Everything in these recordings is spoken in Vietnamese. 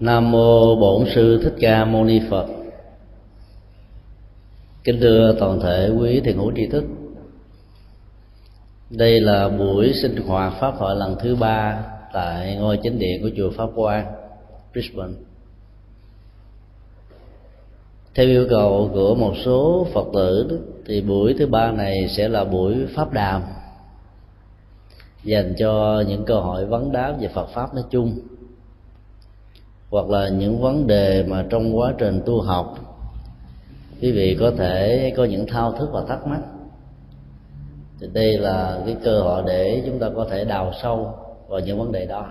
Nam mô Bổn sư Thích Ca Mâu Ni Phật. Kính thưa toàn thể quý thiền hữu tri thức. Đây là buổi sinh hoạt pháp hội lần thứ ba tại ngôi chính điện của chùa Pháp Quang, Brisbane. Theo yêu cầu của một số Phật tử thì buổi thứ ba này sẽ là buổi pháp đàm dành cho những câu hỏi vấn đáp về Phật pháp nói chung hoặc là những vấn đề mà trong quá trình tu học, quý vị có thể có những thao thức và thắc mắc. Thì đây là cái cơ hội để chúng ta có thể đào sâu vào những vấn đề đó.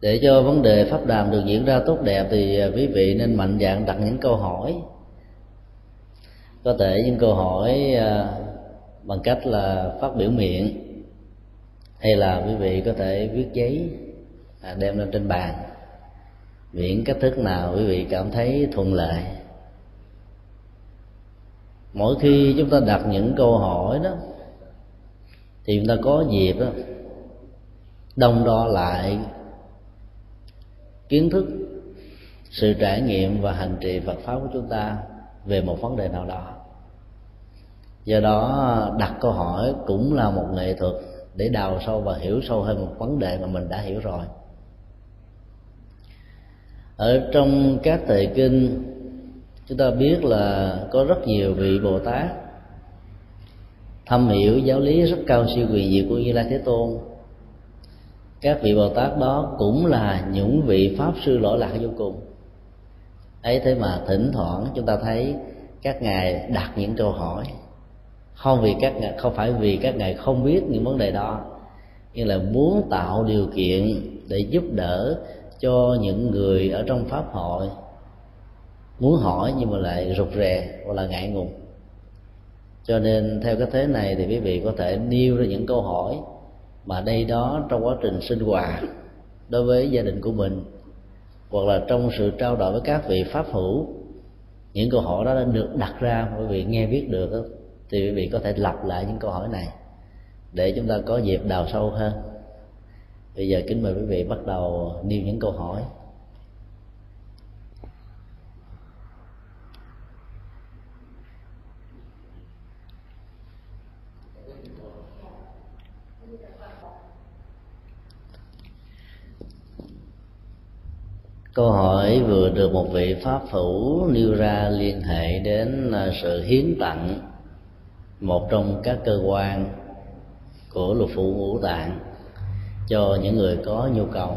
Để cho vấn đề pháp đàm được diễn ra tốt đẹp thì quý vị nên mạnh dạn đặt những câu hỏi. Có thể những câu hỏi à, bằng cách là phát biểu miệng, hay là quý vị có thể viết giấy. À, đem lên trên bàn. Miễn cách thức nào quý vị cảm thấy thuận lợi. Mỗi khi chúng ta đặt những câu hỏi đó, thì chúng ta có dịp đó đông đo lại kiến thức, sự trải nghiệm và hành trì Phật pháp của chúng ta về một vấn đề nào đó. Do đó, đặt câu hỏi cũng là một nghệ thuật để đào sâu và hiểu sâu hơn một vấn đề mà mình đã hiểu rồi ở trong các tề kinh, chúng ta biết là có rất nhiều vị bồ tát thâm hiểu giáo lý rất cao siêu quyền diệu của như lai thế tôn. Các vị bồ tát đó cũng là những vị pháp sư lỗi lạc vô cùng. Ấy thế mà thỉnh thoảng chúng ta thấy các ngài đặt những câu hỏi. Không vì các ngài, không phải vì các ngài không biết những vấn đề đó, nhưng là muốn tạo điều kiện để giúp đỡ cho những người ở trong pháp hội muốn hỏi nhưng mà lại rụt rè hoặc là ngại ngùng. Cho nên theo cái thế này thì quý vị có thể nêu ra những câu hỏi mà đây đó trong quá trình sinh hoạt đối với gia đình của mình hoặc là trong sự trao đổi với các vị pháp hữu, những câu hỏi đó đã được đặt ra quý vị nghe biết được thì quý vị có thể lặp lại những câu hỏi này để chúng ta có dịp đào sâu hơn bây giờ kính mời quý vị bắt đầu nêu những câu hỏi. Câu hỏi vừa được một vị pháp phủ nêu ra liên hệ đến à, sự hiến tặng một trong các cơ quan của lục phủ ngũ tạng cho những người có nhu cầu.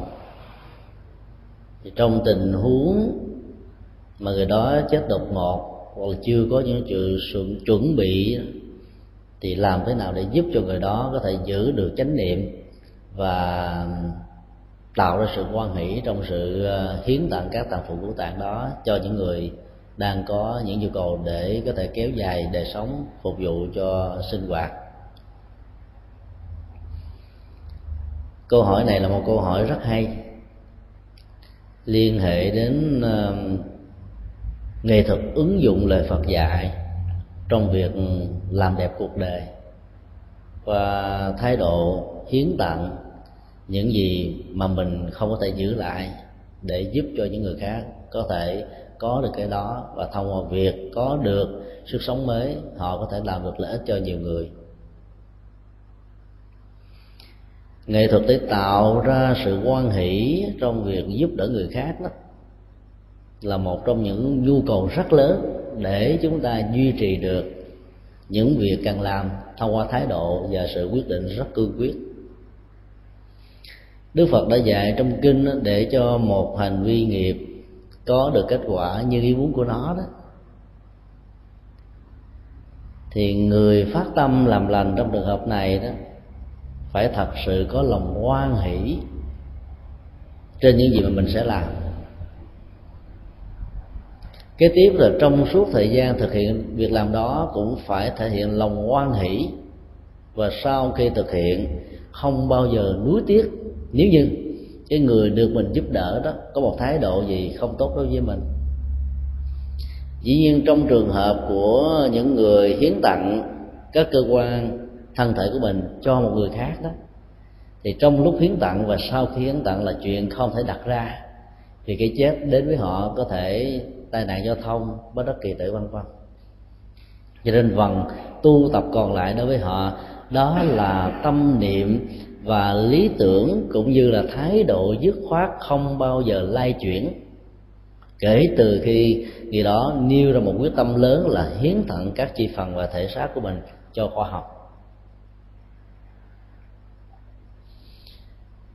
Thì trong tình huống mà người đó chết đột ngột hoặc là chưa có những sự chuẩn bị thì làm thế nào để giúp cho người đó có thể giữ được chánh niệm và tạo ra sự quan hỷ trong sự ờ, hiến tặng các tạng phụ của tạng đó cho những người đang có những nhu cầu để có thể kéo dài đời sống phục vụ cho sinh hoạt? Câu hỏi này là một câu hỏi rất hay. Liên hệ đến uh, nghệ thuật ứng dụng lời Phật dạy trong việc làm đẹp cuộc đời và thái độ hiến tặng những gì mà mình không có thể giữ lại để giúp cho những người khác có thể có được cái đó và thông qua việc có được sức sống mới họ có thể làm được lợi ích cho nhiều người. Nghệ thuật để tạo ra sự quan hỷ trong việc giúp đỡ người khác đó là một trong những nhu cầu rất lớn để chúng ta duy trì được những việc cần làm thông qua thái độ và sự quyết định rất cương quyết. Đức phật đã dạy trong kinh để cho một hành vi nghiệp có được kết quả như ý muốn của nó đó. Thì người phát tâm làm lành trong trường hợp này đó phải thật sự có lòng hoan hỷ trên những gì mà mình sẽ làm. Kế tiếp là trong suốt thời gian thực hiện việc làm đó cũng phải thể hiện lòng hoan hỷ và sau khi thực hiện, không bao giờ nuối tiếc. Nếu như cái người được mình giúp đỡ đó có một thái độ gì không tốt đối với mình. Dĩ nhiên trong trường hợp của những người hiến tặng các cơ quan thân thể của mình cho một người khác đó, thì trong lúc hiến tặng và sau khi hiến tặng là chuyện không thể đặt ra, thì cái chết đến với họ có thể tai nạn giao thông, bất đắc kỳ tử vân vân cho nên phần tu tập còn lại đối với họ, đó là tâm niệm và lý tưởng cũng như là thái độ dứt khoát không bao giờ lay chuyển. Kể từ khi người đó nêu ra một quyết tâm lớn là hiến tặng các chi phần và thể xác của mình cho khoa học.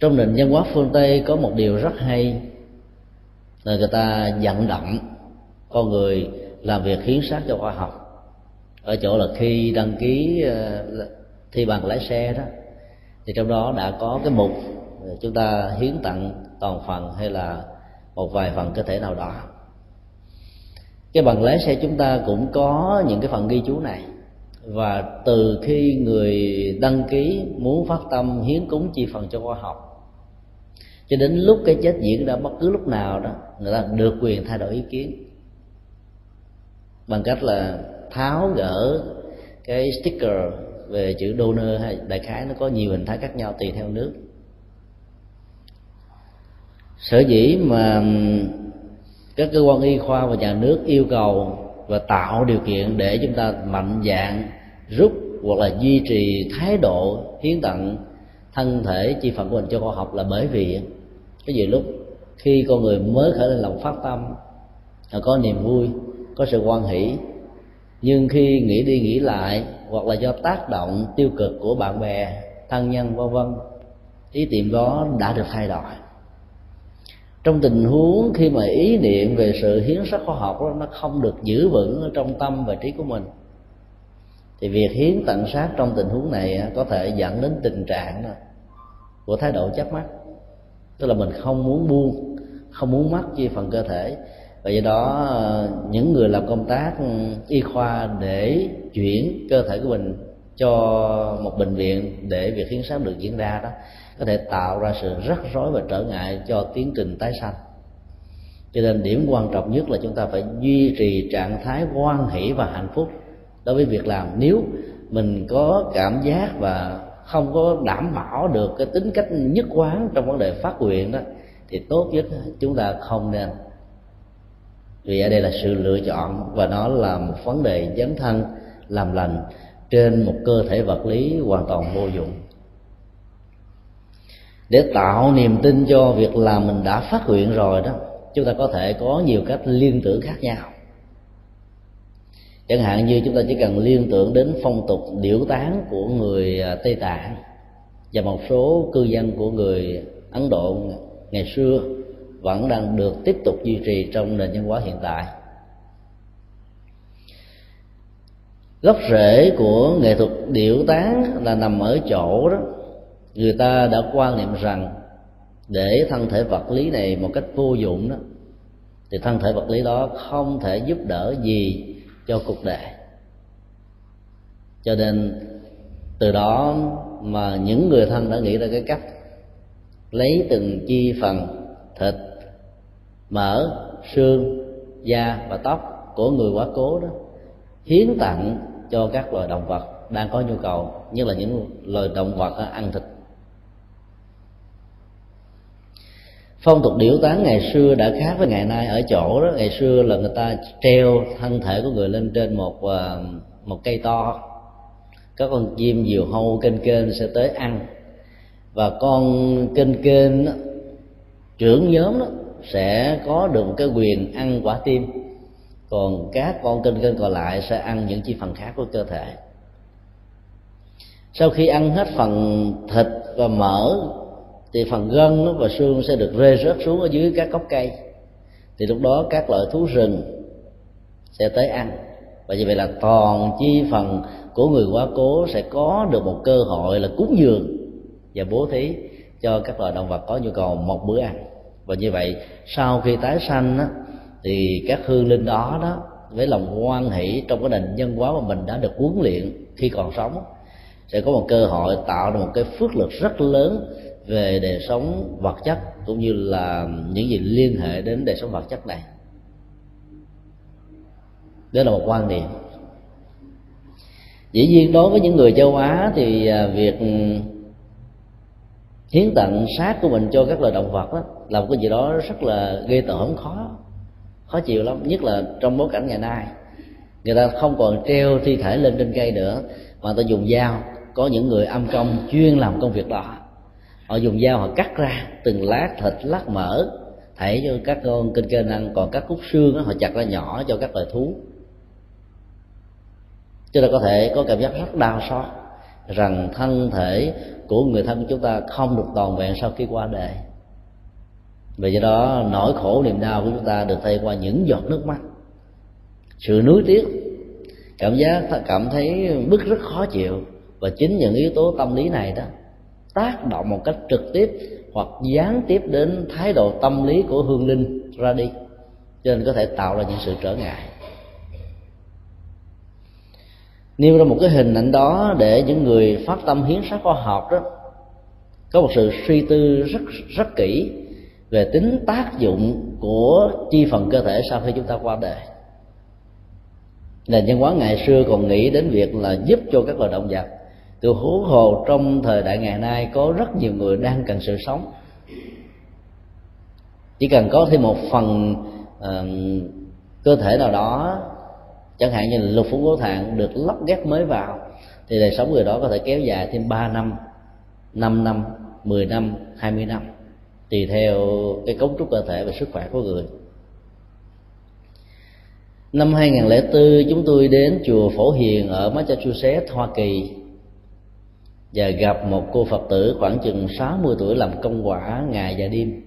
Trong nền văn hóa phương tây có một điều rất hay là người ta vận động con người làm việc hiến xác cho khoa học. Ở chỗ là khi đăng ký ờ, thi bằng lái xe đó, thì trong đó đã có cái mục chúng ta hiến tặng toàn phần hay là một vài phần cơ thể nào đó. Cái bằng lái xe chúng ta cũng có những cái phần ghi chú này và từ khi người đăng ký muốn phát tâm hiến cúng chi phần cho khoa học, cho đến lúc cái chết diễn ra bất cứ lúc nào đó, người ta được quyền thay đổi ý kiến. Bằng cách là tháo gỡ cái sticker về chữ donor hay đại khái, nó có nhiều hình thái khác nhau tùy theo nước. Sở dĩ mà các cơ quan y khoa và nhà nước yêu cầu và tạo điều kiện để chúng ta mạnh dạng, rút hoặc là duy trì thái độ hiến tặng thân thể chi phần của mình cho khoa học là bởi vì cái gì lúc khi con người mới khởi lên lòng phát tâm là có niềm vui, có sự quan hỷ. Nhưng khi nghĩ đi nghĩ lại hoặc là do tác động tiêu cực của bạn bè, thân nhân, vân vân, ý niệm đó đã được thay đổi trong tình huống khi mà ý niệm về sự hiến sắc khoa học đó, nó không được giữ vững ở trong tâm và trí của mình thì việc hiến tặng sát trong tình huống này có thể dẫn đến tình trạng của thái độ chấp mắt. Tức là mình không muốn buông không muốn mất chi phần cơ thể. Và do đó à, những người làm công tác ừ, y khoa để chuyển cơ thể của mình cho một bệnh viện để việc hiến sát được diễn ra đó có thể tạo ra sự rắc rối và trở ngại cho tiến trình tái sanh. Cho nên điểm quan trọng nhất là chúng ta phải duy trì trạng thái quan hỷ và hạnh phúc đối với việc làm. Nếu mình có cảm giác và không có đảm bảo được cái tính cách nhất quán trong vấn đề phát nguyện đó, thì tốt nhất chúng ta không nên. Vì ở đây là sự lựa chọn và nó là một vấn đề dấn thân, làm lành trên một cơ thể vật lý hoàn toàn vô dụng để tạo niềm tin cho việc làm mình đã phát nguyện rồi đó, chúng ta có thể có nhiều cách liên tưởng khác nhau. Chẳng hạn như chúng ta chỉ cần liên tưởng đến phong tục điểu tán của người à, tây tạng và một số cư dân của người ấn độ ngày xưa vẫn đang được tiếp tục duy trì trong nền văn hóa hiện tại. Gốc rễ của nghệ thuật điệu tán là nằm ở chỗ đó người ta đã quan niệm rằng để thân thể vật lý này một cách vô dụng đó, thì thân thể vật lý đó không thể giúp đỡ gì cho cuộc đời. Cho nên từ đó mà những người thân đã nghĩ ra cái cách lấy từng chi phần thịt, mỡ, xương, da và tóc của người quá cố đó hiến tặng cho các loài động vật đang có nhu cầu như là những loài động vật ăn thịt phong tục điểu tán ngày xưa đã khác với ngày nay ở chỗ đó. Ngày xưa là người ta treo thân thể của người lên trên một ờ, một cây to. Các con chim diều hâu kênh kênh sẽ tới ăn. Và con kênh kênh trưởng nhóm đó sẽ có được một cái quyền ăn quả tim. Còn các con kênh kênh còn lại sẽ ăn những chi phần khác của cơ thể. Sau khi ăn hết phần thịt và mỡ thì phần gân và xương sẽ được rơi rớt xuống ở dưới các gốc cây. Thì lúc đó các loại thú rừng sẽ tới ăn. Và như vậy là toàn chi phần của người quá cố sẽ có được một cơ hội là cúng dường và bố thí cho các loài động vật có nhu cầu một bữa ăn. Và như vậy sau khi tái sanh á, thì các hương linh đó đó với lòng hoan hỷ trong cái nền nhân hóa mà mình đã được huấn luyện khi còn sống sẽ có một cơ hội tạo ra một cái phước lực rất lớn về đời sống vật chất cũng như là những gì liên hệ đến đời sống vật chất này. Đó là một quan niệm. Dĩ nhiên đối với những người châu á thì à, việc hiến tặng xác của mình cho các loài động vật đó là một cái gì đó rất là ghê tởm khó khó chịu lắm, nhất là trong bối cảnh ngày nay. Người ta không còn treo thi thể lên trên cây nữa, mà ta dùng dao. Có những người âm công chuyên làm công việc đó họ dùng dao họ cắt ra từng lát thịt lát mỡ thảy cho các con kinh kênh ăn. Còn các khúc xương đó, họ chặt ra nhỏ cho các loài thú. Chúng ta có thể có cảm giác rất đau xót rằng thân thể của người thân chúng ta không được toàn vẹn sau khi qua đời. Vì do đó nỗi khổ niềm đau của chúng ta được thay qua những giọt nước mắt. Sự nuối tiếc cảm giác cảm thấy bức rất khó chịu. Và chính những yếu tố tâm lý này đó tác động một cách trực tiếp hoặc gián tiếp đến thái độ tâm lý của hương linh ra đi, cho nên có thể tạo ra những sự trở ngại. Nêu ra một cái hình ảnh đó để những người phát tâm hiến sát khoa học đó, có một sự suy tư rất rất kỹ về tính tác dụng của chi phần cơ thể sau khi chúng ta qua đời. Nền nhân hóa ngày xưa còn nghĩ đến việc là giúp cho các loài động vật từ hú hồ trong thời đại ngày nay có rất nhiều người đang cần sự sống. Chỉ cần có thêm một phần uh, cơ thể nào đó chẳng hạn như là lục phủ ngũ thạng được lắp ghép mới vào thì đời sống người đó có thể kéo dài thêm 3 năm 5 năm 10 năm 20 năm tùy theo cái cấu trúc cơ thể và sức khỏe của người. Năm 2004 chúng tôi đến chùa Phổ Hiền ở Massachusetts, Hoa Kỳ và gặp một cô Phật tử khoảng chừng 60 tuổi làm công quả ngày và đêm.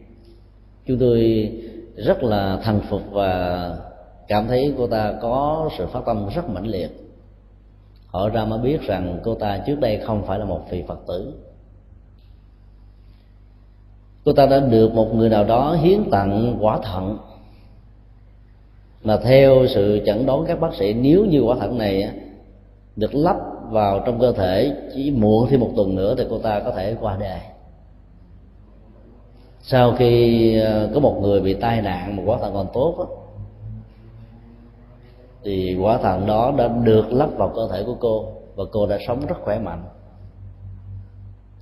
Chúng tôi rất là thần phục và cảm thấy cô ta có sự phát tâm rất mãnh liệt. Họ ra mới biết rằng cô ta trước đây không phải là một vị Phật tử. Cô ta đã được một người nào đó hiến tặng quả thận mà theo sự chẩn đoán các bác sĩ, nếu như quả thận này được lắp vào trong cơ thể chỉ muộn thêm một tuần nữa thì cô ta có thể qua đời. Sau khi ờ, có một người bị tai nạn một quả thận còn tốt đó, thì quả thận đó đã được lắp vào cơ thể của cô và cô đã sống rất khỏe mạnh.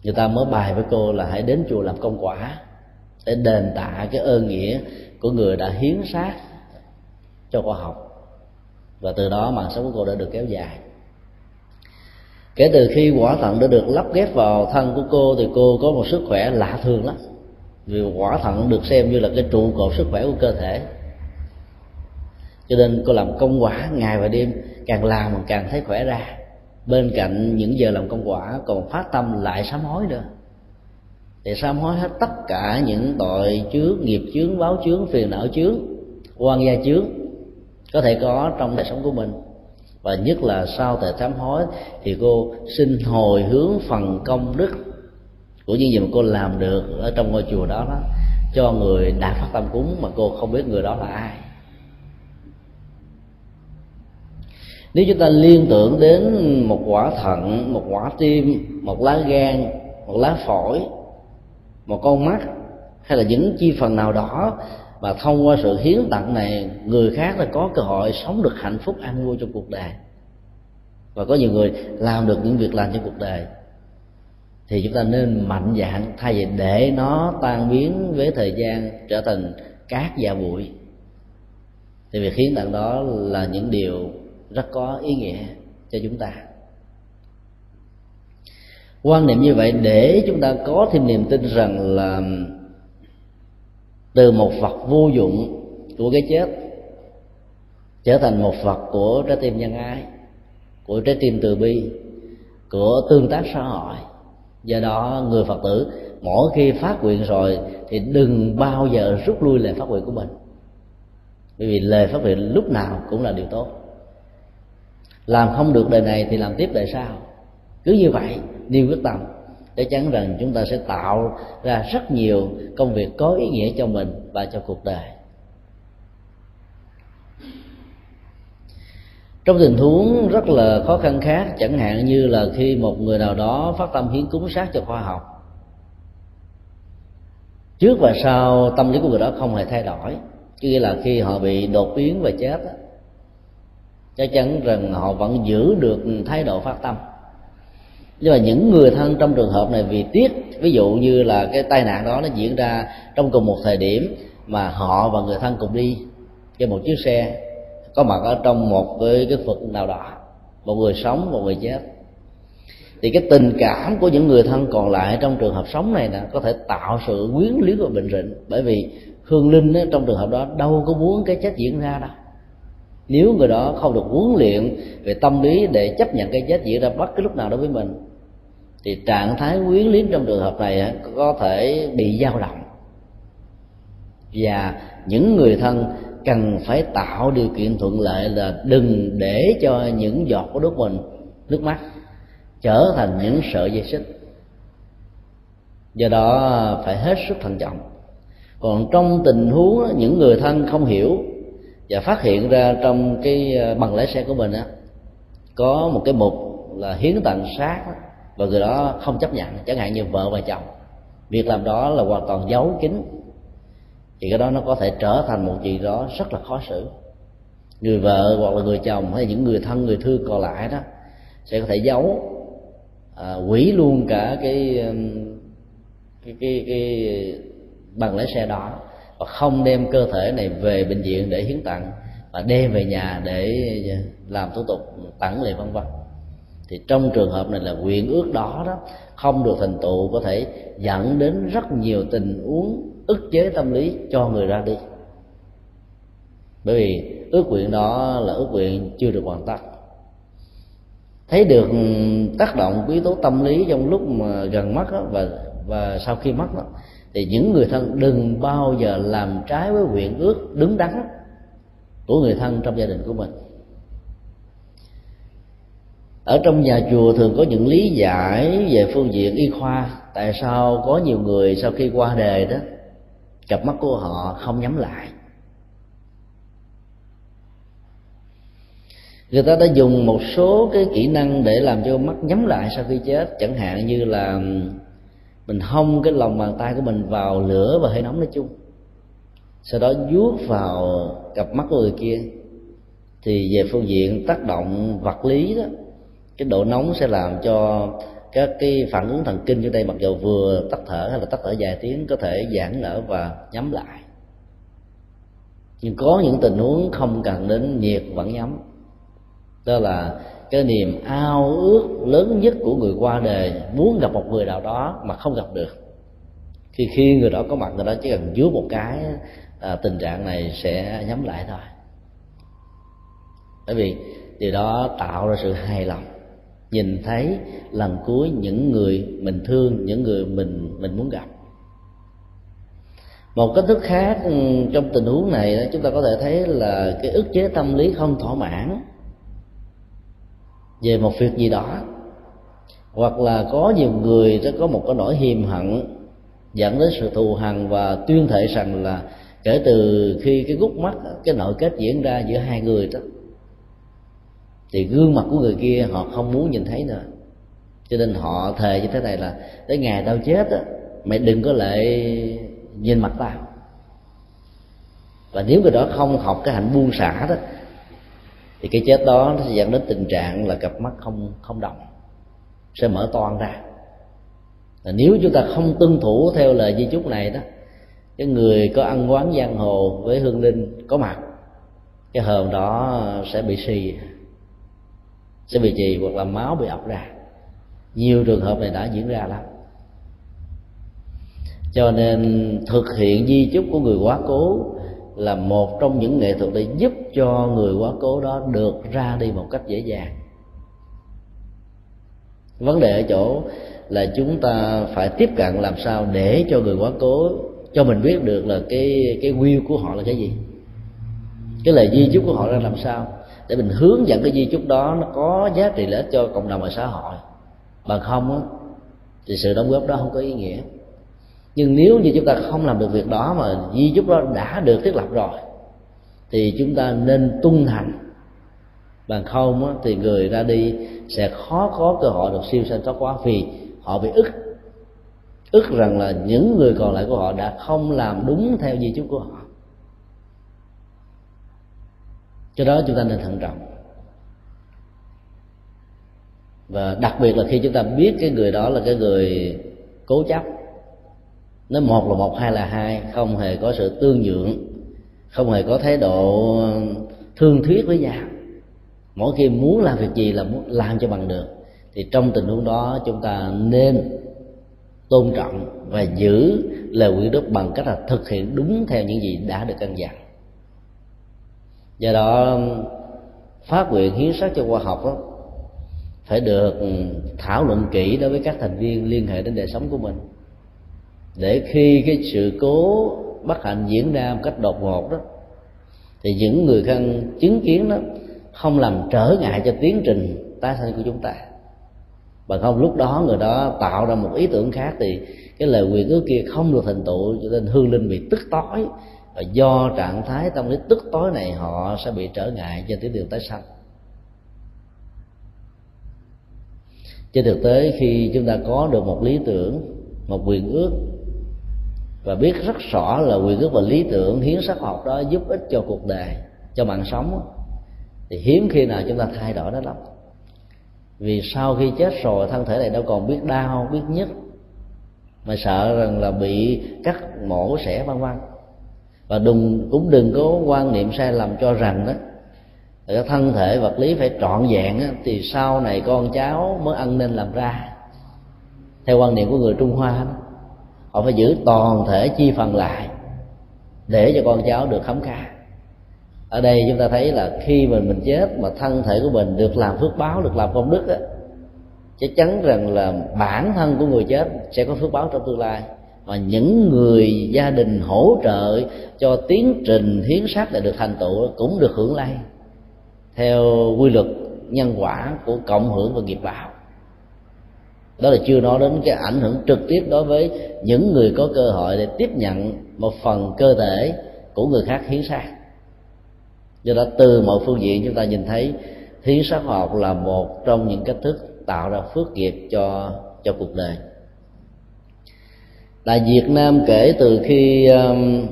Người ta mới bài với cô là hãy đến chùa làm công quả để đền tạ cái ơn nghĩa của người đã hiến xác cho khoa học. Và từ đó mạng sống của cô đã được kéo dài kể từ khi quả thận đã được lắp ghép vào thân của cô thì cô có một sức khỏe lạ thường lắm. Vì quả thận được xem như là cái trụ cột sức khỏe của cơ thể. Cho nên cô làm công quả ngày và đêm, càng làm mà càng thấy khỏe ra. Bên cạnh những giờ làm công quả, còn phát tâm lại sám hối nữa. Để sám hối hết tất cả những tội chướng, nghiệp chướng, báo chướng, phiền não chướng quan gia chướng có thể có trong đời sống của mình và nhất là sau thời sám hối thì cô xin hồi hướng phần công đức của những gì mà cô làm được ở trong ngôi chùa đó đó cho người đã phát tâm cúng mà cô không biết người đó là ai. Nếu chúng ta liên tưởng đến một quả thận, một quả tim, một lá gan, một lá phổi, một con mắt hay là những chi phần nào đó và thông qua sự hiến tặng này, người khác là có cơ hội sống được hạnh phúc, an vui trong cuộc đời. Và có nhiều người làm được những việc làm trong cuộc đời. Thì chúng ta nên mạnh dạn thay vì để nó tan biến với thời gian trở thành cát và bụi. Thì việc hiến tặng đó là những điều rất có ý nghĩa cho chúng ta. Quan niệm như vậy để chúng ta có thêm niềm tin rằng là từ một vật vô dụng của cái chết, trở thành một vật của trái tim nhân ái, của trái tim từ bi, của tương tác xã hội. Do đó, người phật tử, mỗi khi phát nguyện rồi thì đừng bao giờ rút lui lời phát nguyện của mình. Bởi vì lời phát nguyện lúc nào cũng là điều tốt. Làm không được đời này thì làm tiếp đời sau. Cứ như vậy đi quyết tâm chắc chắn rằng chúng ta sẽ tạo ra rất nhiều công việc có ý nghĩa cho mình và cho cuộc đời. Trong tình huống rất là khó khăn khác, chẳng hạn như là khi một người nào đó phát tâm hiến cúng sát cho khoa học, trước và sau tâm lý của người đó không hề thay đổi. Nghĩa là khi họ bị đột biến và chết chắc chắn rằng họ vẫn giữ được thái độ phát tâm nhưng mà những người thân trong trường hợp này vì tiếc ví dụ như là cái tai nạn đó nó diễn ra trong cùng một thời điểm mà họ và người thân cùng đi trên một chiếc xe có mặt ở trong một cái cái vực nào đó một người sống một người chết. Thì cái tình cảm của những người thân còn lại trong trường hợp sống này nè có thể tạo sự quyến luyến và bệnh rịnh bởi vì hương linh đó, trong trường hợp đó đâu có muốn cái chết diễn ra đâu. Nếu người đó không được huấn luyện về tâm lý để chấp nhận cái chết diễn ra bất cứ lúc nào đối với mình thì trạng thái quyến luyến trong trường hợp này có thể bị dao động. Và những người thân cần phải tạo điều kiện thuận lợi là đừng để cho những giọt của nước mình, nước mắt trở thành những sợi dây xích. Do đó phải hết sức thận trọng. Còn trong tình huống những người thân không hiểu và phát hiện ra trong cái à, bằng lái xe của mình á, có một cái mục là hiến tặng sát và người đó không chấp nhận chẳng hạn như vợ và chồng. Việc làm đó là hoàn toàn giấu kín. Thì cái đó nó có thể trở thành một gì đó rất là khó xử. Người vợ hoặc là người chồng hay những người thân người thương còn lại đó sẽ có thể giấu à, quỷ luôn cả cái um, cái cái, cái bằng lái xe đó và không đem cơ thể này về bệnh viện để hiến tặng và đem về nhà để à, làm thủ tục tặng lệ vân vân thì trong trường hợp này là nguyện ước đó đó không được thành tựu có thể dẫn đến rất nhiều tình huống ức chế tâm lý cho người ra đi. Bởi vì ước nguyện đó là ước nguyện chưa được hoàn tất. Thấy được ừ, tác động của yếu tố tâm lý trong lúc mà gần mất đó, và và sau khi mất đó, thì những người thân đừng bao giờ làm trái với nguyện ước đứng đắn của người thân trong gia đình của mình ở trong nhà chùa thường có những lý giải về phương diện y khoa. Tại sao có nhiều người sau khi qua đời đó, cặp mắt của họ không nhắm lại? Người ta đã dùng một số cái kỹ năng để làm cho mắt nhắm lại sau khi chết. Chẳng hạn như là, mình hông cái lòng bàn tay của mình vào lửa và hơi nóng nói chung. Sau đó vuốt vào cặp mắt của người kia. Thì về phương diện tác động vật lý đó cái độ nóng sẽ làm cho các cái phản ứng thần kinh trên đây mặc dù vừa tắt thở hay là tắt thở dài tiếng có thể giãn nở và nhắm lại. Nhưng có những tình huống không cần đến nhiệt vẫn nhắm. Đó là cái niềm ao ước lớn nhất của người qua đời muốn gặp một người nào đó mà không gặp được. Khi khi người đó có mặt người đó chỉ cần dưới một cái à, tình trạng này sẽ nhắm lại thôi. Bởi vì điều đó tạo ra sự hài lòng nhìn thấy lần cuối những người mình thương, những người mình mình muốn gặp. Một cách thức khác ừ, trong tình huống này chúng ta có thể thấy là cái ức chế tâm lý không thỏa mãn về một việc gì đó. Hoặc là có nhiều người sẽ có một cái nỗi hiềm hận dẫn đến sự thù hằn và tuyên thệ rằng là kể từ khi cái gút mắt, cái nội kết diễn ra giữa hai người đó thì gương mặt của người kia họ không muốn nhìn thấy nữa. Cho nên họ thề như thế này là, tới ngày tao chết á, mày đừng có lại nhìn mặt tao. Và nếu người đó không học cái hạnh buông xả đó, thì cái chết đó nó sẽ dẫn đến tình trạng là cặp mắt không không đồng sẽ mở toan ra. Và nếu chúng ta không tuân thủ theo lời di chúc này đó, cái người có ăn quán giang hồ với hương linh có mặt, cái hờn đó sẽ bị suy sẽ bị trì hoặc là máu bị ọc ra. Nhiều trường hợp này đã diễn ra lắm. Cho nên thực hiện di chúc của người quá cố là một trong những nghệ thuật để giúp cho người quá cố đó được ra đi một cách dễ dàng. Vấn đề ở chỗ là chúng ta phải tiếp cận làm sao để cho người quá cố, cho mình biết được là cái cái will của họ là cái gì. Cái lời di chúc của họ ra làm sao để mình hướng dẫn cái di chúc đó nó có giá trị lợi ích cho cộng đồng và xã hội. Bằng không á thì sự đóng góp đó không có ý nghĩa. Nhưng nếu như chúng ta không làm được việc đó mà di chúc đó đã được thiết lập rồi thì chúng ta nên tuân hành. Bằng không á, thì người ra đi sẽ khó có cơ hội được siêu sanh thoát quá vì họ bị ức. Ức rằng là những người còn lại của họ đã không làm đúng theo di chúc của họ. Cho đó chúng ta nên thận trọng. Và đặc biệt là khi chúng ta biết cái người đó là cái người cố chấp, nó một là một, hai là hai, không hề có sự tương nhượng, không hề có thái độ thương thuyết với nhau. Mỗi khi muốn làm việc gì là muốn làm cho bằng được, thì trong tình huống đó chúng ta nên tôn trọng và giữ lời quy đức bằng cách là thực hiện đúng theo những gì đã được căn dặn do đó phát nguyện hiến sát cho khoa học đó, phải được thảo luận kỹ đối với các thành viên liên hệ đến đời sống của mình. Để khi cái sự cố bất hạnh diễn ra một cách đột ngột đó thì những người thân chứng kiến đó không làm trở ngại cho tiến trình tái sanh của chúng ta. Bằng không lúc đó người đó tạo ra một ý tưởng khác thì cái lời quyền ước kia không được thành tựu cho nên hương linh bị tức tối và do trạng thái tâm lý tức tối này họ sẽ bị trở ngại trên tiến đường tái sanh. Trên thực tế, khi chúng ta có được một lý tưởng, một quyền ước, và biết rất rõ là quyền ước và lý tưởng hiến sắc học đó giúp ích cho cuộc đời, cho mạng sống, thì hiếm khi nào chúng ta thay đổi nó lắm. Vì sau khi chết rồi, thân thể này đâu còn biết đau, biết nhức, mà sợ rằng là bị cắt mổ xẻ vân vân và đừng cũng đừng có quan niệm sai lầm cho rằng đó cái thân thể vật lý phải trọn vẹn thì sau này con cháu mới ăn nên làm ra. Theo quan niệm của người trung hoa đó, họ phải giữ toàn thể chi phần lại để cho con cháu được khấm khá. Ở đây chúng ta thấy là khi mình mình chết mà thân thể của mình được làm phước báo được làm công đức á chắc chắn rằng là bản thân của người chết sẽ có phước báo trong tương lai và những người gia đình hỗ trợ cho tiến trình hiến sát để được thành tựu cũng được hưởng lây theo quy luật nhân quả của cộng hưởng và nghiệp báo. Đó là chưa nói đến cái ảnh hưởng trực tiếp đối với những người có cơ hội để tiếp nhận một phần cơ thể của người khác hiến sát do đó từ mọi phương diện chúng ta nhìn thấy hiến sát học là một trong những cách thức tạo ra phước nghiệp cho cho cuộc đời tại Việt Nam kể từ khi um,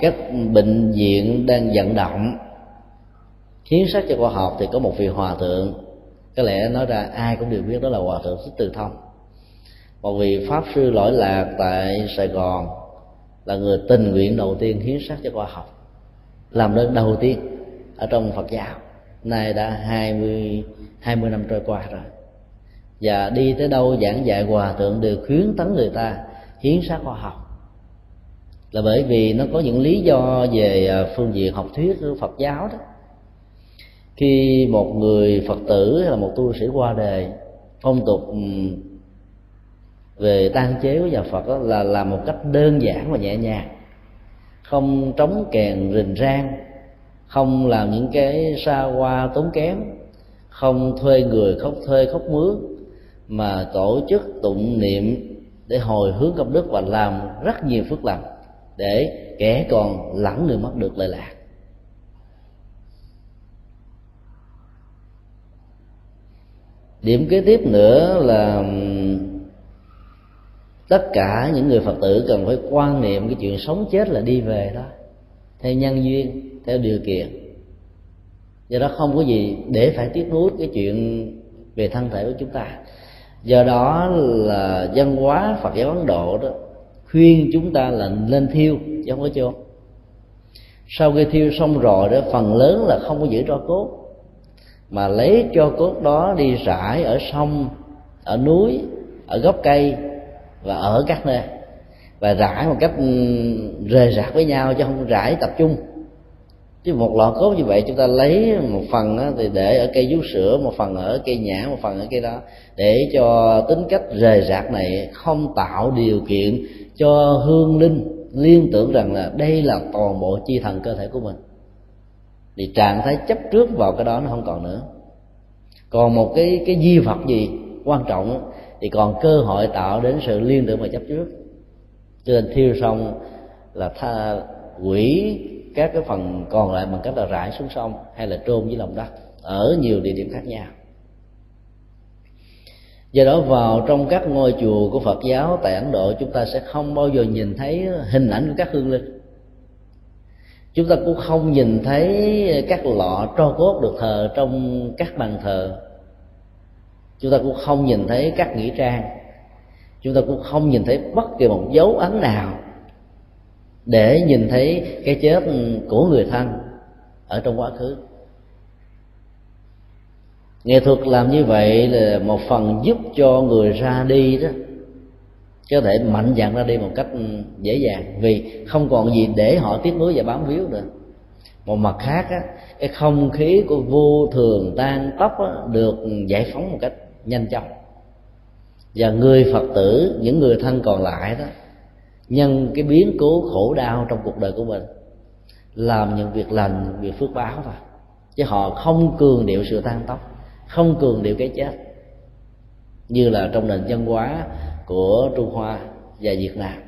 các bệnh viện đang vận động hiến sách cho khoa học thì có một vị hòa thượng. Có lẽ nói ra ai cũng đều biết đó là hòa thượng thích từ thông. Một vị pháp sư lỗi lạc tại sài gòn là người tình nguyện đầu tiên hiến sách cho khoa học làm đơn đầu tiên ở trong phật giáo. Nay đã hai mươi hai mươi năm trôi qua rồi và đi tới đâu giảng dạy hòa thượng đều khuyến tấn người ta hiến sát khoa học. Là bởi vì nó có những lý do về à, phương diện học thuyết của Phật giáo đó. Khi một người Phật tử hay là một tu sĩ qua đời, phong tục về tan chế của nhà Phật đó là làm một cách đơn giản và nhẹ nhàng. Không trống kèn rình rang, không làm những cái xa hoa tốn kém, không thuê người khóc thuê khóc mướn mà tổ chức tụng niệm để hồi hướng công đức và làm rất nhiều phước lành, để kẻ còn lẫn người mất được lợi lạc. Điểm kế tiếp nữa là tất cả những người phật tử cần phải quan niệm cái chuyện sống chết là đi về đó, theo nhân duyên, theo điều kiện. Do đó không có gì để phải tiếc nuối cái chuyện về thân thể của chúng ta do đó là văn hóa phật giáo ấn độ đó, khuyên chúng ta là lên thiêu, chứ không có chôn. Sau khi thiêu xong rồi đó, phần lớn là không có giữ tro cốt, mà lấy cho cốt đó đi rải ở sông, ở núi, ở gốc cây và ở các nơi, và rải một cách ừ, rời rạc với nhau chứ không rải tập trung chứ một lọ cốt như vậy chúng ta lấy một phần đó, thì để ở cây vú sữa một phần ở cây nhã một phần ở cây đó để cho tính cách rời rạc này không tạo điều kiện cho hương linh liên tưởng rằng là đây là toàn bộ chi thần cơ thể của mình. Thì trạng thái chấp trước vào cái đó nó không còn nữa. Còn một cái cái di vật gì quan trọng thì còn cơ hội tạo đến sự liên tưởng và chấp trước. Cho nên thiêu xong là tha quỷ các cái phần còn lại bằng cách là rải xuống sông hay là trôn dưới lòng đất ở nhiều địa điểm khác nhau. Do đó, vào trong các ngôi chùa của phật giáo tại ấn độ, chúng ta sẽ không bao giờ nhìn thấy hình ảnh của các hương linh. Chúng ta cũng không nhìn thấy các lọ tro cốt được thờ trong các bàn thờ. Chúng ta cũng không nhìn thấy các nghĩa trang. Chúng ta cũng không nhìn thấy bất kỳ một dấu ấn nào để nhìn thấy cái chết của người thân ở trong quá khứ. Nghệ thuật làm như vậy là một phần giúp cho người ra đi đó có thể mạnh dạn ra đi một cách dễ dàng vì không còn gì để họ tiếc nuối và bám víu nữa. Một mặt khác á, cái không khí của vô thường tan tóc á, được giải phóng một cách nhanh chóng. Và người phật tử những người thân còn lại đó nhân cái biến cố khổ đau trong cuộc đời của mình, làm những việc lành, việc phước báo thôi. Chứ họ không cường điệu sự tan tóc không cường điệu cái chết. Như là trong nền văn hóa của trung hoa và việt nam.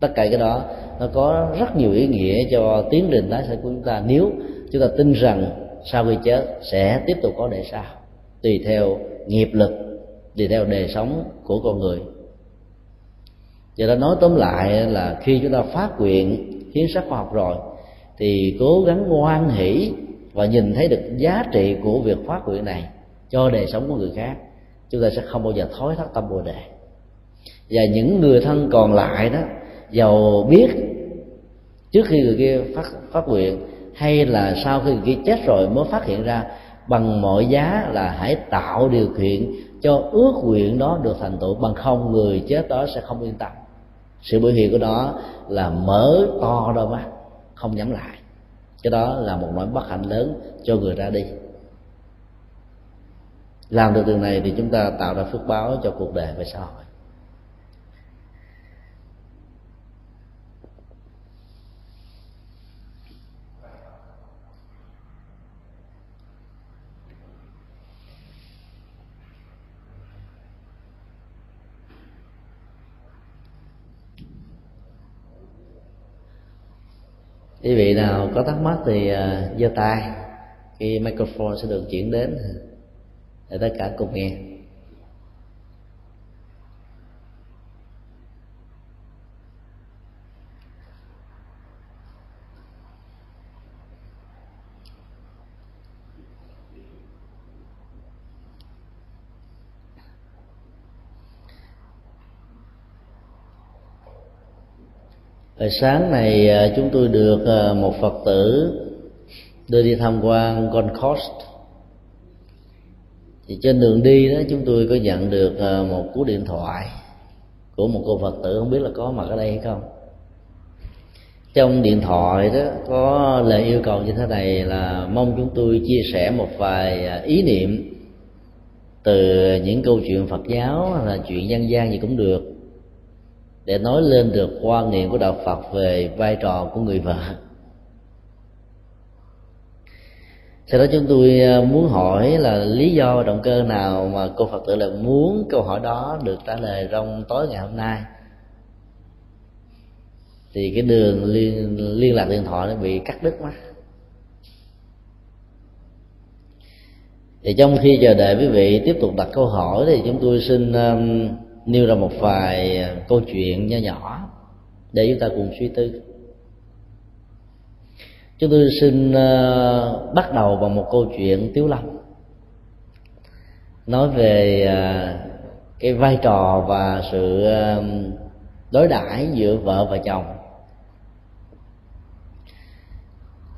Tất cả cái đó, nó có rất nhiều ý nghĩa cho tiến trình tái sinh của chúng ta. Nếu chúng ta tin rằng sau khi chết sẽ tiếp tục có đời sau, tùy theo nghiệp lực, tùy theo đời sống của con người do đó nói tóm lại là khi chúng ta phát nguyện hiến sách khoa học rồi, thì cố gắng ngoan hỷ và nhìn thấy được giá trị của việc phát nguyện này cho đời sống của người khác, chúng ta sẽ không bao giờ thối thất tâm bồ đề. Và những người thân còn lại đó, giàu biết trước khi người kia phát phát nguyện hay là sau khi người kia chết rồi mới phát hiện ra, bằng mọi giá là hãy tạo điều kiện cho ước nguyện đó được thành tựu. Bằng không, người chết đó sẽ không yên tâm sự biểu hiện của đó là mở to đôi mắt, không nhắm lại cái đó là một nỗi bất hạnh lớn cho người ra đi làm được điều này thì chúng ta tạo ra phước báo cho cuộc đời về hội. Quý vị nào có thắc mắc thì à, giơ uh, tay. Khi microphone sẽ được chuyển đến. Để tất cả cùng nghe. Hồi sáng này à, chúng tôi được à, một Phật tử đưa đi tham quan Gold Coast thì trên đường đi đó, chúng tôi có nhận được à, một cú điện thoại của một cô Phật tử, không biết là có mặt ở đây hay không. Trong điện thoại đó, có lời yêu cầu như thế này là mong chúng tôi chia sẻ một vài ý niệm từ những câu chuyện Phật giáo hay là chuyện dân gian gì cũng được để nói lên được quan niệm của đạo phật về vai trò của người vợ. Sau đó chúng tôi à, muốn hỏi là lý do động cơ nào mà cô phật tử lại muốn câu hỏi đó được trả lời trong tối ngày hôm nay? Thì cái đường liên liên lạc điện thoại nó bị cắt đứt mất. Thì trong khi chờ đợi quý vị tiếp tục đặt câu hỏi thì chúng tôi xin um, nêu ra một vài à, câu chuyện nho nhỏ để chúng ta cùng suy tư. Chúng tôi xin à, bắt đầu bằng một câu chuyện tiếu lâm. Nói về à, cái vai trò và sự đối đãi giữa vợ và chồng.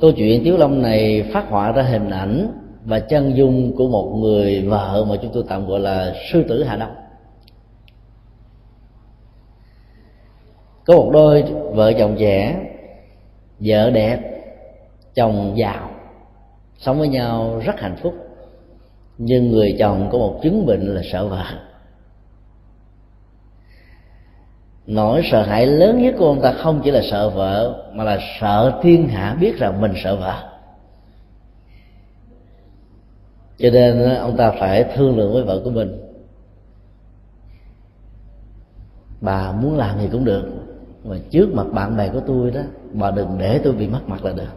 Câu chuyện tiếu lâm này phát họa ra hình ảnh và chân dung của một người vợ mà chúng tôi tạm gọi là sư tử hà đông. Có một đôi vợ chồng trẻ, vợ đẹp, chồng giàu, sống với nhau rất hạnh phúc. Nhưng người chồng có một chứng bệnh là sợ vợ. Nỗi sợ hãi lớn nhất của ông ta không chỉ là sợ vợ, mà là sợ thiên hạ biết rằng mình sợ vợ. Cho nên, ông ta phải thương lượng với vợ của mình. Bà muốn làm gì cũng được mà trước mặt bạn bè của tôi đó, bà đừng để tôi bị mất mặt là được.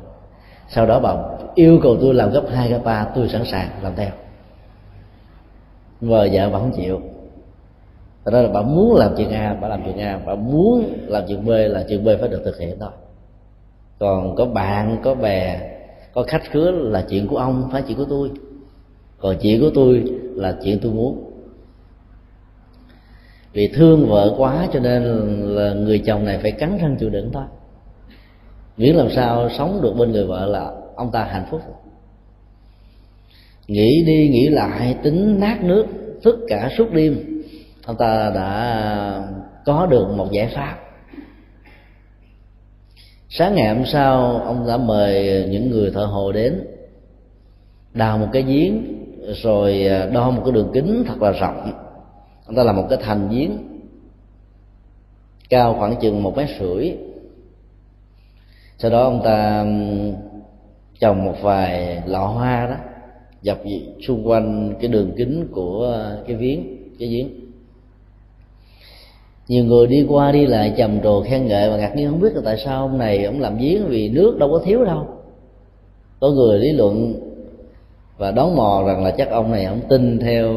Sau đó bà yêu cầu tôi làm gấp hai, gấp ba, tôi sẵn sàng làm theo. Vợ vợ bà không chịu. Đó là bà muốn làm chuyện a, bà làm chuyện a. Bà muốn làm chuyện b là chuyện b phải được thực hiện thôi. Còn có bạn, có bè, có khách khứa là chuyện của ông, phải chuyện của tôi. Còn chuyện của tôi là chuyện tôi muốn vì thương vợ quá cho nên là người chồng này phải cắn răng chịu đựng thôi. Miễn làm sao sống được bên người vợ là ông ta hạnh phúc. Nghĩ đi nghĩ lại, tính nát nước tất cả suốt đêm, ông ta đã có được một giải pháp. Sáng ngày hôm sau, ông đã mời những người thợ hồ đến, đào một cái giếng, rồi đo một cái đường kính thật là rộng ông ta làm một cái thành giếng cao khoảng chừng một mét rưỡi. Sau đó ông ta trồng một vài lọ hoa đó, dọc xung quanh cái đường kính của cái viếng, cái giếng nhiều người đi qua đi lại trầm trồ khen ngợi và ngạc nhiên, không biết là tại sao ông này, ông làm giếng vì nước đâu có thiếu đâu. Có người lý luận và đón mò rằng là chắc ông này ông tin theo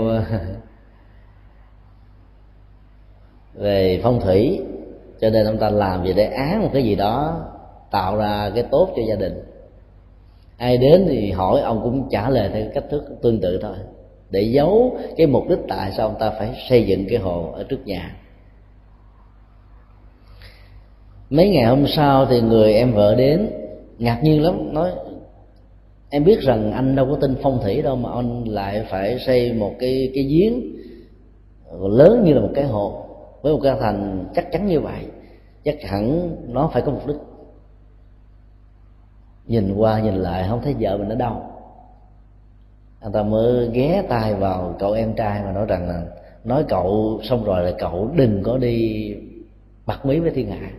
về phong thủy. Cho nên ông ta làm gì để án một cái gì đó, tạo ra cái tốt cho gia đình. Ai đến thì hỏi, ông cũng trả lời theo cách thức tương tự thôi. Để giấu cái mục đích tại sao ông ta phải xây dựng cái hồ ở trước nhà. Mấy ngày hôm sau thì người em vợ đến, ngạc nhiên lắm, nói, em biết rằng anh đâu có tin phong thủy đâu mà anh lại phải xây một cái cái giếng lớn như là một cái hồ với một căn thành chắc chắn như vậy, chắc hẳn nó phải có mục đích. Nhìn qua nhìn lại không thấy vợ mình ở đâu. Anh ta mới ghé tay vào cậu em trai mà nói rằng là, nói cậu xong rồi là cậu đừng có đi bật mí với thiên hạ,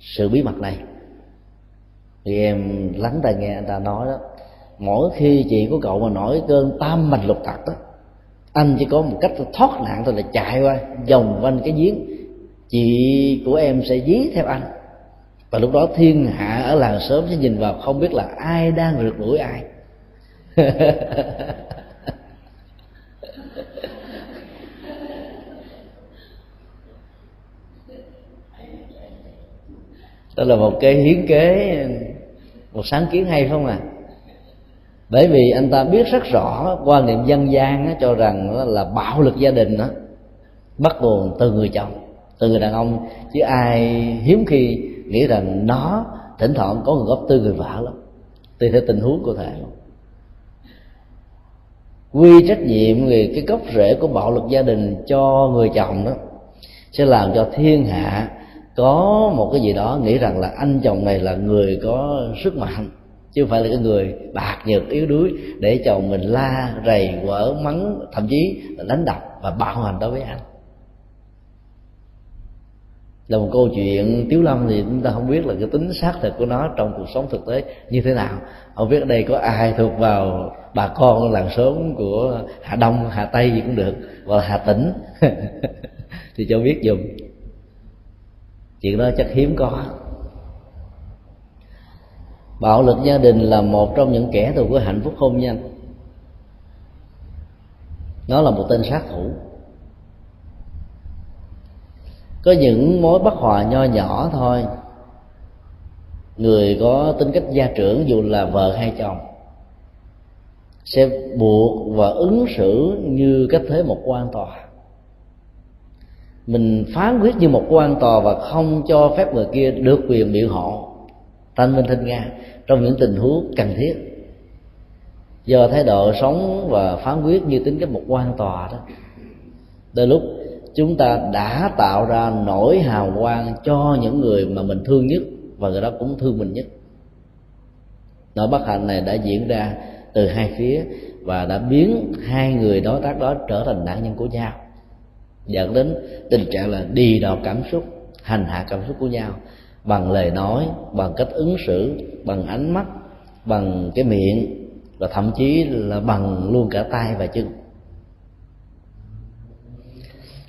sự bí mật này. Thì em lắng tai nghe anh ta nói đó, mỗi khi chị của cậu mà nổi cơn tam mạch lục tặc đó anh chỉ có một cách thoát nạn thôi là chạy qua, vòng quanh cái giếng. Chị của em sẽ dí theo anh. Và lúc đó thiên hạ ở làng sớm sẽ nhìn vào, không biết là ai đang rượt đuổi ai. Đó là một cái hiến kế, một sáng kiến hay không à bởi vì anh ta biết rất rõ quan niệm dân gian cho rằng là bạo lực gia đình đó bắt nguồn từ người chồng, từ người đàn ông. Chứ ai hiếm khi nghĩ rằng nó thỉnh thoảng có nguồn gốc từ người vợ lắm, tùy theo tình huống cụ thể. Luôn quy trách nhiệm về cái gốc rễ của bạo lực gia đình cho người chồng đó sẽ làm cho thiên hạ có một cái gì đó nghĩ rằng là anh chồng này là người có sức mạnh chứ không phải là cái người bạc nhược, yếu đuối, để chồng mình la, rầy, quở, mắng, thậm chí là đánh đập và bạo hành đối với anh. Là một câu chuyện tiếu lâm thì chúng ta không biết là cái tính xác thực của nó trong cuộc sống thực tế như thế nào. Không biết ở đây có ai thuộc vào bà con làng xóm của hà đông, hà tây gì cũng được, hoặc là hà tĩnh. Thì cho biết dùng chuyện đó chắc hiếm có bạo lực gia đình là một trong những kẻ thù của hạnh phúc hôn nhân nó là một tên sát thủ. Có những mối bất hòa nho nhỏ thôi. Người có tính cách gia trưởng dù là vợ hay chồng, sẽ buộc và ứng xử như cách thế một quan tòa. Mình phán quyết như một quan tòa và không cho phép người kia được quyền biện hộ thanh minh thanh nga trong những tình huống cần thiết, do thái độ sống và phán quyết như tính cách một quan tòa đó, đôi lúc chúng ta đã tạo ra nỗi hào quang cho những người mà mình thương nhất và người đó cũng thương mình nhất. Nỗi bất hạnh này đã diễn ra từ hai phía và đã biến hai người đối tác đó trở thành nạn nhân của nhau, dẫn đến tình trạng là đi đò cảm xúc, hành hạ cảm xúc của nhau bằng lời nói, bằng cách ứng xử, bằng ánh mắt, bằng cái miệng, và thậm chí là bằng luôn cả tay và chân.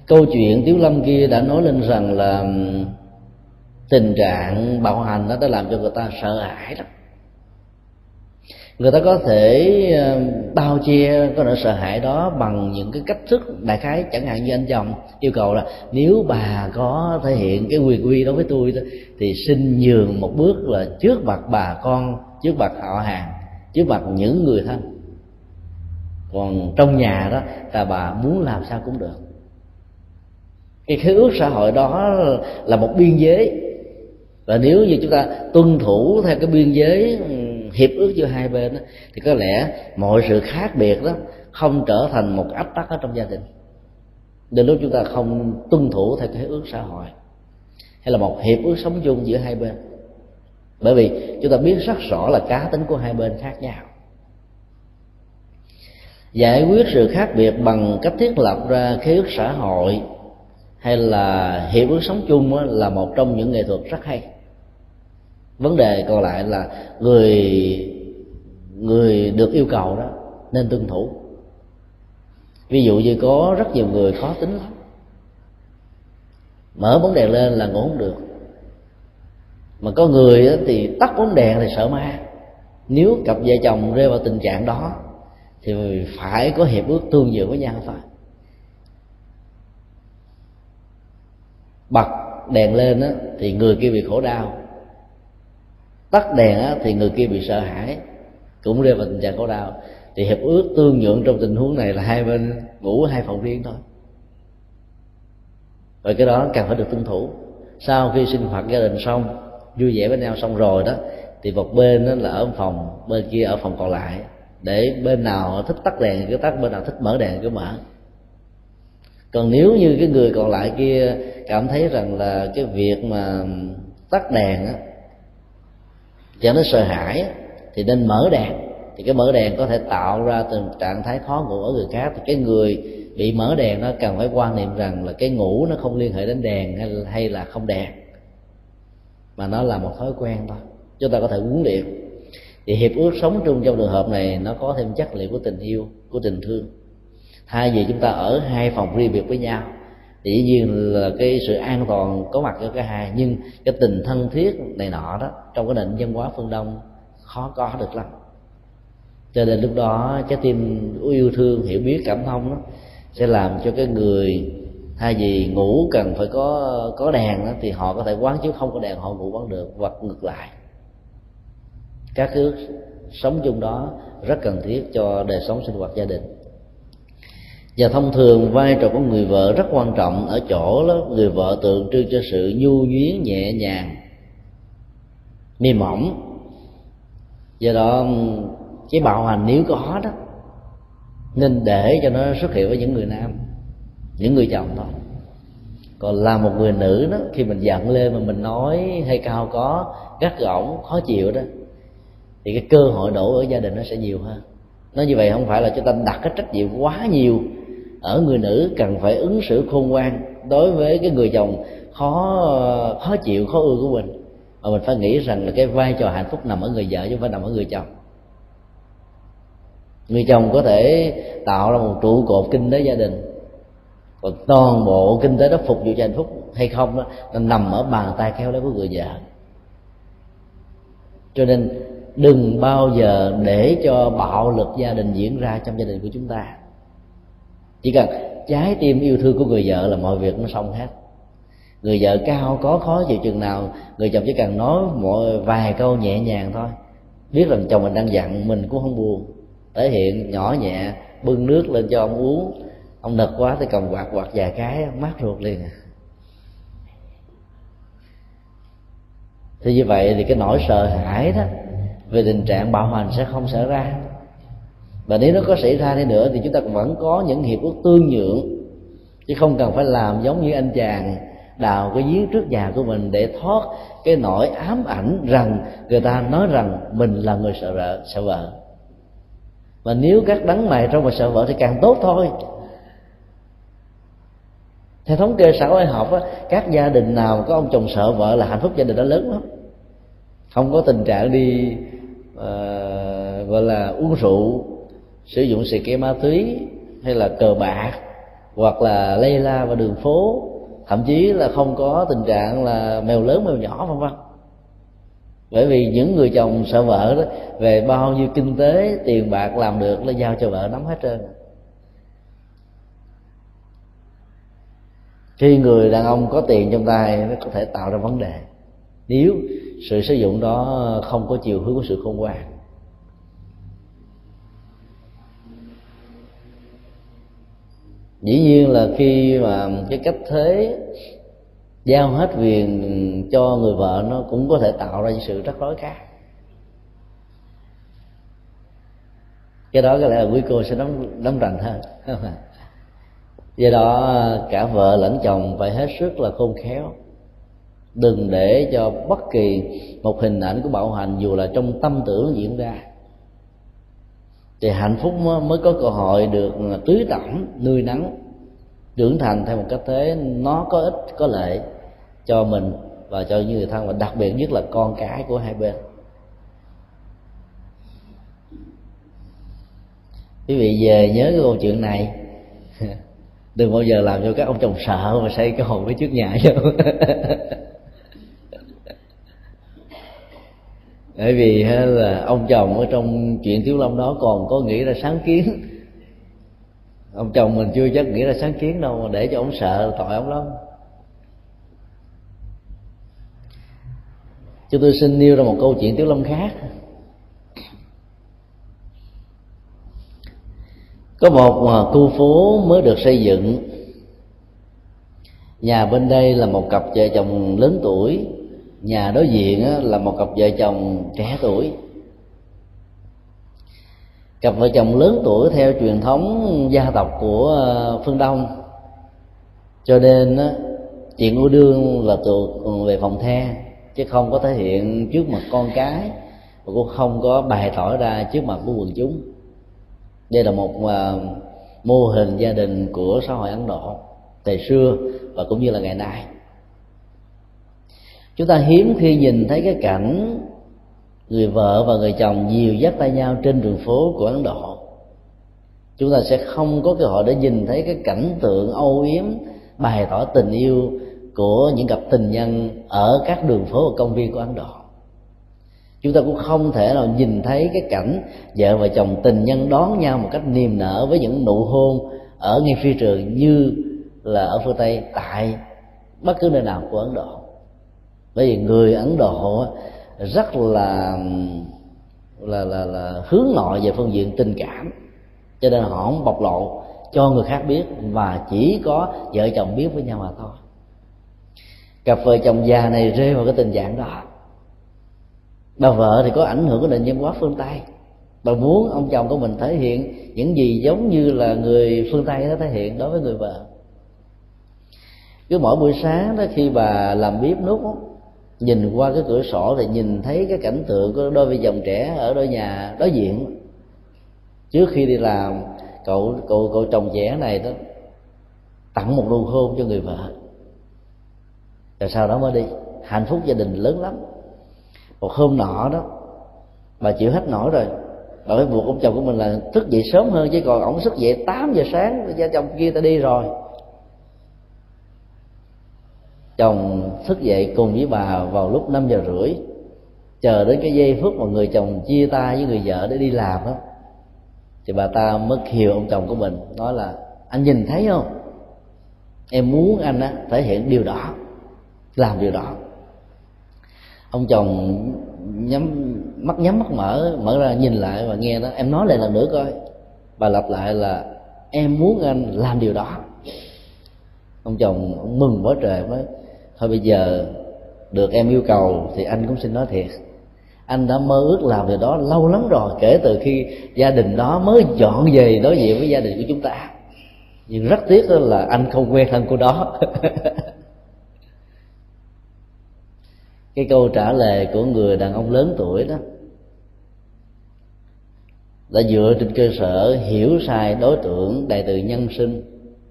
Câu chuyện tiếu lâm kia đã nói lên rằng là tình trạng bạo hành nó đã làm cho người ta sợ hãi lắm người ta có thể ờ, bao che, có nỗi sợ hãi đó bằng những cái cách thức đại khái, chẳng hạn như anh chồng yêu cầu là nếu bà có thể hiện cái quyền uy đối với tôi thì xin nhường một bước là trước mặt bà con, trước mặt họ hàng, trước mặt những người thân. Còn trong nhà đó, là bà muốn làm sao cũng được. Cái khế ước xã hội đó là một biên giới. Và nếu như chúng ta tuân thủ theo cái biên giới hiệp ước giữa hai bên đó, thì có lẽ mọi sự khác biệt đó không trở thành một áp tắc ở trong gia đình. Đến lúc chúng ta không tuân thủ theo cái ước xã hội hay là một hiệp ước sống chung giữa hai bên. Bởi vì chúng ta biết rất rõ là cá tính của hai bên khác nhau. Giải quyết sự khác biệt bằng cách thiết lập ra khế ước xã hội hay là hiệp ước sống chung là một trong những nghệ thuật rất hay vấn đề còn lại là người người được yêu cầu đó nên tuân thủ. Ví dụ như có rất nhiều người khó tính lắm. Mở bóng đèn lên là ngủ không được. Mà có người thì tắt bóng đèn thì sợ ma. Nếu cặp vợ chồng rơi vào tình trạng đó thì phải có hiệp ước tương dự với nhau phải? Bật đèn lên á, thì người kia bị khổ đau tắt đèn á, thì người kia bị sợ hãi. Cũng rơi vào tình trạng khổ đau. Thì hiệp ước tương nhượng trong tình huống này là hai bên ngủ hai phòng riêng thôi. Và cái đó cần phải được tuân thủ. Sau khi sinh hoạt gia đình xong vui vẻ với nhau xong rồi đó thì một bên đó là ở phòng bên kia ở phòng còn lại. Để bên nào thích tắt đèn cứ tắt bên nào thích mở đèn cứ mở. Còn nếu như cái người còn lại kia cảm thấy rằng là cái việc mà tắt đèn á cho nó sợ hãi thì nên mở đèn. Thì cái mở đèn có thể tạo ra tình trạng thái khó ngủ ở người khác. Thì cái người bị mở đèn nó cần phải quan niệm rằng là cái ngủ nó không liên hệ đến đèn hay, hay là không đèn. Mà nó là một thói quen thôi. Chúng ta có thể huấn luyện. Thì hiệp ước sống chung trong trường hợp này nó có thêm chất liệu của tình yêu của tình thương. Thay vì chúng ta ở hai phòng riêng biệt với nhau thì dĩ nhiên là cái sự an toàn có mặt cho cả hai nhưng cái tình thân thiết này nọ đó trong cái nền văn hóa phương đông khó có được lắm. Cho nên lúc đó trái tim yêu thương hiểu biết cảm thông đó sẽ làm cho cái người thay vì ngủ cần phải có có đèn đó, thì họ có thể quán chiếu không có đèn họ ngủ quán được hoặc ngược lại. Các thứ sống chung đó rất cần thiết cho đời sống sinh hoạt gia đình và thông thường vai trò của người vợ rất quan trọng ở chỗ đó, người vợ tượng trưng cho sự nhu nhuyến, nhẹ nhàng, mềm mỏng. Do đó, cái bạo hành nếu có đó, nên để cho nó xuất hiện với những người nam, những người chồng thôi. Còn là một người nữ đó, khi mình giận lên mà mình nói hay cao có, gắt gỏng, khó chịu đó, thì cái cơ hội đổ ở gia đình nó sẽ nhiều hơn. Nói như vậy không phải là chúng ta đặt cái trách nhiệm quá nhiều ở người nữ cần phải ứng xử khôn ngoan đối với cái người chồng khó khó chịu khó ưa của mình. Mà mình phải nghĩ rằng là cái vai trò hạnh phúc nằm ở người vợ chứ không phải nằm ở người chồng. Người chồng có thể tạo ra một trụ cột kinh tế gia đình. Còn toàn bộ kinh tế đó phục vụ cho hạnh phúc hay không đó, nó nằm ở bàn tay khéo léo của người vợ. Cho nên đừng bao giờ để cho bạo lực gia đình diễn ra trong gia đình của chúng ta chỉ cần trái tim yêu thương của người vợ là mọi việc nó xong hết. Người vợ cao có khó chịu chừng nào, người chồng chỉ cần nói một vài câu nhẹ nhàng thôi. Biết rằng chồng mình đang giận mình cũng không buồn. Thể hiện nhỏ nhẹ, bưng nước lên cho ông uống. Ông nực quá thì cầm quạt quạt vài cái, mát ruột liền à. thì như vậy thì cái nỗi sợ hãi đó, về tình trạng bạo hành sẽ không xảy ra và nếu nó có xảy ra đi nữa thì chúng ta vẫn có những hiệp ước tương nhượng. Chứ không cần phải làm giống như anh chàng đào cái giếng trước nhà của mình để thoát cái nỗi ám ảnh rằng người ta nói rằng mình là người sợ vợ sợ vợ. Và nếu các đắng mày trong mà sợ vợ thì càng tốt thôi. Theo thống kê xã hội học á, các gia đình nào có ông chồng sợ vợ là hạnh phúc gia đình đó lớn lắm. Không có tình trạng đi uh, gọi là uống rượu sử dụng xì ke ma túy hay là cờ bạc hoặc là lây la vào đường phố, thậm chí là không có tình trạng là mèo lớn mèo nhỏ, vân vân. Bởi vì những người chồng sợ vợ đó, về bao nhiêu kinh tế, tiền bạc làm được là giao cho vợ nắm hết trơn. Khi người đàn ông có tiền trong tay nó có thể tạo ra vấn đề. Nếu sự sử dụng đó không có chiều hướng của sự khôn ngoan. Dĩ nhiên là khi mà cái cách thế giao hết quyền cho người vợ nó cũng có thể tạo ra những sự rắc rối khác. Cái đó có lẽ là quý cô sẽ nắm nắm rành hơn. Do đó, cả vợ lẫn chồng phải hết sức là khôn khéo. Đừng để cho bất kỳ một hình ảnh của bạo hành dù là trong tâm tưởng diễn ra thì hạnh phúc mới có cơ hội được tưới tẩm, nuôi nắng, trưởng thành theo một cách thế. Nó có ích, có lợi cho mình và cho những người thân và đặc biệt nhất là con cái của hai bên. Quý vị về nhớ cái câu chuyện này. Đừng bao giờ làm cho các ông chồng sợ mà xây cái hồn cái trước nhà cho bởi vì là ông chồng ở trong chuyện thiếu long đó còn có nghĩ ra sáng kiến. Ông chồng mình chưa chắc nghĩ ra sáng kiến đâu, mà để cho ông sợ tội ông lắm. Chúng tôi xin nêu ra một câu chuyện tiểu long khác. Có một khu phố mới được xây dựng. Nhà bên đây là một cặp vợ chồng lớn tuổi nhà đối diện là một cặp vợ chồng trẻ tuổi. Cặp vợ chồng lớn tuổi theo truyền thống gia tộc của ờ, phương đông. Cho nên chuyện yêu đương là thuộc về phòng the, chứ không có thể hiện trước mặt con cái, và cũng không có bày tỏ ra trước mặt của quần chúng. Đây là một ờ, mô hình gia đình của xã hội ấn độ, thời xưa và cũng như là ngày nay chúng ta hiếm khi nhìn thấy cái cảnh người vợ và người chồng dìu dắt tay nhau trên đường phố của ấn độ. Chúng ta sẽ không có cơ hội để nhìn thấy cái cảnh tượng âu yếm, bày tỏ tình yêu của những cặp tình nhân ở các đường phố và công viên của ấn độ. Chúng ta cũng không thể nào nhìn thấy cái cảnh vợ và chồng tình nhân đón nhau một cách niềm nở với những nụ hôn ở ngay phi trường như là ở phương tây tại bất cứ nơi nào của ấn độ bởi vì người ấn độ rất là là là, là hướng nội về phương diện tình cảm. Cho nên họ không bộc lộ cho người khác biết và chỉ có vợ chồng biết với nhau mà thôi. Cặp vợ chồng già này rơi vào cái tình trạng đó. Bà vợ thì có ảnh hưởng của nền văn hóa phương tây. Bà muốn ông chồng của mình thể hiện những gì giống như là người phương tây nó thể hiện đối với người vợ. Cứ mỗi buổi sáng đó khi bà làm bếp nút nhìn qua cái cửa sổ thì nhìn thấy cái cảnh tượng của đôi vợ chồng trẻ ở đôi nhà đối diện. Trước khi đi làm, cậu cậu cậu chồng trẻ này đó tặng một nụ hôn cho người vợ. Rồi sau đó mới đi. Hạnh phúc gia đình lớn lắm. Một hôm nọ đó bà chịu hết nổi rồi, bà phải buộc ông chồng của mình là thức dậy sớm hơn chứ còn ổng thức dậy 8 giờ sáng gia chồng kia ta đi rồi chồng thức dậy cùng với bà vào lúc 5 giờ rưỡi. Chờ đến cái giây phút mà người chồng chia tay với người vợ để đi làm đó thì bà ta mất hiểu ông chồng của mình. Nói là, anh nhìn thấy không? Em muốn anh á, thể hiện điều đó, làm điều đó. Ông chồng nhắm, mắt nhắm mắt mở mở ra nhìn lại và nghe đó, em nói lại lần nữa coi. Bà lặp lại là, em muốn anh làm điều đó. Ông chồng ông mừng quá trời nói thôi bây giờ được em yêu cầu thì anh cũng xin nói thiệt. Anh đã mơ ước làm điều đó lâu lắm rồi, kể từ khi gia đình đó mới dọn về đối diện với gia đình của chúng ta. Nhưng rất tiếc là anh không quen thân cô đó. Cái câu trả lời của người đàn ông lớn tuổi đó đã dựa trên cơ sở hiểu sai đối tượng đại từ nhân sinh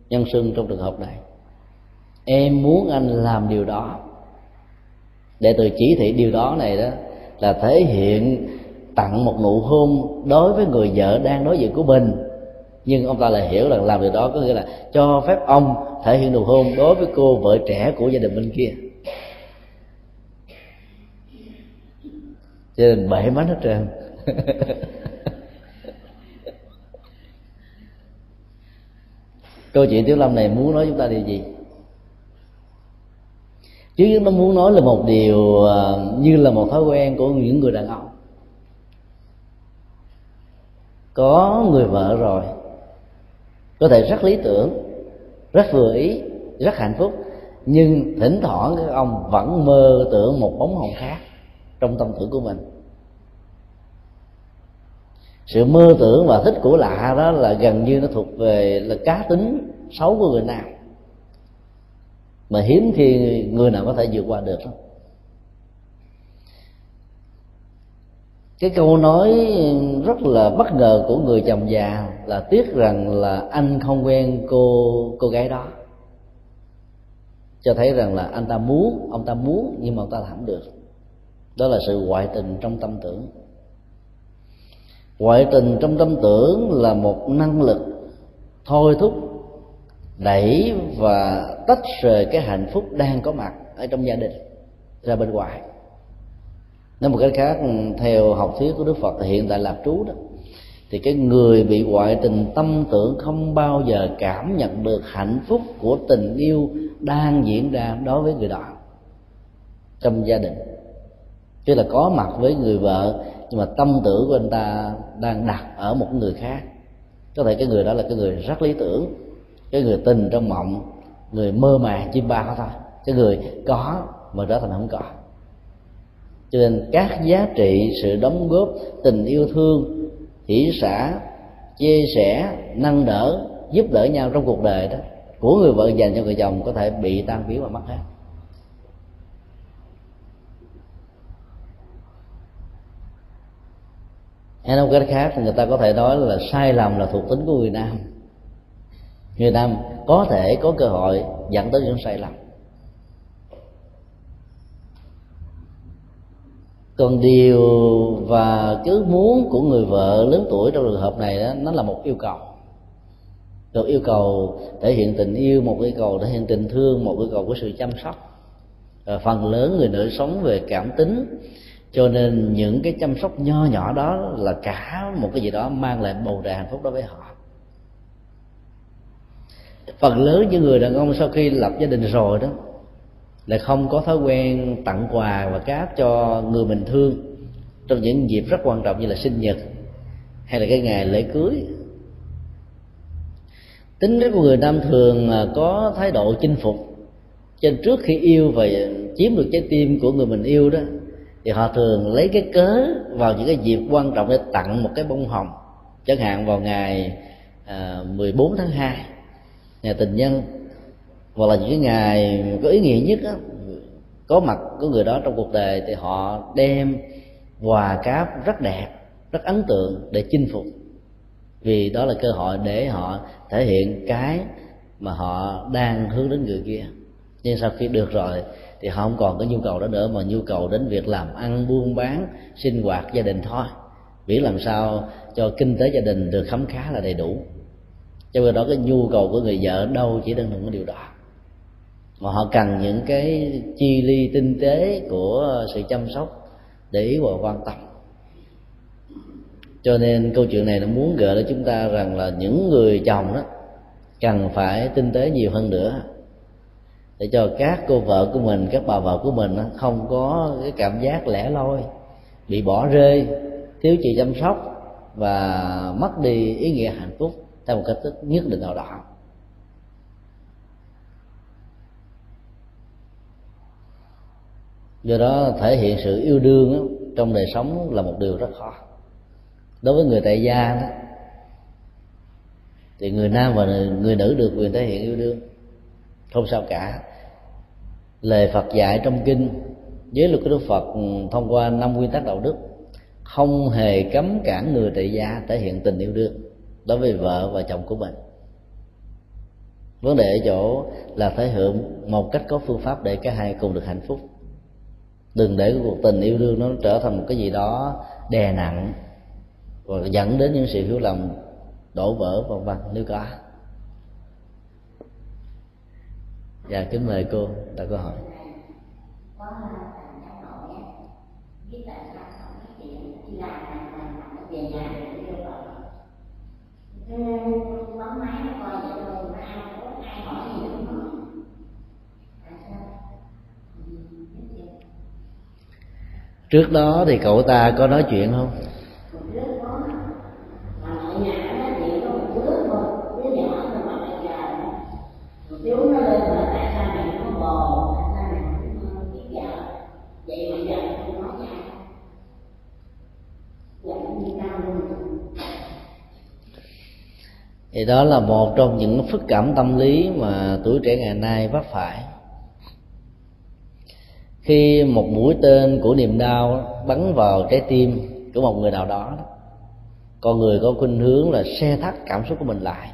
nhân sinh trong trường hợp này em muốn anh làm điều đó. Để từ chỉ thị điều đó này đó, là thể hiện tặng một nụ hôn đối với người vợ đang đối diện của mình. Nhưng ông ta lại hiểu rằng làm điều đó có nghĩa là cho phép ông thể hiện nụ hôn đối với cô vợ trẻ của gia đình bên kia. Cho nên bể mắt hết trơn. Câu chuyện tiểu lâm này muốn nói chúng ta điều gì? Chứ nó muốn nói là một điều à, như là một thói quen của những người đàn ông. Có người vợ rồi, có thể rất lý tưởng, rất vừa ý, rất hạnh phúc, nhưng thỉnh thoảng các ông vẫn mơ tưởng một bóng hồng khác trong tâm tưởng của mình. Sự mơ tưởng và thích của lạ đó là gần như nó thuộc về là cá tính xấu của người nam mà hiếm khi người nào có thể vượt qua được cái câu nói rất là bất ngờ của người chồng già là tiếc rằng là anh không quen cô cô gái đó. Cho thấy rằng là anh ta muốn, ông ta muốn nhưng mà ông ta làm được. Đó là sự ngoại tình trong tâm tưởng. Ngoại tình trong tâm tưởng là một năng lực thôi thúc đẩy và tách rời cái hạnh phúc đang có mặt ở trong gia đình ra bên ngoài. Nói một cách khác, theo học thuyết của đức phật, hiện tại lạc trú đó, thì cái người bị ngoại tình tâm tưởng không bao giờ cảm nhận được hạnh phúc của tình yêu đang diễn ra đối với người đó trong gia đình. Tức là có mặt với người vợ, nhưng mà tâm tưởng của anh ta đang đặt ở một người khác. Có thể cái người đó là cái người rất lý tưởng cái người tình trong mộng, người mơ màng chim bao thôi. Cái người có mà trở thành không có. Cho nên các giá trị sự đóng góp, tình yêu thương, hỷ xã chia sẻ, nâng đỡ, giúp đỡ nhau trong cuộc đời đó, của người vợ dành cho người chồng có thể bị tan biến và mất hết. Hay nói cách khác thì người ta có thể nói là sai lầm là thuộc tính của người nam người nam có thể có cơ hội dẫn tới những sai lầm. Còn điều và cứ muốn của người vợ lớn tuổi trong trường hợp này đó, nó là một yêu cầu. Một yêu cầu thể hiện tình yêu, một yêu cầu thể hiện tình thương, một yêu cầu của sự chăm sóc. Và phần lớn người nữ sống về cảm tính, cho nên những cái chăm sóc nho nhỏ đó là cả một cái gì đó mang lại bầu trời hạnh phúc đối với họ phần lớn những người đàn ông sau khi lập gia đình rồi đó là không có thói quen tặng quà và cáp cho người mình thương trong những dịp rất quan trọng như là sinh nhật hay là cái ngày lễ cưới. Tính cách của người nam thường có thái độ chinh phục cho nên trước khi yêu và chiếm được trái tim của người mình yêu đó thì họ thường lấy cái cớ vào những cái dịp quan trọng để tặng một cái bông hồng chẳng hạn vào ngày à, 14 tháng 2 ngày tình nhân. Hoặc là những cái ngày có ý nghĩa nhất đó, có mặt của người đó trong cuộc đời thì họ đem quà cáp rất đẹp rất ấn tượng để chinh phục. Vì đó là cơ hội để họ thể hiện cái mà họ đang hướng đến người kia. Nhưng sau khi được rồi thì họ không còn cái nhu cầu đó nữa mà nhu cầu đến việc làm ăn buôn bán sinh hoạt gia đình thôi. Miễn làm sao cho kinh tế gia đình được khấm khá là đầy đủ cho nên đó, cái nhu cầu của người vợ đâu chỉ đơn thuần cái điều đó. Mà họ cần những cái chi ly tinh tế của sự chăm sóc để ý và quan tâm. Cho nên câu chuyện này nó muốn gợi đến chúng ta rằng là những người chồng đó cần phải tinh tế nhiều hơn nữa. Để cho các cô vợ của mình, các bà vợ của mình không có cái cảm giác lẻ loi, bị bỏ rơi, thiếu chị chăm sóc và mất đi ý nghĩa hạnh phúc theo một cách thức nhất định nào đó. Do đó thể hiện sự yêu đương đó, trong đời sống là một điều rất khó. Đối với người tại gia đó thì người nam và người nữ được quyền thể hiện yêu đương. Không sao cả. Lời phật dạy trong kinh với luật của đức phật ừ, thông qua năm nguyên tắc đạo đức không hề cấm cản người tại gia thể hiện tình yêu đương đối với vợ và chồng của mình. Vấn đề ở chỗ là thể hiện một cách có phương pháp để cả hai cùng được hạnh phúc. Đừng để cuộc tình yêu đương nó trở thành một cái gì đó đè nặng và dẫn đến những sự hiểu lầm, đổ vỡ, vân vân, nếu có. Dạ kính mời cô đặt câu hỏi bấm máy nó coi vậy nó ai có ai hỏi gì nói. Trước đó thì cậu ta có nói chuyện không? Thì đó là một trong những phức cảm tâm lý mà tuổi trẻ ngày nay vấp phải. Khi một mũi tên của niềm đau bắn vào trái tim của một người nào đó, con người có khuynh hướng là xe thắt cảm xúc của mình lại.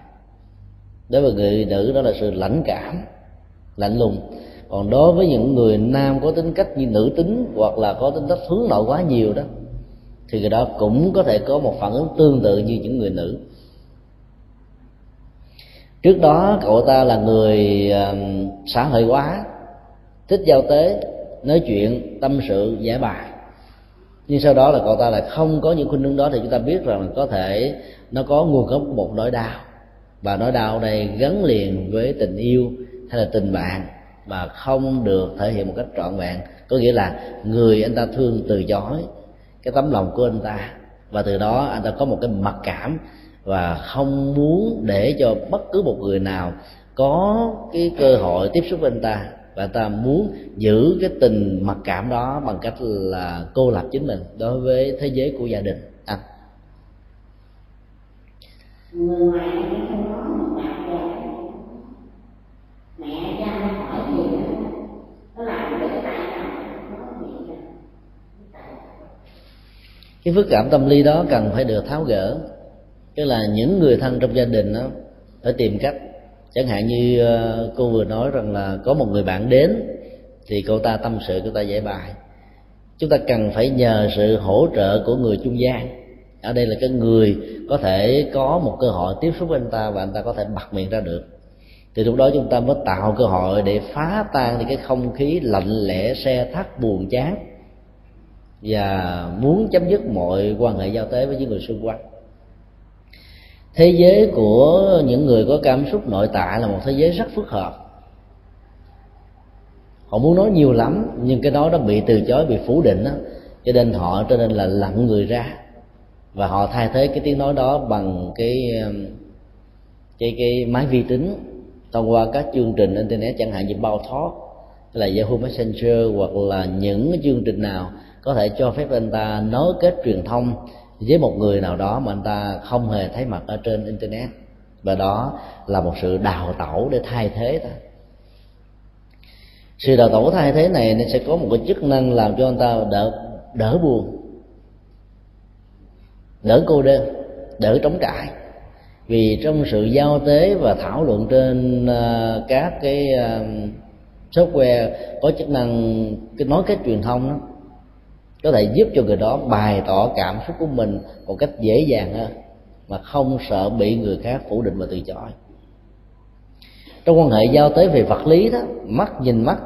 Đối với người nữ, đó là sự lãnh cảm, lạnh lùng. Còn đối với những người nam có tính cách như nữ tính hoặc là có tính cách hướng nội quá nhiều đó, thì người đó cũng có thể có một phản ứng tương tự như những người nữ trước đó cậu ta là người uh, xã hội hóa thích giao tế nói chuyện tâm sự giải bài. Nhưng sau đó là cậu ta lại không có những khuynh hướng đó thì chúng ta biết rằng là có thể nó có nguồn gốc một nỗi đau. Và nỗi đau đây gắn liền với tình yêu hay là tình bạn mà không được thể hiện một cách trọn vẹn. Có nghĩa là người anh ta thương từ chối cái tấm lòng của anh ta. Và từ đó anh ta có một cái mặc cảm và không muốn để cho bất cứ một người nào có cái cơ hội tiếp xúc với anh ta. Và ta muốn giữ cái tình mặc cảm đó bằng cách là cô lập chính mình đối với thế giới của gia đình. À. người ngoài không có một bạn bè. Mẹ cha nó hỏi gì nó làm cái tại cái phức cảm tâm lý đó cần phải được tháo gỡ tức là những người thân trong gia đình đó phải tìm cách. Chẳng hạn như ờ, cô vừa nói rằng là có một người bạn đến, thì cô ta tâm sự, cô ta giải bài. Chúng ta cần phải nhờ sự hỗ trợ của người trung gian. Ở đây là cái người có thể có một cơ hội tiếp xúc với anh ta và anh ta có thể bật miệng ra được. Thì lúc đó chúng ta mới tạo cơ hội để phá tan đi cái không khí lạnh lẽ, xe thắt, buồn chán. Và muốn chấm dứt mọi quan hệ giao tế với những người xung quanh thế giới của những người có cảm xúc nội tại là một thế giới rất phức hợp. Họ muốn nói nhiều lắm, nhưng cái đó nó bị từ chối, bị phủ định đó cho nên họ, cho nên là lặng người ra. Và họ thay thế cái tiếng nói đó bằng cái um, cái cái máy vi tính thông qua các chương trình internet chẳng hạn như bao thoát là Yahoo Messenger hoặc là những chương trình nào có thể cho phép anh ta nối kết truyền thông với một người nào đó mà anh ta không hề thấy mặt ở trên internet, và đó là một sự đào tẩu để thay thế ta. Sự đào tẩu thay thế này nó sẽ có một cái chức năng làm cho anh ta đỡ đỡ buồn, đỡ cô đơn, đỡ trống trải. Vì trong sự giao tế và thảo luận trên à, các cái à, software có chức năng, cái nói cách truyền thông đó có thể giúp cho người đó bày tỏ cảm xúc của mình một cách dễ dàng hơn mà không sợ bị người khác phủ định và từ chối. Trong quan hệ giao tế về vật lý đó mắt nhìn mắt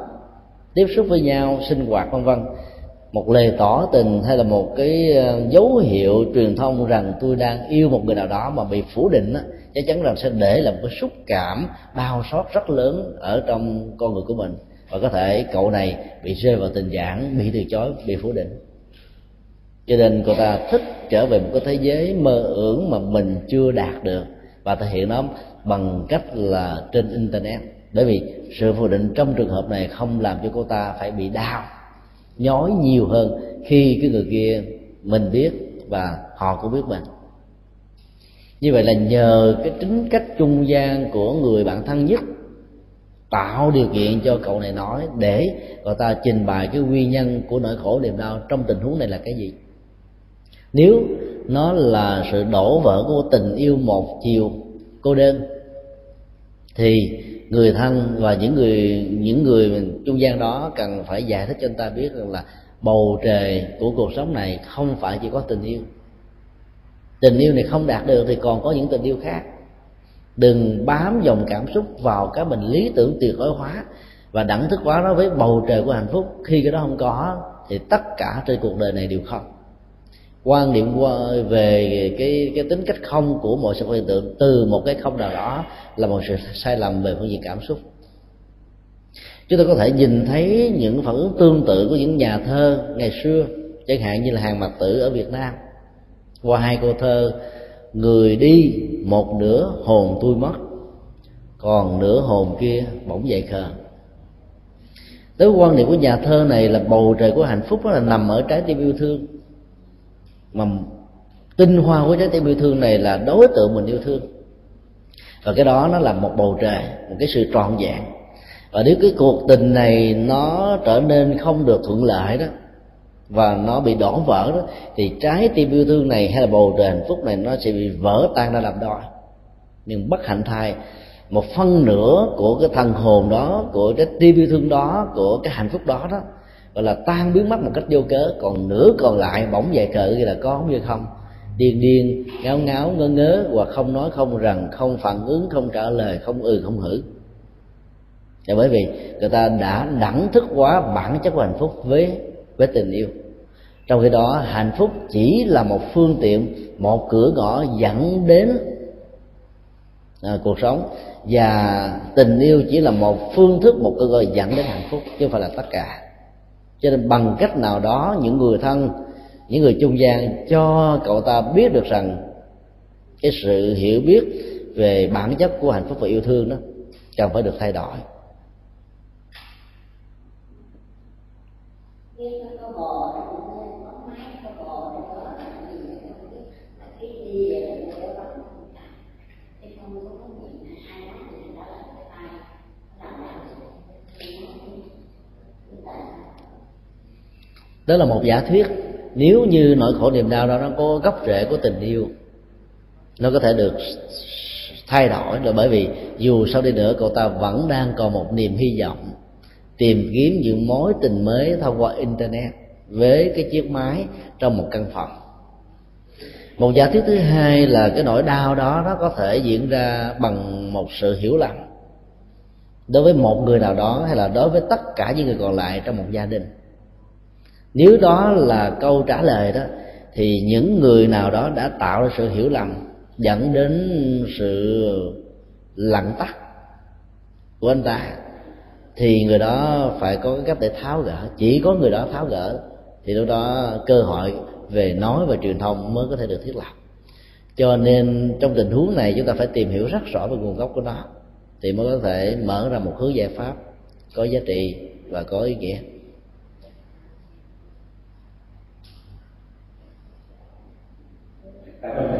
tiếp xúc với nhau sinh hoạt vân vân một lời tỏ tình hay là một cái ờ, dấu hiệu truyền thông rằng tôi đang yêu một người nào đó mà bị phủ định đó, chắc chắn rằng sẽ để lại một cái xúc cảm đau xót rất lớn ở trong con người của mình. Và có thể cậu này bị rơi vào tình trạng bị từ chối bị phủ định cho nên cô ta thích trở về một cái thế giới mơ ưởng mà mình chưa đạt được và thể hiện nó bằng cách là trên internet. Bởi vì sự phủ định trong trường hợp này không làm cho cô ta phải bị đau, nhói nhiều hơn khi cái người kia mình biết và họ cũng biết mình. Như vậy là nhờ cái tính cách trung gian của người bạn thân nhất tạo điều kiện cho cậu này nói để cậu ta trình bày cái nguyên nhân của nỗi khổ niềm đau trong tình huống này là cái gì nếu nó là sự đổ vỡ của tình yêu một chiều cô đơn, thì người thân và những người những người trung gian đó cần phải giải thích cho người ta biết rằng là bầu trời của cuộc sống này không phải chỉ có tình yêu. Tình yêu này không đạt được thì còn có những tình yêu khác. Đừng bám dòng cảm xúc vào cái mình lý tưởng tuyệt đối hóa và đẳng thức hóa nó với bầu trời của hạnh phúc. Khi cái đó không có, thì tất cả trên cuộc đời này đều không quan niệm về cái cái tính cách không của mọi sự hiện tượng từ một cái không nào đó là một sự sai lầm về phương diện cảm xúc. Chúng ta có thể nhìn thấy những phản ứng tương tự của những nhà thơ ngày xưa, chẳng hạn như là hàng mặt tử ở việt nam. Qua hai câu thơ, người đi, một nửa hồn tôi mất, còn nửa hồn kia bỗng dậy khờ. Tới quan niệm của nhà thơ này là bầu trời của hạnh phúc đó là nằm ở trái tim yêu thương mà tinh hoa của trái tim yêu thương này là đối tượng mình yêu thương. Và cái đó nó là một bầu trời, một cái sự trọn vẹn. Và nếu cái cuộc tình này nó trở nên không được thuận lợi đó, và nó bị đổ vỡ đó, thì trái tim yêu thương này hay là bầu trời hạnh phúc này nó sẽ bị vỡ tan ra làm đôi nhưng bất hạnh thay, một phân nửa của cái thần hồn đó, của cái tim yêu thương đó, của cái hạnh phúc đó đó gọi là tan biến mất một cách vô cớ còn nửa còn lại bỗng dậy cự như là có như không. Điên điên ngáo ngáo ngơ ngớ hoặc không nói không rằng không phản ứng không trả lời không ừ không hử. Là bởi vì người ta đã đẳng thức quá bản chất của hạnh phúc với với tình yêu. Trong khi đó hạnh phúc chỉ là một phương tiện một cửa ngõ dẫn đến à, cuộc sống. Và tình yêu chỉ là một phương thức một cơ hội dẫn đến hạnh phúc chứ không phải là tất cả cho nên bằng cách nào đó, những người thân, những người trung gian cho cậu ta biết được rằng cái sự hiểu biết về bản chất của hạnh phúc và yêu thương đó cần phải được thay đổi đó là một giả thuyết. Nếu như nỗi khổ niềm đau đó nó có gốc rễ của tình yêu, nó có thể được thay đổi. Là bởi vì dù sau đi nữa, cậu ta vẫn đang còn một niềm hy vọng tìm kiếm những mối tình mới thông qua internet với cái chiếc máy trong một căn phòng. Một giả thuyết thứ hai là cái nỗi đau đó, nó có thể diễn ra bằng một sự hiểu lầm đối với một người nào đó hay là đối với tất cả những người còn lại trong một gia đình nếu đó là câu trả lời đó, thì những người nào đó đã tạo ra sự hiểu lầm dẫn đến sự lặng tắt của anh ta, thì người đó phải có cái cách để tháo gỡ. Chỉ có người đó tháo gỡ, thì lúc đó cơ hội về nói và truyền thông mới có thể được thiết lập. Cho nên trong tình huống này chúng ta phải tìm hiểu rất rõ về nguồn gốc của nó, thì mới có thể mở ra một hướng giải pháp có giá trị và có ý nghĩa. Cảm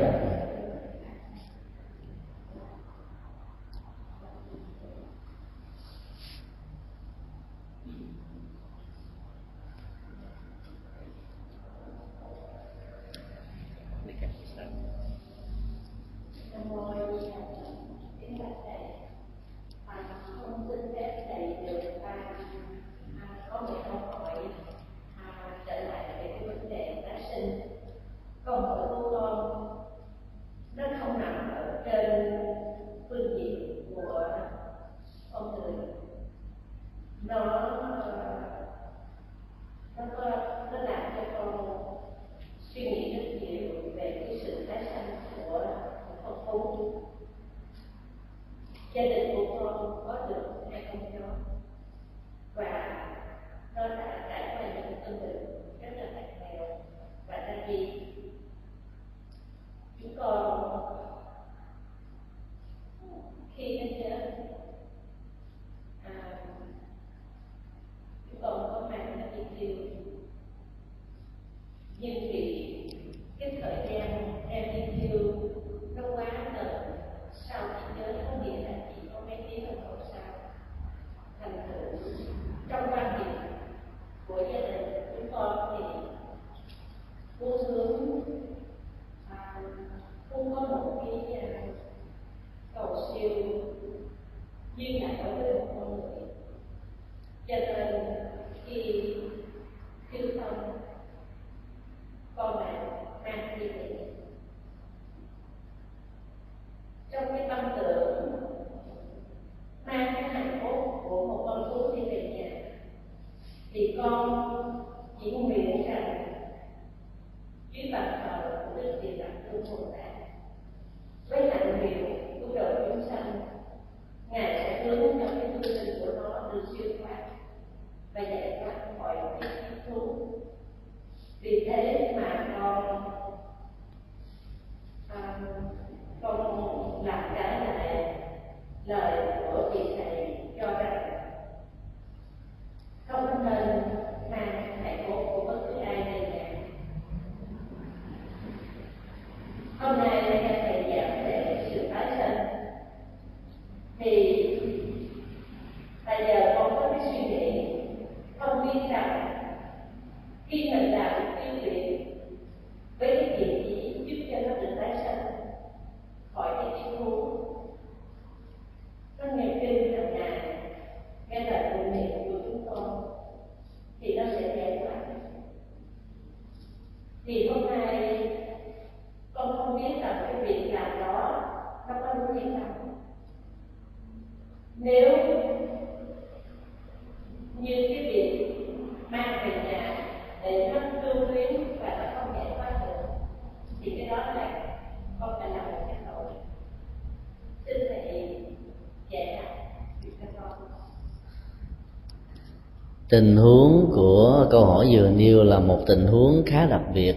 tình huống của câu hỏi vừa nêu là một tình huống khá đặc biệt.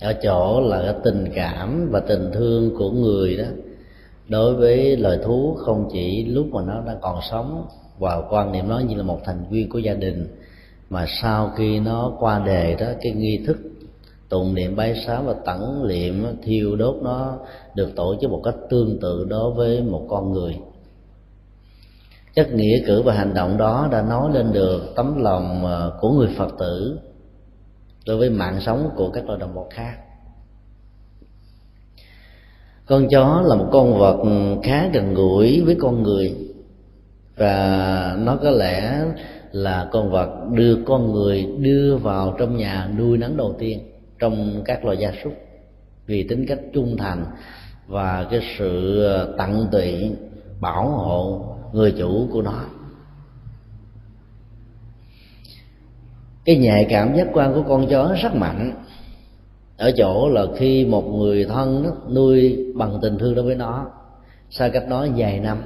Ở chỗ là cái tình cảm và tình thương của người đó, đối với loài thú không chỉ lúc mà nó đang còn sống, và quan niệm nó như là một thành viên của gia đình, mà sau khi nó qua đề đó, cái nghi thức, tụng niệm bái sám và tẩn liệm thiêu đốt nó được tổ chức một cách tương tự đối với một con người chất nghĩa, cử và hành động đó đã nói lên được tấm lòng ờ, của người phật tử đối với mạng sống của các loài động vật khác. Con chó là một con vật khá gần gũi với con người và nó có lẽ là con vật đưa con người đưa vào trong nhà nuôi nấng đầu tiên trong các loài gia súc. Vì tính cách trung thành và cái sự ờ, tận tụy, bảo hộ người chủ của nó. Cái nhạy cảm giác quan của con chó rất mạnh. Ở chỗ là khi một người thân đó, nuôi bằng tình thương đối với nó xa cách nó vài năm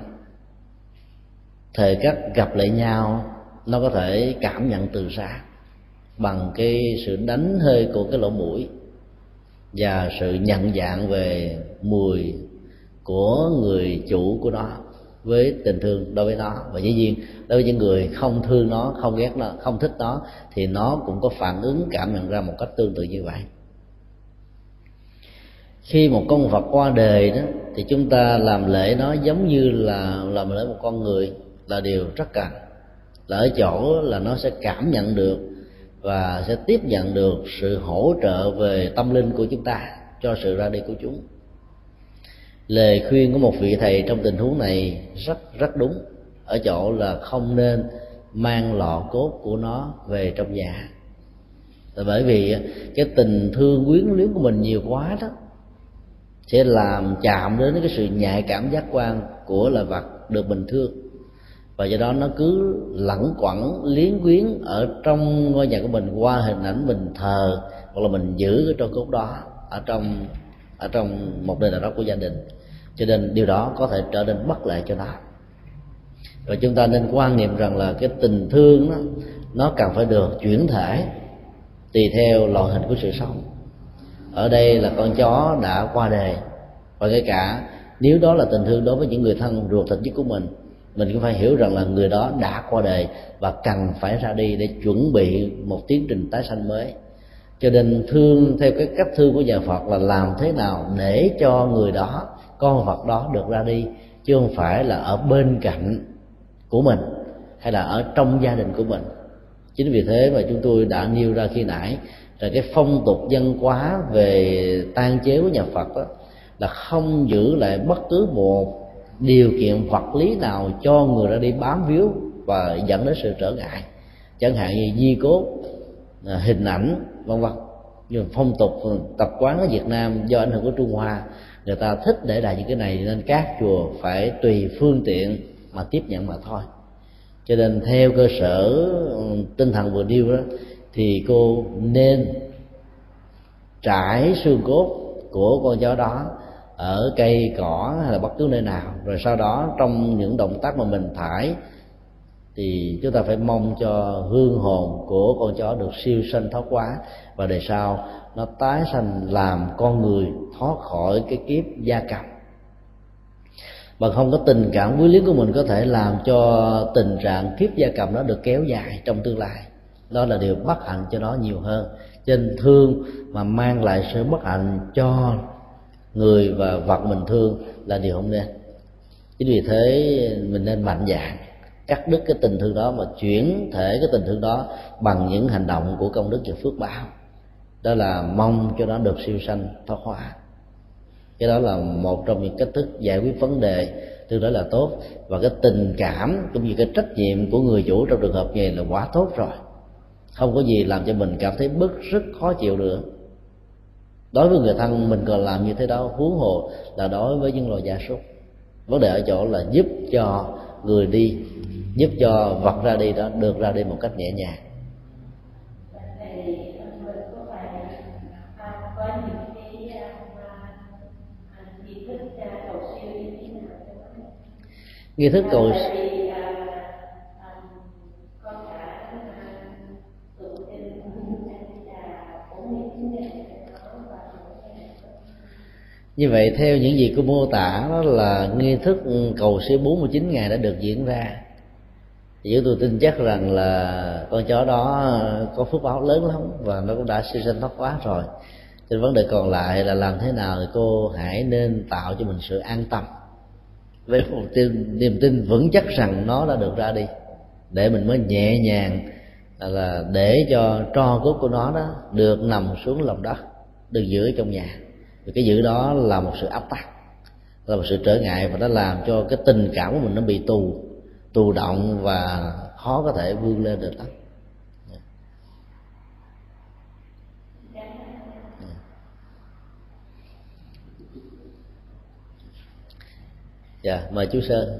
thời các gặp lại nhau nó có thể cảm nhận từ xa bằng cái sự đánh hơi của cái lỗ mũi và sự nhận dạng về mùi của người chủ của nó với tình thương đối với nó. Và dĩ nhiên, đối với những người không thương nó, không ghét nó, không thích nó, thì nó cũng có phản ứng cảm nhận ra một cách tương tự như vậy. Khi một con vật qua đời đó, thì chúng ta làm lễ nó giống như là, làm lễ một con người là điều rất cần. Là ở chỗ là nó sẽ cảm nhận được và sẽ tiếp nhận được sự hỗ trợ về tâm linh của chúng ta, cho sự ra đi của chúng lời khuyên của một vị thầy trong tình huống này rất rất đúng. Ở chỗ là không nên mang lọ cốt của nó về trong nhà. Là bởi vì cái tình thương quyến luyến của mình nhiều quá đó, sẽ làm chạm đến cái sự nhạy cảm giác quan của loài vật được bình thường và do đó nó cứ lẳng quẩn, liến quyến ở trong ngôi nhà của mình qua hình ảnh mình thờ hoặc là mình giữ cái tro cốt đó ở trong ở trong một nơi nào đó của gia đình. Cho nên điều đó có thể trở nên bất lợi cho nó. Và chúng ta nên quan niệm rằng là cái tình thương đó, nó cần phải được chuyển thể tùy theo loại hình của sự sống. Ở đây là con chó đã qua đời và kể cả nếu đó là tình thương đối với những người thân ruột thịt nhất của mình mình cũng phải hiểu rằng là người đó đã qua đời và cần phải ra đi để chuẩn bị một tiến trình tái sanh mới cho nên thương theo cái cách thương của nhà phật là làm thế nào để cho người đó con vật đó được ra đi chứ không phải là ở bên cạnh của mình hay là ở trong gia đình của mình. Chính vì thế mà chúng tôi đã nêu ra khi nãy là cái phong tục dân hóa về tan chế của nhà phật đó, là không giữ lại bất cứ một điều kiện vật lý nào cho người ra đi bám víu và dẫn đến sự trở ngại. Chẳng hạn như di cốt à, hình ảnh vân vân. Nhưng phong tục tập quán ở Việt Nam do ảnh hưởng của Trung Hoa, người ta thích để lại những cái này nên các chùa phải tùy phương tiện mà tiếp nhận mà thôi. Cho nên theo cơ sở tinh thần vừa nêu đó, thì cô nên trải xương cốt của con chó đó ở cây cỏ hay là bất cứ nơi nào, rồi sau đó trong những động tác mà mình thải thì chúng ta phải mong cho hương hồn của con chó được siêu sanh thoát quá và đời sau, nó tái sanh làm con người thoát khỏi cái kiếp gia cầm. Mà không có tình cảm quý liếng của mình có thể làm cho tình trạng kiếp gia cầm nó được kéo dài trong tương lai. Đó là điều bất hạnh cho nó nhiều hơn. Trên thương mà mang lại sự bất hạnh cho người và vật mình thương là điều không nên. Chính vì thế mình nên mạnh dạn cắt đứt cái tình thương đó mà chuyển thể cái tình thương đó bằng những hành động của công đức và phước báo. Đó là mong cho nó được siêu sanh, thoát hóa. Cái đó là một trong những cách thức giải quyết vấn đề tương đối là tốt. Và cái tình cảm cũng như cái trách nhiệm của người chủ trong trường hợp này là quá tốt rồi. Không có gì làm cho mình cảm thấy bức rất khó chịu được đối với người thân mình còn làm như thế đó, huống hồ là đối với những loài gia súc. Vấn đề ở chỗ là giúp cho người đi giúp cho vật ra đi đó được ra đi một cách nhẹ nhàng. Nghi thức cầu như vậy, theo những gì cô mô tả, đó là nghi thức cầu siêu 49 ngày đã được diễn ra thì chúng tôi tin chắc rằng là con chó đó có phước báo lớn lắm và nó cũng đã siêu sinh thoát quá rồi. Trên vấn đề còn lại là làm thế nào thì cô hãy nên tạo cho mình sự an tâm. Với một tin, niềm tin vững chắc rằng nó đã được ra đi để mình mới nhẹ nhàng là để cho tro cốt của nó đó được nằm xuống lòng đất được giữ trong nhà. Vì cái giữ đó là một sự áp tắc là một sự trở ngại và nó làm cho cái tình cảm của mình nó bị tù tù động và khó có thể vươn lên được lắm. Dạ mời chú sơn.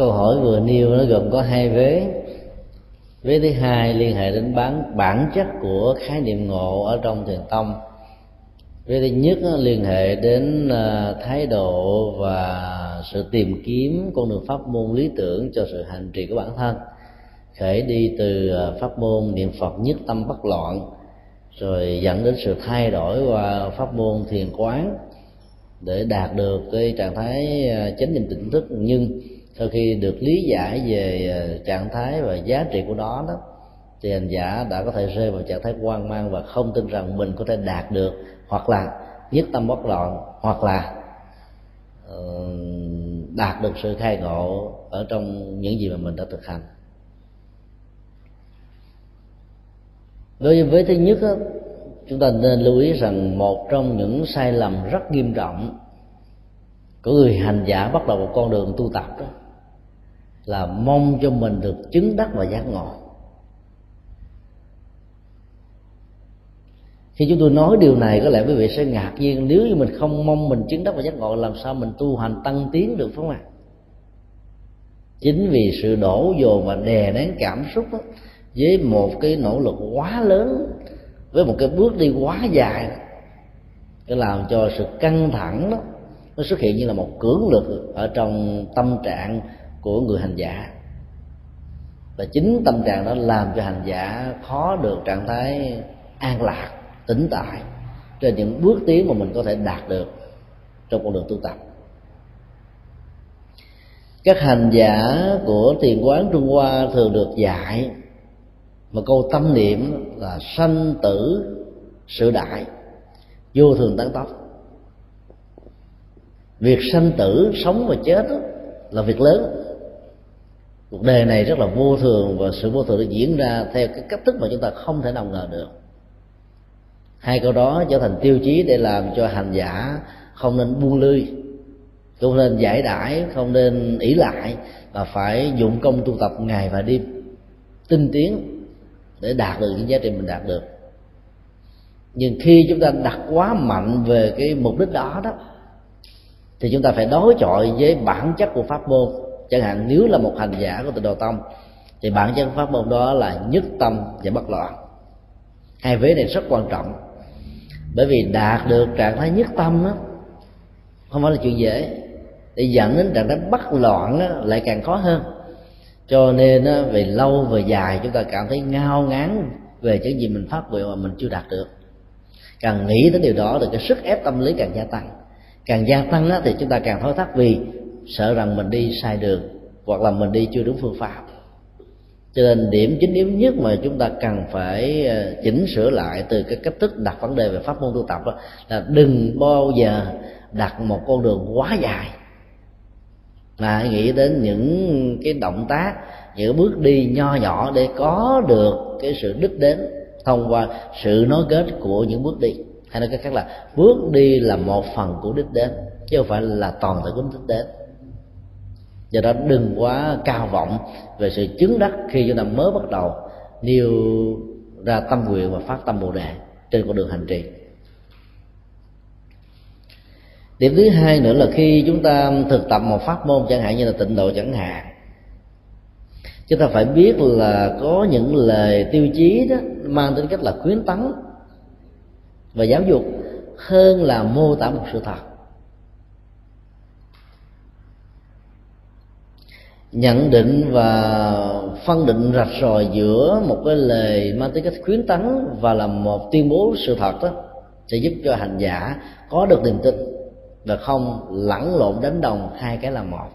Câu hỏi vừa nêu nó gồm có hai vế. Vế thứ hai liên hệ đến bản bản chất của khái niệm ngộ ở trong thiền tông. Vế thứ nhất liên hệ đến à, thái độ và sự tìm kiếm con đường pháp môn lý tưởng cho sự hành trì của bản thân. Khởi đi từ à, pháp môn niệm phật nhất tâm bất loạn, rồi dẫn đến sự thay đổi qua pháp môn thiền quán để đạt được cái trạng thái à, chánh niệm tỉnh thức. Nhưng sau khi được lý giải về ờ, trạng thái và giá trị của nó đó thì hành giả đã có thể rơi vào trạng thái hoang mang và không tin rằng mình có thể đạt được hoặc là nhất tâm bất loạn hoặc là ờ, đạt được sự khai ngộ ở trong những gì mà mình đã thực hành. Đối với thứ nhất đó, chúng ta nên lưu ý rằng một trong những sai lầm rất nghiêm trọng của người hành giả bắt đầu một con đường tu tập đó là mong cho mình được chứng đắc và giác ngộ. Khi chúng tôi nói điều này có lẽ quý vị sẽ ngạc nhiên nếu như mình không mong mình chứng đắc và giác ngộ làm sao mình tu hành tăng tiến được phải không ạ? Chính vì sự đổ dồn và đè nén cảm xúc đó, với một cái nỗ lực quá lớn với một cái bước đi quá dài cái làm cho sự căng thẳng đó nó xuất hiện như là một cưỡng lực ở trong tâm trạng của người hành giả. Và chính tâm trạng đó làm cho hành giả khó được trạng thái an lạc tĩnh tại. Trên những bước tiến mà mình có thể đạt được trong con đường tu tập. Các hành giả của thiền quán trung hoa thường được dạy một câu tâm niệm là sanh tử sự đại. Vô thường tăng tốc việc sanh tử sống và chết đó, là việc lớn cuộc đời này rất là vô thường và sự vô thường nó diễn ra theo cái cách thức mà chúng ta không thể nào ngờ được. Hai câu đó trở thành tiêu chí để làm cho hành giả không nên buông lươi không nên giải đãi, không nên ỷ lại và phải dụng công tu tập ngày và đêm, tinh tiến để đạt được những giá trị mình đạt được. Nhưng khi chúng ta đặt quá mạnh về cái mục đích đó đó, thì chúng ta phải đối chọi với bản chất của pháp môn chẳng hạn nếu là một hành giả của tịnh độ tông thì bản chất pháp môn đó là nhất tâm và bất loạn. Hai vế này rất quan trọng. Bởi vì đạt được trạng thái nhất tâm đó không phải là chuyện dễ. Để dẫn đến trạng thái bất loạn đó, lại càng khó hơn. Cho nên đó, về lâu về dài chúng ta cảm thấy ngao ngán về những gì mình phát nguyện mà mình chưa đạt được. Càng nghĩ đến điều đó thì cái sức ép tâm lý càng gia tăng. Càng gia tăng đó, thì chúng ta càng thối thắt vì sợ rằng mình đi sai đường hoặc là mình đi chưa đúng phương pháp. Cho nên điểm chính yếu nhất mà chúng ta cần phải ờ, chỉnh sửa lại từ cái cách thức đặt vấn đề về pháp môn tu tập đó, là đừng bao giờ đặt một con đường quá dài. Mà hãy nghĩ đến những cái động tác những bước đi nho nhỏ để có được cái sự đích đến thông qua sự nối kết của những bước đi. Hay nói cách khác là bước đi là một phần của đích đến chứ không phải là toàn thể của đích đến do đó đừng quá cao vọng về sự chứng đắc khi chúng ta mới bắt đầu nêu ra tâm nguyện và phát tâm bồ đề trên con đường hành trì. Điểm thứ hai nữa là khi chúng ta thực tập một pháp môn chẳng hạn như là tịnh độ chẳng hạn, chúng ta phải biết là có những lời tiêu chí đó mang tính cách là khuyến tấn và giáo dục hơn là mô tả một sự thật. Nhận định và phân định rạch ròi giữa một cái lời mang tính cách khuyến tấn và là một tuyên bố sự thật đó, sẽ giúp cho hành giả có được niềm tin và không lẫn lộn đánh đồng hai cái là một.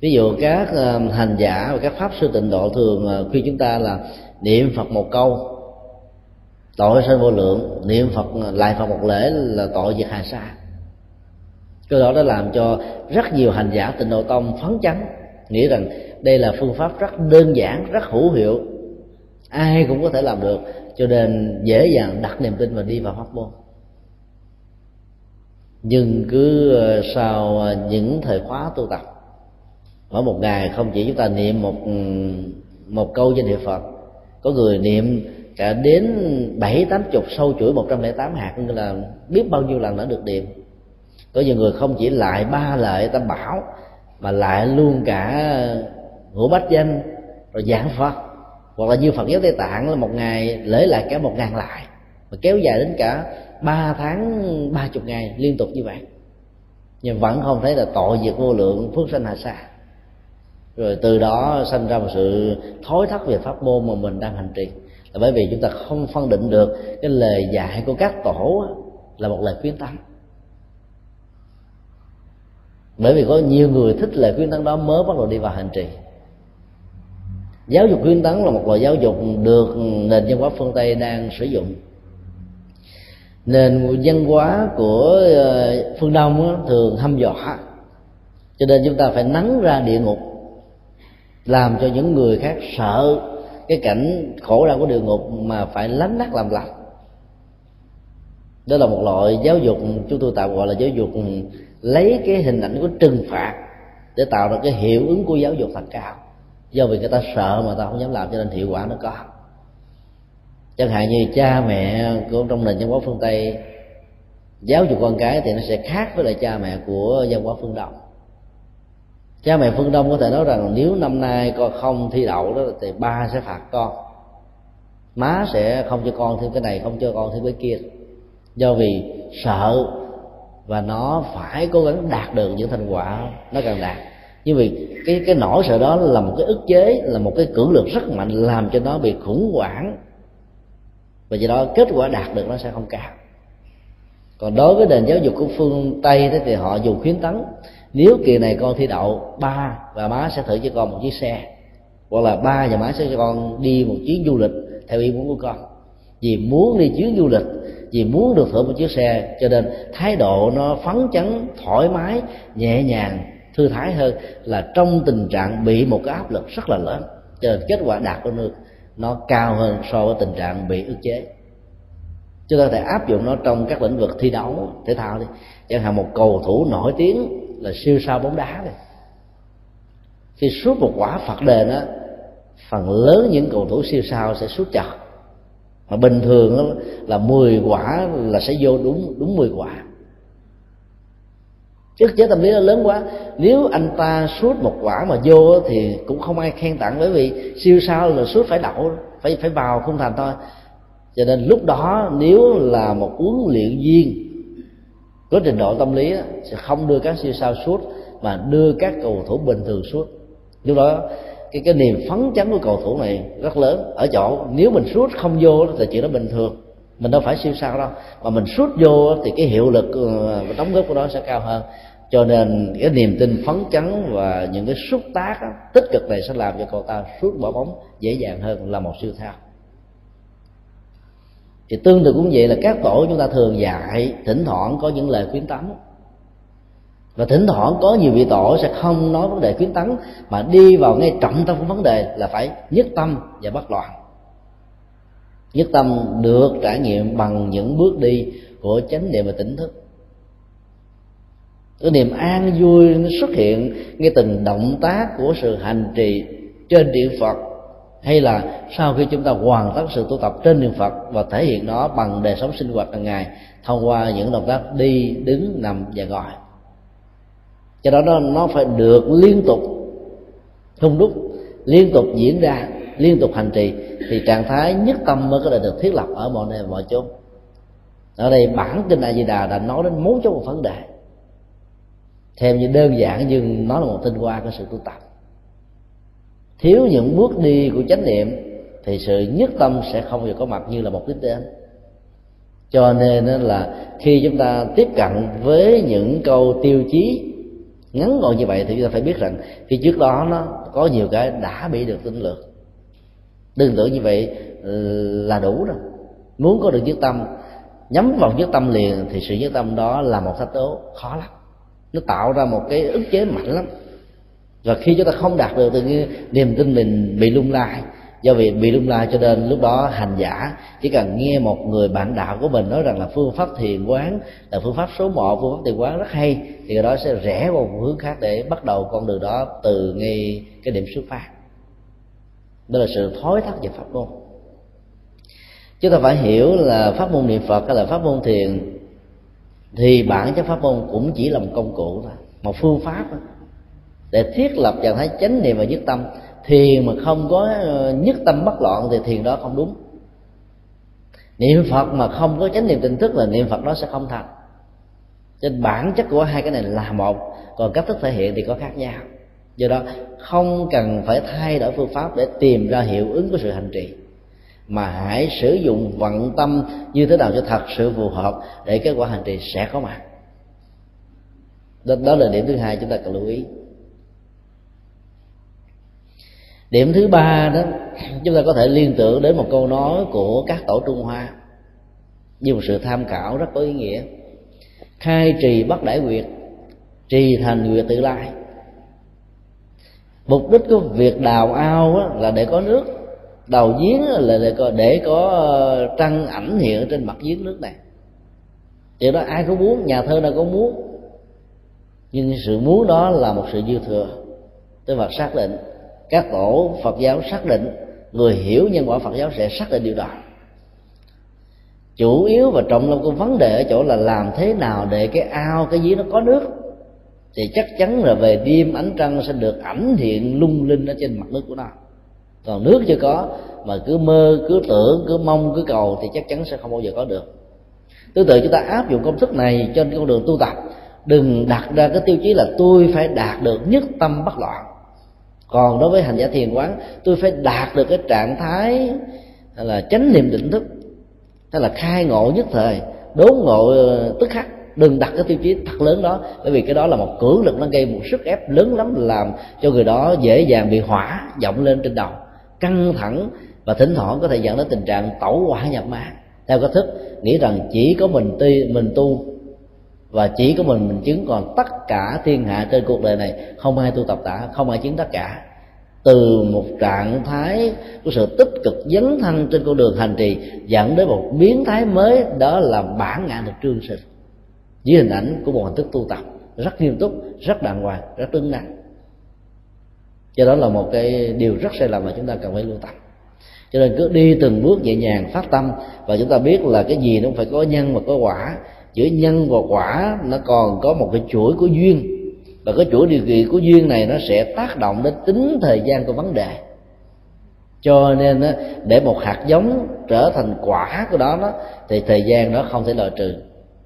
Ví dụ các ờ, hành giả và các pháp sư tịnh độ thường khi khuyên chúng ta là niệm phật một câu, tội sanh vô lượng, niệm phật ờ, lại phật một lễ là tội diệt hà sa cái đó đã làm cho rất nhiều hành giả tịnh độ tông phấn chấn, nghĩ rằng đây là phương pháp rất đơn giản, rất hữu hiệu. Ai cũng có thể làm được, cho nên dễ dàng đặt niềm tin và đi vào pháp môn. Nhưng cứ ờ, sau ờ, những thời khóa tu tập, mỗi một ngày không chỉ chúng ta niệm một ừ, một câu danh hiệu phật, có người niệm cả đến bảy tám chục sâu chuỗi một trăm lẻ tám hạt, như là biết bao nhiêu lần đã được niệm có nhiều người không chỉ lại ba lợi tam bảo, mà lại luôn cả ngũ bách danh, rồi giảng phật. Hoặc là như phật giáo tây tạng là một ngày lễ lại cả một ngàn lại, mà kéo dài đến cả ba tháng, ba chục ngày liên tục như vậy. Nhưng vẫn không thấy là tội diệt vô lượng phước sanh hạ xa rồi từ đó sanh ra một sự thối thất về pháp môn mà mình đang hành trì. Là bởi vì chúng ta không phân định được cái lời dạy của các tổ là một lời khuyến tâm bởi vì có nhiều người thích lời khuyên tấn đó mới bắt đầu đi vào hành trì. Giáo dục khuyên tấn là một loại giáo dục được nền văn hóa phương tây đang sử dụng. Nền văn hóa của ờ, phương đông thường hăm dọa. Cho nên chúng ta phải nắng ra địa ngục, làm cho những người khác sợ cái cảnh khổ đau của địa ngục mà phải lánh nát làm lành. Đó là một loại giáo dục chúng tôi tạm gọi là giáo dục lấy cái hình ảnh của trừng phạt để tạo ra cái hiệu ứng của giáo dục thật cao do vì người ta sợ mà ta không dám làm cho nên hiệu quả nó có. Chẳng hạn như cha mẹ của trong nền văn hóa phương tây, giáo dục con cái thì nó sẽ khác với lại cha mẹ của văn hóa phương đông. Cha mẹ phương đông có thể nói rằng nếu năm nay con không thi đậu đó thì ba sẽ phạt con. Má sẽ không cho con thêm cái này, không cho con thêm cái kia. Do vì sợ và nó phải cố gắng đạt được những thành quả nó cần đạt. Nhưng vì cái cái nỗi sợ đó là một cái ức chế, là một cái cưỡng lực rất mạnh, làm cho nó bị khủng hoảng. Và do đó kết quả đạt được nó sẽ không cao. Còn đối với nền giáo dục của phương tây thì họ dùng khuyến tấn, nếu kỳ này con thi đậu, ba và má sẽ thử cho con một chiếc xe, hoặc là ba và má sẽ cho con đi một chuyến du lịch theo ý muốn của con vì muốn đi chuyến du lịch, vì muốn được thưởng một chiếc xe, cho nên thái độ nó phấn chấn, thoải mái, nhẹ nhàng, thư thái hơn là trong tình trạng bị một cái áp lực rất là lớn. Cho nên kết quả đạt của nước nó cao hơn so với tình trạng bị ức chế. Chúng ta có thể áp dụng nó trong các lĩnh vực thi đấu, thể thao đi. Chẳng hạn một cầu thủ nổi tiếng là siêu sao bóng đá này khi suốt một quả phạt đền á, phần lớn những cầu thủ siêu sao sẽ suốt chặt mà bình thường là 10 quả là sẽ vô đúng đúng 10 quả. Ức chế tâm lý nó lớn quá. Nếu anh ta suốt một quả mà vô thì cũng không ai khen tặng, bởi vì siêu sao là suốt phải đậu, phải phải vào không thành thôi. Cho nên lúc đó nếu là một huấn luyện viên có trình độ tâm lý sẽ không đưa các siêu sao suốt mà đưa các cầu thủ bình thường suốt lúc đó cái cái niềm phấn chấn của cầu thủ này rất lớn. Ở chỗ nếu mình sút không vô thì chuyện đó bình thường. Mình đâu phải siêu sao đâu. Mà mình sút vô thì cái hiệu lực ờ, đóng góp của nó sẽ cao hơn. Cho nên cái niềm tin phấn chấn và những cái xúc tác đó, tích cực này sẽ làm cho cậu ta suốt bỏ bóng dễ dàng hơn là một siêu sao. Thì tương tự cũng vậy là các tổ chúng ta thường dạy thỉnh thoảng có những lời khuyến tấn và thỉnh thoảng có nhiều vị tổ sẽ không nói vấn đề khuyến tấn, mà đi vào ngay trọng tâm của vấn đề là phải nhất tâm và bất loạn. Nhất tâm được trải nghiệm bằng những bước đi của chánh niệm và tỉnh thức. Cái niềm an vui nó xuất hiện ngay từng động tác của sự hành trì trên điện phật, hay là sau khi chúng ta hoàn tất sự tu tập trên niệm phật và thể hiện nó bằng đời sống sinh hoạt hàng ngày thông qua những động tác đi, đứng, nằm và ngồi cho đó nó, nó phải được liên tục. Hung đúc liên tục diễn ra liên tục hành trì thì trạng thái nhất tâm mới có thể được thiết lập ở mọi nơi mọi chỗ ở đây bản kinh a di đà đã nói đến mấu chốt một vấn đề. Thêm như đơn giản nhưng nó là một tinh hoa của sự tu tập. Thiếu những bước đi của chánh niệm thì sự nhất tâm sẽ không bao giờ có mặt như là một đích đến cho nên là khi chúng ta tiếp cận với những câu tiêu chí ngắn gọn như vậy thì chúng ta phải biết rằng khi trước đó nó có nhiều cái đã bị được tinh lược. Đừng tưởng như vậy là đủ rồi. Muốn có được nhất tâm, nhắm vào nhất tâm liền thì sự nhất tâm đó là một thách tố khó lắm. Nó tạo ra một cái ức chế mạnh lắm. Và khi chúng ta không đạt được thì niềm tin mình bị lung lai do vì bị lung lai cho nên lúc đó hành giả chỉ cần nghe một người bạn đạo của mình nói rằng là phương pháp thiền quán là phương pháp số một, phương pháp thiền quán rất hay, thì người đó sẽ rẽ vào một hướng khác để bắt đầu con đường đó từ ngay cái điểm xuất phát. Đó là sự thối thắt về pháp môn. Chúng ta phải hiểu là pháp môn niệm phật hay là pháp môn thiền thì bản chất pháp môn cũng chỉ là một công cụ thôi, một phương pháp để thiết lập trạng thái chánh niệm và nhất tâm thiền mà không có ờ, nhất tâm bất loạn thì thiền đó không đúng. Niệm phật mà không có chánh niệm tỉnh thức là niệm phật đó sẽ không thành. Trên bản chất của hai cái này là một còn cách thức thể hiện thì có khác nhau. Do đó không cần phải thay đổi phương pháp để tìm ra hiệu ứng của sự hành trì mà hãy sử dụng vận tâm như thế nào cho thật sự phù hợp để kết quả hành trì sẽ có mặt. Đó, đó là điểm thứ hai chúng ta cần lưu ý điểm thứ ba đó, chúng ta có thể liên tưởng đến một câu nói của các tổ trung hoa như một sự tham khảo rất có ý nghĩa. Khai trì bắt đại quyệt trì thành quyệt tự lai. Mục đích của việc đào ao là để có nước. Đào giếng là để có để có ờ, trăng ảnh hiện trên mặt giếng nước này. Điều đó, ai cũng muốn, nhà thơ nào cũng muốn. Nhưng sự muốn đó là một sự dư thừa tôi Phật xác định các tổ Phật giáo xác định, người hiểu nhân quả Phật giáo sẽ xác định điều đó. Chủ yếu và trọng tâm của vấn đề ở chỗ là làm thế nào để cái ao, cái giếng nó có nước. Thì chắc chắn là về đêm ánh trăng sẽ được ảnh hiện lung linh ở trên mặt nước của nó. Còn nước chưa có, mà cứ mơ, cứ tưởng, cứ mong, cứ cầu thì chắc chắn sẽ không bao giờ có được. Tương tự chúng ta áp dụng công thức này trên con đường tu tập. Đừng đặt ra cái tiêu chí là tôi phải đạt được nhất tâm bất loạn còn đối với hành giả thiền quán, tôi phải đạt được cái trạng thái là chánh niệm định thức. Hay là khai ngộ nhất thời, đốn ngộ ờ, tức khắc. Đừng đặt cái tiêu chí thật lớn đó, bởi vì cái đó là một cưỡng lực, nó gây một sức ép lớn lắm, làm cho người đó dễ dàng bị hỏa vọng lên trên đầu. Căng thẳng và thỉnh thoảng có thể dẫn đến tình trạng tẩu hỏa nhập ma. Theo cách thức, nghĩ rằng chỉ có mình ti, mình tu và chỉ có mình mình chứng còn tất cả thiên hạ trên cuộc đời này, không ai tu tập cả, không ai chứng tất cả. Từ một trạng thái của sự tích cực dấn thân trên con đường hành trì, dẫn đến một biến thái mới, đó là bản ngã được trương sinh. Dưới hình ảnh của một hình thức tu tập, rất nghiêm túc, rất đàng hoàng, rất đứng đắn. Cho đó là một cái điều rất sai lầm mà chúng ta cần phải lưu tâm. Cho nên cứ đi từng bước nhẹ nhàng phát tâm, và chúng ta biết là cái gì nó phải có nhân và có quả giữa nhân và quả, nó còn có một cái chuỗi của duyên. Và cái chuỗi điều kiện của duyên này nó sẽ tác động đến tính thời gian của vấn đề. Cho nên để một hạt giống trở thành quả của đó đó, thì thời gian đó không thể loại trừ.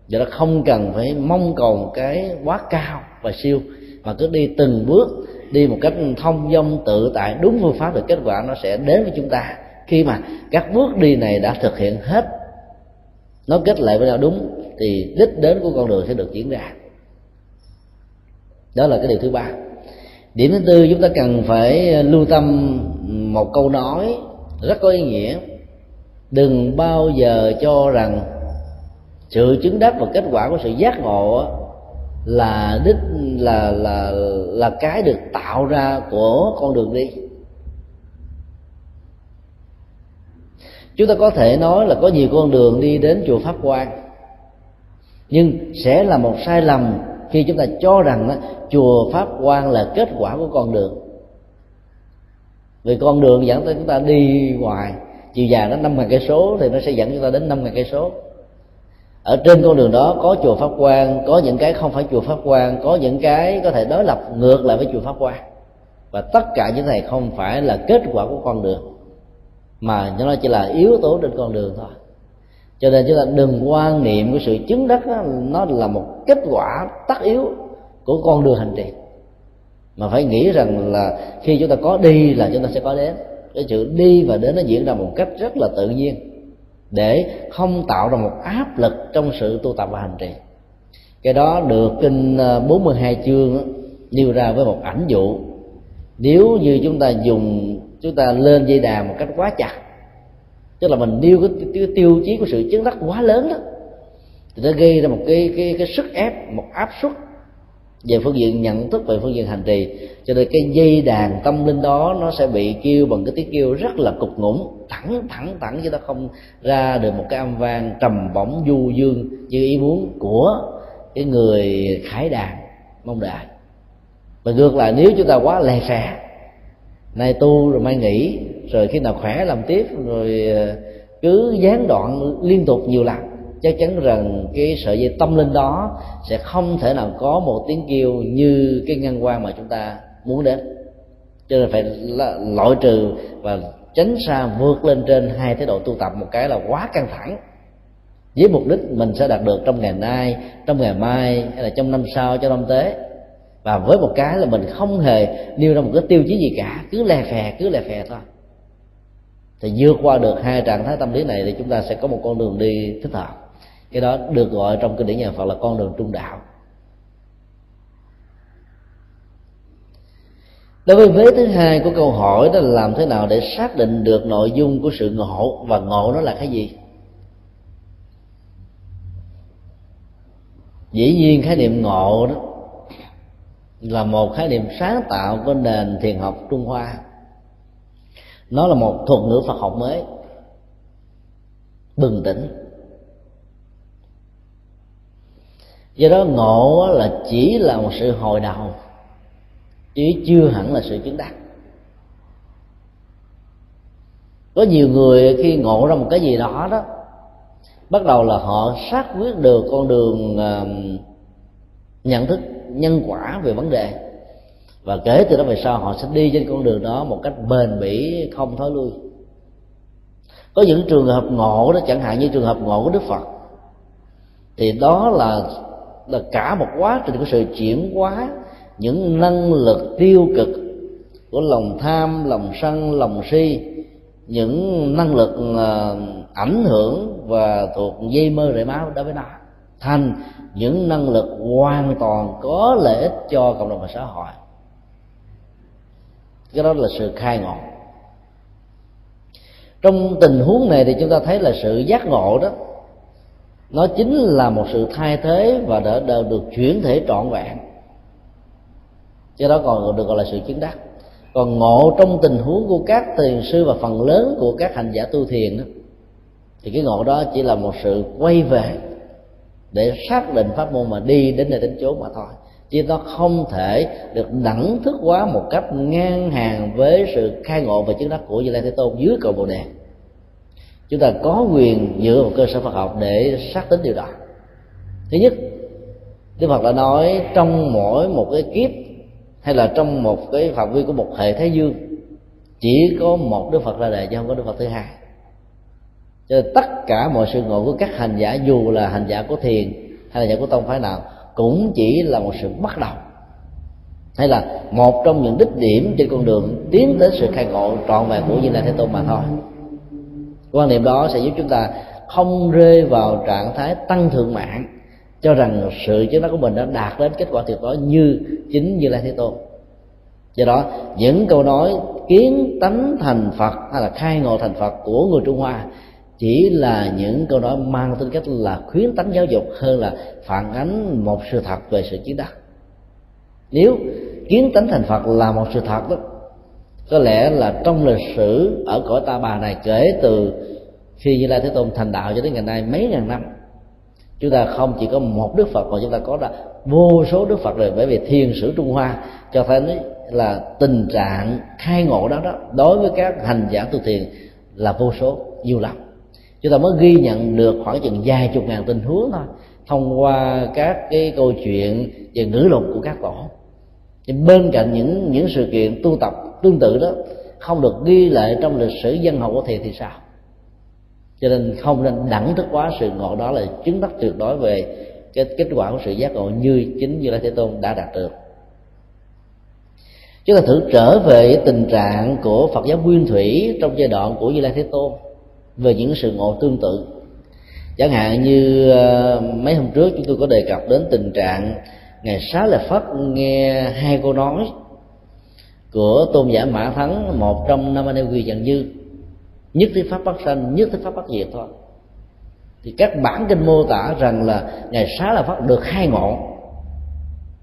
Do đó không cần phải mong cầu một cái quá cao và siêu, mà cứ đi từng bước, đi một cách thông dong, tự tại, đúng phương pháp thì kết quả, nó sẽ đến với chúng ta. Khi mà các bước đi này đã thực hiện hết nó kết lại với nhau đúng, thì đích đến của con đường sẽ được diễn ra. Đó là cái điều thứ ba. Điểm thứ tư, chúng ta cần phải lưu tâm một câu nói rất có ý nghĩa. Đừng bao giờ cho rằng sự chứng đắc và kết quả của sự giác ngộ là đích, là là là cái được tạo ra của con đường đi. Chúng ta có thể nói là có nhiều con đường đi đến chùa pháp quan nhưng sẽ là một sai lầm khi chúng ta cho rằng chùa pháp quan là kết quả của con đường. Vì con đường dẫn tới chúng ta đi ngoài, chiều dài nó năm ngàn cây số thì nó sẽ dẫn chúng ta đến năm ngàn cây số. Ở trên con đường đó có chùa pháp quan có những cái không phải chùa pháp quan có những cái có thể đối lập ngược lại với chùa pháp quan và tất cả những này không phải là kết quả của con đường mà nó chỉ là yếu tố trên con đường thôi. Cho nên chúng ta đừng quan niệm cái sự chứng đắc đó, nó là một kết quả tất yếu của con đường hành trì. Mà phải nghĩ rằng là khi chúng ta có đi là chúng ta sẽ có đến. Cái sự đi và đến nó diễn ra một cách rất là tự nhiên để không tạo ra một áp lực trong sự tu tập và hành trì. Cái đó được kinh à, 42 chương nêu ra với một ảnh dụ. Nếu như chúng ta dùng chúng ta lên dây đàn một cách quá chặt. Tức là mình nêu cái, cái tiêu chí của sự chứng đắc quá lớn đó. Thì nó gây ra một cái cái cái sức ép một áp suất về phương diện nhận thức về phương diện hành trì. Cho nên cái dây đàn tâm linh đó nó sẽ bị kêu bằng cái tiếng kêu rất là cục ngủng thẳng thẳng thẳng chứ nó không ra được một cái âm vang trầm bổng du dương như ý muốn của cái người khải đàn mong đợi. Và ngược lại nếu chúng ta quá lè phè nay tu rồi mai nghỉ, rồi khi nào khỏe làm tiếp, rồi ờ, cứ gián đoạn liên tục nhiều lần, chắc chắn rằng cái sợi dây tâm linh đó sẽ không thể nào có một tiếng kêu như cái ngăn quan mà chúng ta muốn đến. Cho nên phải loại trừ và tránh xa vượt lên trên hai thái độ tu tập một cái là quá căng thẳng. Với mục đích mình sẽ đạt được trong ngày nay, trong ngày mai, hay là trong năm sau cho năm tới và với một cái là mình không hề nêu ra một cái tiêu chí gì cả, cứ lè phè, cứ lè phè thôi. Thì vượt qua được hai trạng thái tâm lý này thì chúng ta sẽ có một con đường đi thích hợp. Cái đó được gọi trong kinh điển nhà Phật là con đường trung đạo. Đối với vế thứ hai của câu hỏi đó là làm thế nào để xác định được nội dung của sự ngộ và ngộ nó là cái gì? Dĩ nhiên khái niệm ngộ đó là một khái niệm sáng tạo của nền thiền học trung hoa. Nó là một thuật ngữ phật học mới. Bừng tỉnh. Do đó ngộ là chỉ là một sự hồi đầu chứ chưa hẳn là sự chứng đắc. Có nhiều người khi ngộ ra một cái gì đó đó bắt đầu là họ xác quyết được con đường uh, nhận thức nhân quả về vấn đề. Và kể từ đó về sau, họ sẽ đi trên con đường đó một cách bền bỉ, không thối lui. Có những trường hợp ngộ đó, chẳng hạn như trường hợp ngộ của đức phật, thì đó là là cả một quá trình của sự chuyển hóa những năng lực tiêu cực của lòng tham, lòng sân, lòng si, những năng lực ờ, ảnh hưởng và thuộc dây mơ rễ máu đối với nó. Thành những năng lực hoàn toàn có lợi ích cho cộng đồng và xã hội. Cái đó là sự khai ngộ. Trong tình huống này thì chúng ta thấy là sự giác ngộ đó nó chính là một sự thay thế và đã, đã được chuyển thể trọn vẹn. Cho đó còn được gọi là sự chứng đắc. Còn ngộ trong tình huống của các thiền sư và phần lớn của các hành giả tu thiền đó, thì cái ngộ đó chỉ là một sự quay về để xác định pháp môn mà đi đến nơi đến chốn mà thôi. Chứ nó không thể được đẳng thức hóa một cách ngang hàng với sự khai ngộ và chứng đắc của Như Lai Thế Tôn dưới cầu Bồ Đề. Chúng ta có quyền dựa vào cơ sở Phật học để xác tính điều đó. Thứ nhất, Đức Phật đã nói trong mỗi một cái kiếp hay là trong một cái phạm vi của một hệ thế dương, chỉ có một Đức Phật ra đời chứ không có Đức Phật thứ hai cho nên tất cả mọi sự ngộ của các hành giả, dù là hành giả của thiền hay là giả của tông phái nào, cũng chỉ là một sự bắt đầu. Hay là một trong những đích điểm trên con đường tiến tới sự khai ngộ trọn vẹn của Như Lai Thế Tôn mà thôi. Quan niệm đó sẽ giúp chúng ta không rơi vào trạng thái tăng thượng mạng, cho rằng sự chứng đắc của mình đã đạt đến kết quả tuyệt đối như chính như lai thế tôn. Do đó, những câu nói kiến tánh thành phật hay là khai ngộ thành phật của người trung hoa chỉ là những câu nói mang tính cách là khuyến tánh giáo dục hơn là phản ánh một sự thật về sự chiến đắc nếu kiến tánh thành phật là một sự thật đó, có lẽ là trong lịch sử ở cõi ta bà này kể từ khi như lai thế tôn thành đạo cho đến ngày nay mấy ngàn năm, chúng ta không chỉ có một đức phật mà chúng ta có là vô số đức phật rồi. Bởi vì thiên sử trung hoa cho thấy là tình trạng khai ngộ đó đó, đối với các hành giả tu thiền là vô số, nhiều lắm chúng ta mới ghi nhận được khoảng chừng vài chục ngàn tình huống thôi, thông qua các cái câu chuyện về ngữ lục của các tổ nhưng bên cạnh những những sự kiện tu tập tương tự đó, không được ghi lại trong lịch sử dân học của thiền thì sao? Cho nên không nên đẳng thức quá sự ngộ đó là chứng đắc tuyệt đối về cái kết quả của sự giác ngộ như chính như lai thế tôn đã đạt được. Chúng ta thử trở về tình trạng của phật giáo nguyên thủy trong giai đoạn của như lai thế tôn về những sự ngộ tương tự. Chẳng hạn như ờ, mấy hôm trước chúng tôi có đề cập đến tình trạng ngày xá lợi phất nghe hai câu nói của tôn giả mã thắng, một trong năm anh em quy dần dư. Nhất thiết pháp bất sanh, nhất thiết pháp bất diệt thôi. Thì các bản kinh mô tả rằng là ngày xá là phát được hai ngộ.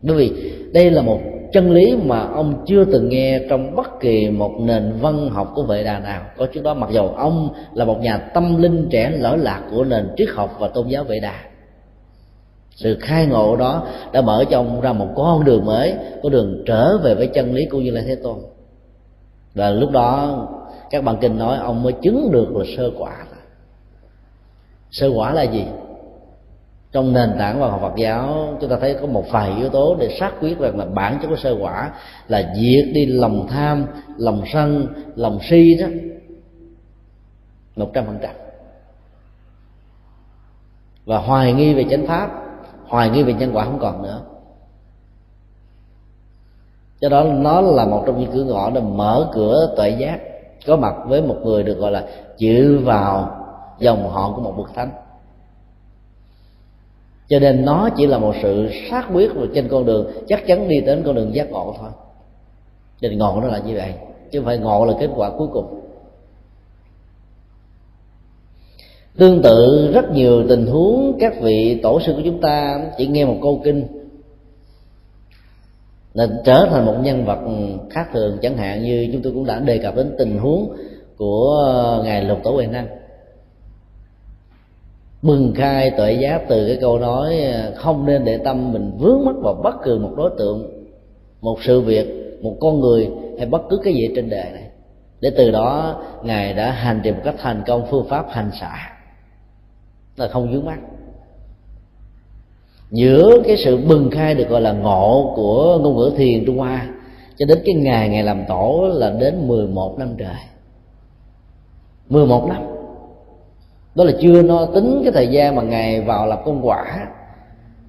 Bởi vì đây là một chân lý mà ông chưa từng nghe trong bất kỳ một nền văn học của vệ đà nào. Có trước đó mặc dầu ông là một nhà tâm linh trẻ lỡ lạc của nền triết học và tôn giáo vệ đà, sự khai ngộ đó đã mở cho ông ra một con đường mới, con đường trở về với chân lý của như lai thế tôn. Và lúc đó, các bạn kinh nói ông mới chứng được là sơ quả. Sơ quả là gì? Trong nền tảng văn học Phật giáo, chúng ta thấy có một vài yếu tố để xác quyết rằng là bản chất của sơ quả là diệt đi lòng tham, lòng sân, lòng si đó. Một trăm phần trăm. Và hoài nghi về chánh pháp, hoài nghi về nhân quả không còn nữa. Do đó nó là một trong những cửa ngõ để mở cửa tuệ giác, có mặt với một người được gọi là chịu vào dòng họ của một bậc thánh cho nên nó chỉ là một sự xác quyết trên con đường, chắc chắn đi đến con đường giác ngộ thôi. Nên ngộ nó là như vậy, chứ không phải ngộ là kết quả cuối cùng. Tương tự, rất nhiều tình huống các vị tổ sư của chúng ta chỉ nghe một câu kinh là trở thành một nhân vật khác thường. Chẳng hạn như chúng tôi cũng đã đề cập đến tình huống của ờ, ngài lục tổ huệ năng bừng khai tuệ giác từ cái câu nói à, không nên để tâm mình vướng mắc vào bất cứ một đối tượng, một sự việc, một con người hay bất cứ cái gì trên đời này. Để từ đó, ngài đã hành trì một cách thành công, phương pháp hành xả là không vướng mắt. giữa cái sự bừng khai được gọi là ngộ của ngôn ngữ thiền trung hoa, cho đến cái ngày ngày làm tổ là đến 11 năm trời. 11 năm đó là chưa no tính cái thời gian mà ngài vào làm công quả.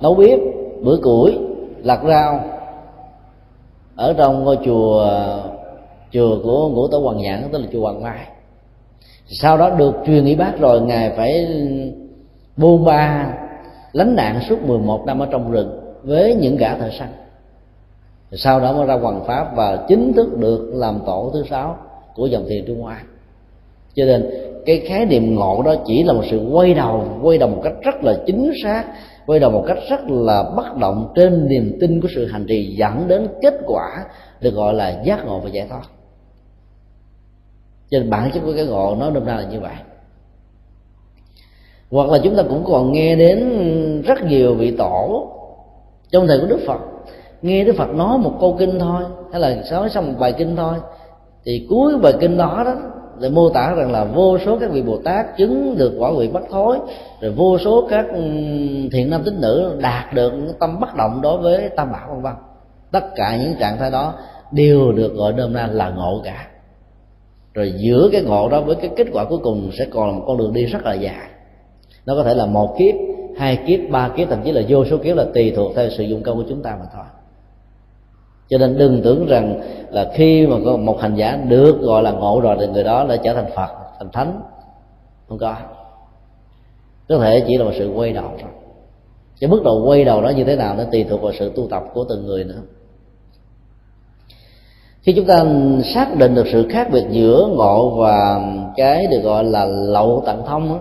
Nấu bếp, bữa củi, lặt rau. Ở trong ngôi chùa chùa của ngũ tổ hoàng nhãn, tức là chùa hoàng mai. Sau đó được truyền y bác rồi, ngài phải buôn ba lánh nạn suốt 11 năm ở trong rừng với những gã thợ săn. Sau đó mới ra hoàng pháp và chính thức được làm tổ thứ sáu của dòng thiền trung hoa. Cho nên cái khái niệm ngộ đó chỉ là một sự quay đầu quay đầu một cách rất là chính xác, quay đầu một cách rất là bất động trên niềm tin của sự hành trì dẫn đến kết quả được gọi là giác ngộ và giải thoát. Trên bản chất của cái ngộ nó đâm ra là như vậy. Hoặc là chúng ta cũng còn nghe đến rất nhiều vị tổ trong thời của đức phật. Nghe đức phật nói một câu kinh thôi, hay là nói xong một bài kinh thôi, thì cuối bài kinh đó đó để mô tả rằng là vô số các vị bồ tát chứng được quả vị bất thối, rồi vô số các ừ, thiện nam tín nữ đạt được tâm bất động đối với tam bảo, vân vân. Tất cả những trạng thái đó đều được gọi nôm na là ngộ cả. Rồi giữa cái ngộ đó với cái kết quả cuối cùng sẽ còn là một con đường đi rất là dài. Nó có thể là một kiếp, hai kiếp, ba kiếp, thậm chí là vô số kiếp là tùy thuộc theo sự dụng công của chúng ta mà thôi cho nên đừng tưởng rằng là khi mà có một hành giả được gọi là ngộ rồi thì người đó đã trở thành phật thành thánh. Không có. Có thể chỉ là một sự quay đầu thôi. Cái mức độ quay đầu đó như thế nào nó tùy thuộc vào sự tu tập của từng người nữa. Khi chúng ta xác định được sự khác biệt giữa ngộ và cái được gọi là lậu tận thông đó,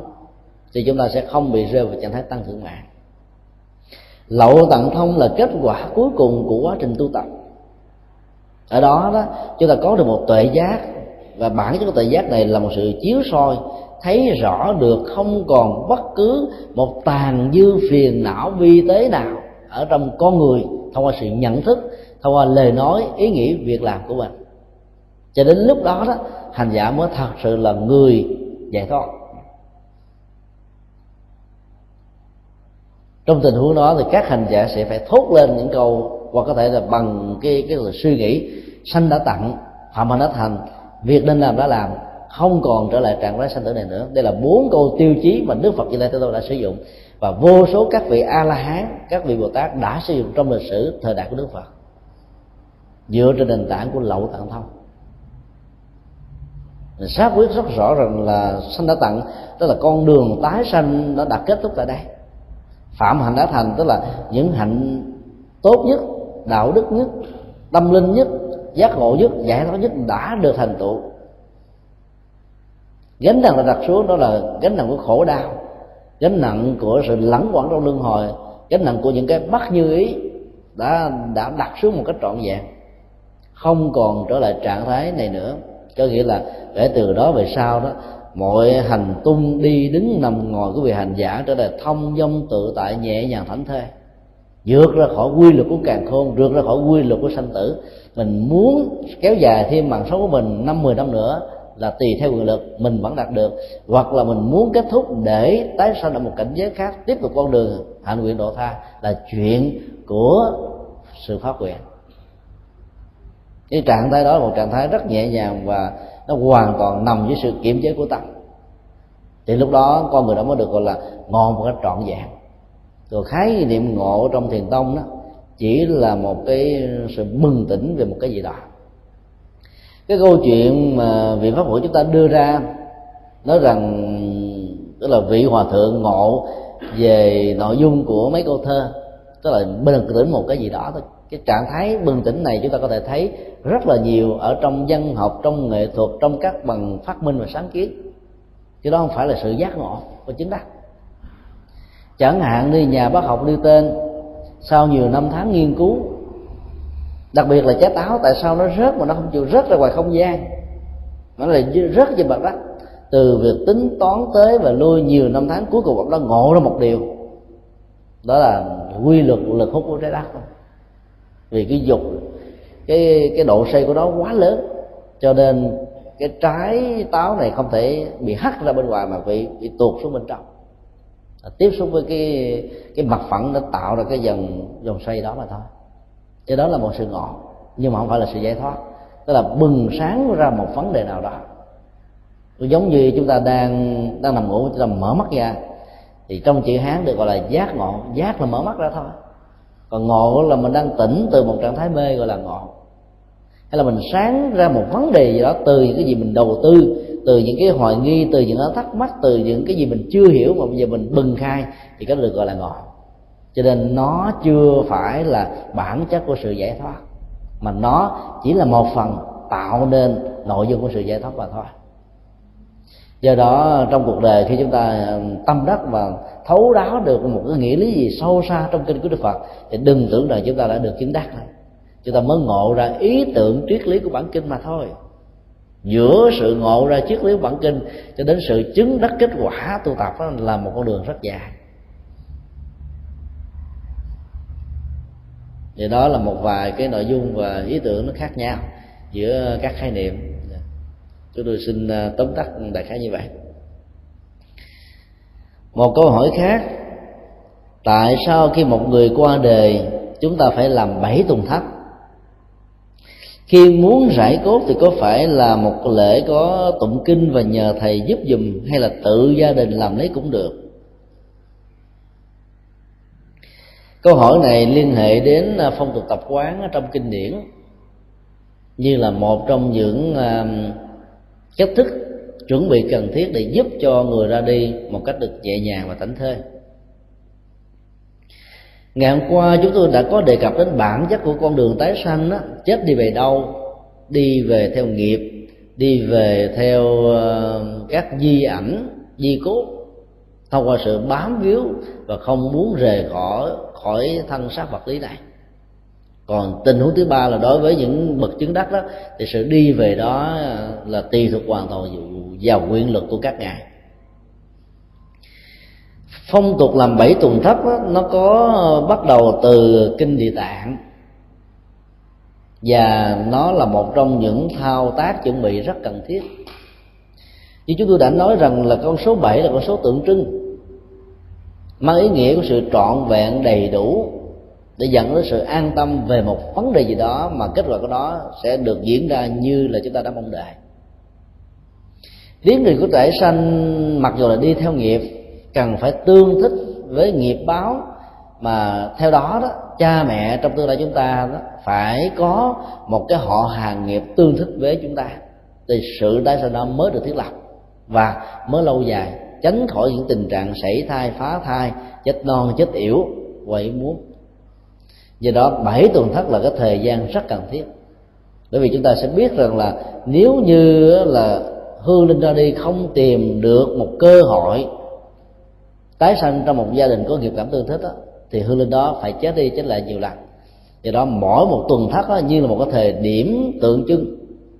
thì chúng ta sẽ không bị rơi vào trạng thái tăng thượng mạng. Lậu tận thông là kết quả cuối cùng của quá trình tu tập ở đó đó, chúng ta có được một tuệ giác. Và bản chất của tuệ giác này là một sự chiếu soi, thấy rõ được không còn bất cứ một tàn dư phiền não vi tế nào ở trong con người, thông qua sự nhận thức, thông qua lời nói, ý nghĩ, việc làm của mình. Cho đến lúc đó đó, hành giả mới thật sự là người giải thoát. Trong tình huống đó thì các hành giả sẽ phải thốt lên những câu hoặc có thể là bằng cái cái là suy nghĩ, sanh đã tặng phạm hành đã thành, việc nên làm đã làm, không còn trở lại trạng thái sanh tử này nữa. Đây là bốn câu tiêu chí mà đức phật như lai thế tôn đã sử dụng và vô số các vị a la hán các vị bồ tát đã sử dụng trong lịch sử thời đại của đức phật. Dựa trên nền tảng của lậu tạng thông. Xác quyết rất rõ rằng là sanh đã tặng, tức là con đường tái sanh nó đã kết thúc tại đây. Phạm hạnh đã thành, tức là những hạnh tốt nhất đạo đức nhất, tâm linh nhất, giác ngộ nhất, giải thoát nhất đã được thành tựu. Gánh nặng là đặt xuống đó là gánh nặng của khổ đau, gánh nặng của sự lẫn quẩn trong luân hồi, gánh nặng của những cái bất như ý đã đã đặt xuống một cách trọn vẹn, không còn trở lại trạng thái này nữa. Có nghĩa là kể từ đó về sau đó, mọi hành tung đi đứng nằm ngồi của vị hành giả trở thành thông dong tự tại nhẹ nhàng thảnh thơi vượt ra khỏi quy luật của càng khôn, vượt ra khỏi quy luật của sanh tử. Mình muốn kéo dài thêm mạng sống của mình năm mười năm nữa là tùy theo quyền lực mình vẫn đạt được. Hoặc là mình muốn kết thúc để tái sanh ở một cảnh giới khác, tiếp tục con đường hạnh nguyện độ tha là chuyện của sự phát nguyện cái trạng thái đó là một trạng thái rất nhẹ nhàng và nó hoàn toàn nằm dưới sự kiểm chế của tâm. Thì lúc đó con người đó mới được gọi là ngon một cách trọn vẹn rồi khái niệm ngộ trong thiền tông đó chỉ là một cái sự bừng tỉnh về một cái gì đó. Cái câu chuyện mà vị pháp hội chúng ta đưa ra nói rằng, tức là vị hòa thượng ngộ về nội dung của mấy câu thơ, tức là bừng tỉnh một cái gì đó thôi. Cái trạng thái bừng tỉnh này chúng ta có thể thấy rất là nhiều ở trong văn học, trong nghệ thuật, trong các bằng phát minh và sáng kiến. Chứ đó không phải là sự giác ngộ của chính đắc chẳng hạn như nhà bác học nêu tên, sau nhiều năm tháng nghiên cứu, đặc biệt là trái táo, tại sao nó rớt mà nó không chịu rớt ra ngoài không gian? Nó là rớt trên mặt đất từ việc tính toán tới và lui nhiều năm tháng cuối cùng ông đã ngộ ra một điều. Đó là quy luật lực hút của trái đất. Vì cái dục, cái cái độ xây của nó quá lớn, cho nên cái trái táo này không thể bị hắt ra bên ngoài mà bị bị tuột xuống bên trong tiếp xúc với cái cái mặt phẳng đã tạo ra cái dòng dòng xoay đó mà thôi. Cho đó là một sự ngộ nhưng mà không phải là sự giải thoát. Tức là bừng sáng ra một vấn đề nào đó. Giống như chúng ta đang đang nằm ngủ, chúng ta mở mắt ra, thì trong chữ hán được gọi là giác ngộ. Giác là mở mắt ra thôi. Còn ngộ là mình đang tỉnh từ một trạng thái mê gọi là ngộ. Hay là mình sáng ra một vấn đề gì đó từ những cái gì mình đầu tư từ những cái hoài nghi, từ những cái thắc mắc, từ những cái gì mình chưa hiểu mà bây giờ mình bừng khai, thì cái được gọi là ngộ cho nên nó chưa phải là bản chất của sự giải thoát, mà nó chỉ là một phần tạo nên nội dung của sự giải thoát mà thôi. Do đó, trong cuộc đời khi chúng ta tâm đắc và thấu đáo được một cái nghĩa lý gì sâu xa trong kinh của đức phật, thì đừng tưởng rằng chúng ta đã được chứng đắc rồi chúng ta mới ngộ ra ý tưởng triết lý của bản kinh mà thôi giữa sự ngộ ra triết lý bản kinh cho đến sự chứng đắc kết quả tu tập đó là một con đường rất dài. Thì đó là một vài cái nội dung và ý tưởng nó khác nhau giữa các khái niệm. Chúng tôi xin à, tóm tắt đại khái như vậy. Một câu hỏi khác, tại sao khi một người qua đời, chúng ta phải làm bảy tuần thất? Khi muốn rải cốt thì có phải là một lễ có tụng kinh và nhờ thầy giúp dùm hay là tự gia đình làm lấy cũng được? Câu hỏi này liên hệ đến à, phong tục tập quán trong kinh điển, như là một trong những à, cách thức chuẩn bị cần thiết để giúp cho người ra đi một cách được nhẹ nhàng và thảnh thơi ngày hôm qua chúng tôi đã có đề cập đến bản chất của con đường tái sanh đó, chết đi về đâu đi về theo nghiệp đi về theo ờ, các di ảnh di cốt thông qua sự bám víu và không muốn rời khỏi khỏi thân xác vật lý này. Còn tình huống thứ ba là đối với những bậc chứng đắc đó thì sự đi về đó là tùy thuộc hoàn toàn vào quyền lực của các ngài phong tục làm bảy tuần thấp đó, nó có bắt đầu từ kinh địa tạng. Và nó là một trong những thao tác chuẩn bị rất cần thiết. Như chúng tôi đã nói rằng là con số 7 là con số tượng trưng mang ý nghĩa của sự trọn vẹn đầy đủ để dẫn đến sự an tâm về một vấn đề gì đó mà kết quả của nó sẽ được diễn ra như là chúng ta đã mong đợi. Tiếng người của thể sanh mặc dù là đi theo nghiệp cần phải tương thích với nghiệp báo mà theo đó đó, cha mẹ trong tương lai chúng ta đó phải có một cái họ hàng nghiệp tương thích với chúng ta. Thì sự tái sinh đó mới được thiết lập và mới lâu dài, tránh khỏi những tình trạng sảy thai, phá thai, chết non, chết yểu quậy muốn do đó, bảy tuần thất là cái thời gian rất cần thiết. Bởi vì chúng ta sẽ biết rằng là nếu như là hư linh ra đi, không tìm được một cơ hội tái sanh trong một gia đình có nghiệp cảm tương thích đó, thì hương linh đó phải chết đi chết lại nhiều lần. Do đó mỗi một tuần thất đó, như là một cái thời điểm tượng trưng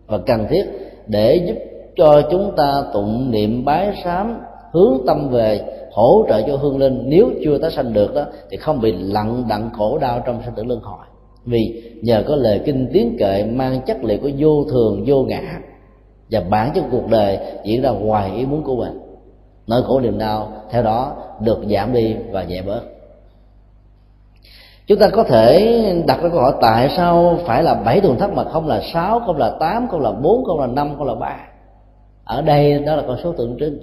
và cần thiết để giúp cho chúng ta tụng niệm bái sám hướng tâm về hỗ trợ cho hương linh. Nếu chưa tái sanh được đó thì không bị lặng đặng khổ đau trong sinh tử luân hồi. Vì nhờ có lời kinh tiếng kệ mang chất liệu của vô thường vô ngã và bản chất cuộc đời diễn ra ngoài ý muốn của mình. Nỗi khổ niềm đau theo đó, được giảm đi và nhẹ bớt. Chúng ta có thể đặt ra câu hỏi tại sao phải là bảy tuần thất mà không là sáu, không là tám, không là bốn, không là năm, không là ba? Ở đây đó là con số tượng trưng.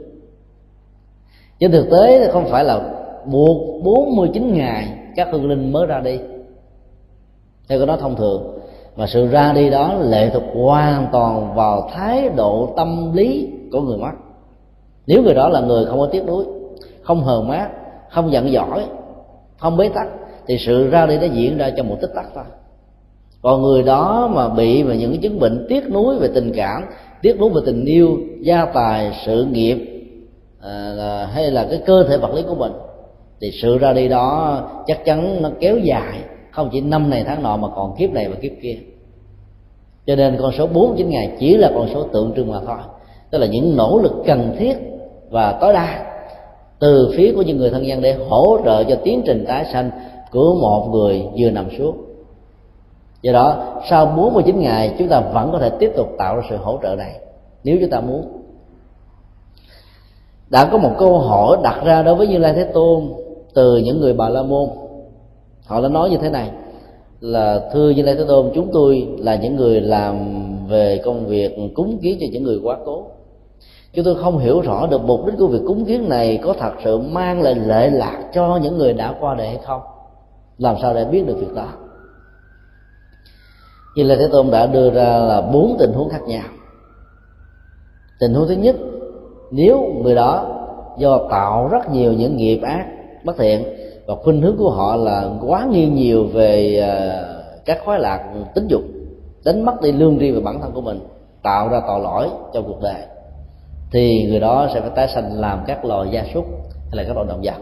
Trên thực tế thì không phải là buộc 49 ngày các hương linh mới ra đi. Theo cái đó thông thường. Mà sự ra đi đó lệ thuộc hoàn toàn vào thái độ tâm lý của người mất nếu người đó là người không có tiếc nuối không hờ mát không giận giỏi không bế tắc thì sự ra đi nó diễn ra trong một tích tắc thôi. Còn người đó mà bị mà những chứng bệnh tiếc nuối về tình cảm tiếc nuối về tình yêu gia tài sự nghiệp à, hay là cái cơ thể vật lý của mình thì sự ra đi đó chắc chắn nó kéo dài không chỉ năm này tháng nọ mà còn kiếp này và kiếp kia. Cho nên con số 49 ngày chỉ là con số tượng trưng mà thôi. Tức là những nỗ lực cần thiết và tối đa từ phía của những người thân nhân để hỗ trợ cho tiến trình tái sanh của một người vừa nằm xuống. Do đó, sau 49 ngày, chúng ta vẫn có thể tiếp tục tạo ra sự hỗ trợ này, nếu chúng ta muốn. Đã có một câu hỏi đặt ra đối với như lai thế tôn từ những người bà la môn. Họ đã nói như thế này, là, thưa như lai thế tôn, chúng tôi là những người làm về công việc cúng kiến cho những người quá cố chúng tôi không hiểu rõ được mục đích của việc cúng kiến này có thật sự mang lại lệ lạc cho những người đã qua đời hay không. Làm sao để biết được việc đó? Như là thế tôn đã đưa ra là bốn tình huống khác nhau. Tình huống thứ nhất, nếu người đó do tạo rất nhiều những nghiệp ác bất thiện và khuynh hướng của họ là quá nghiêng nhiều về à, các khoái lạc tính dục, đánh mất đi lương riêng về bản thân của mình, tạo ra tội lỗi trong cuộc đời thì người đó sẽ phải tái sanh làm các loài gia súc hay là các loài động vật.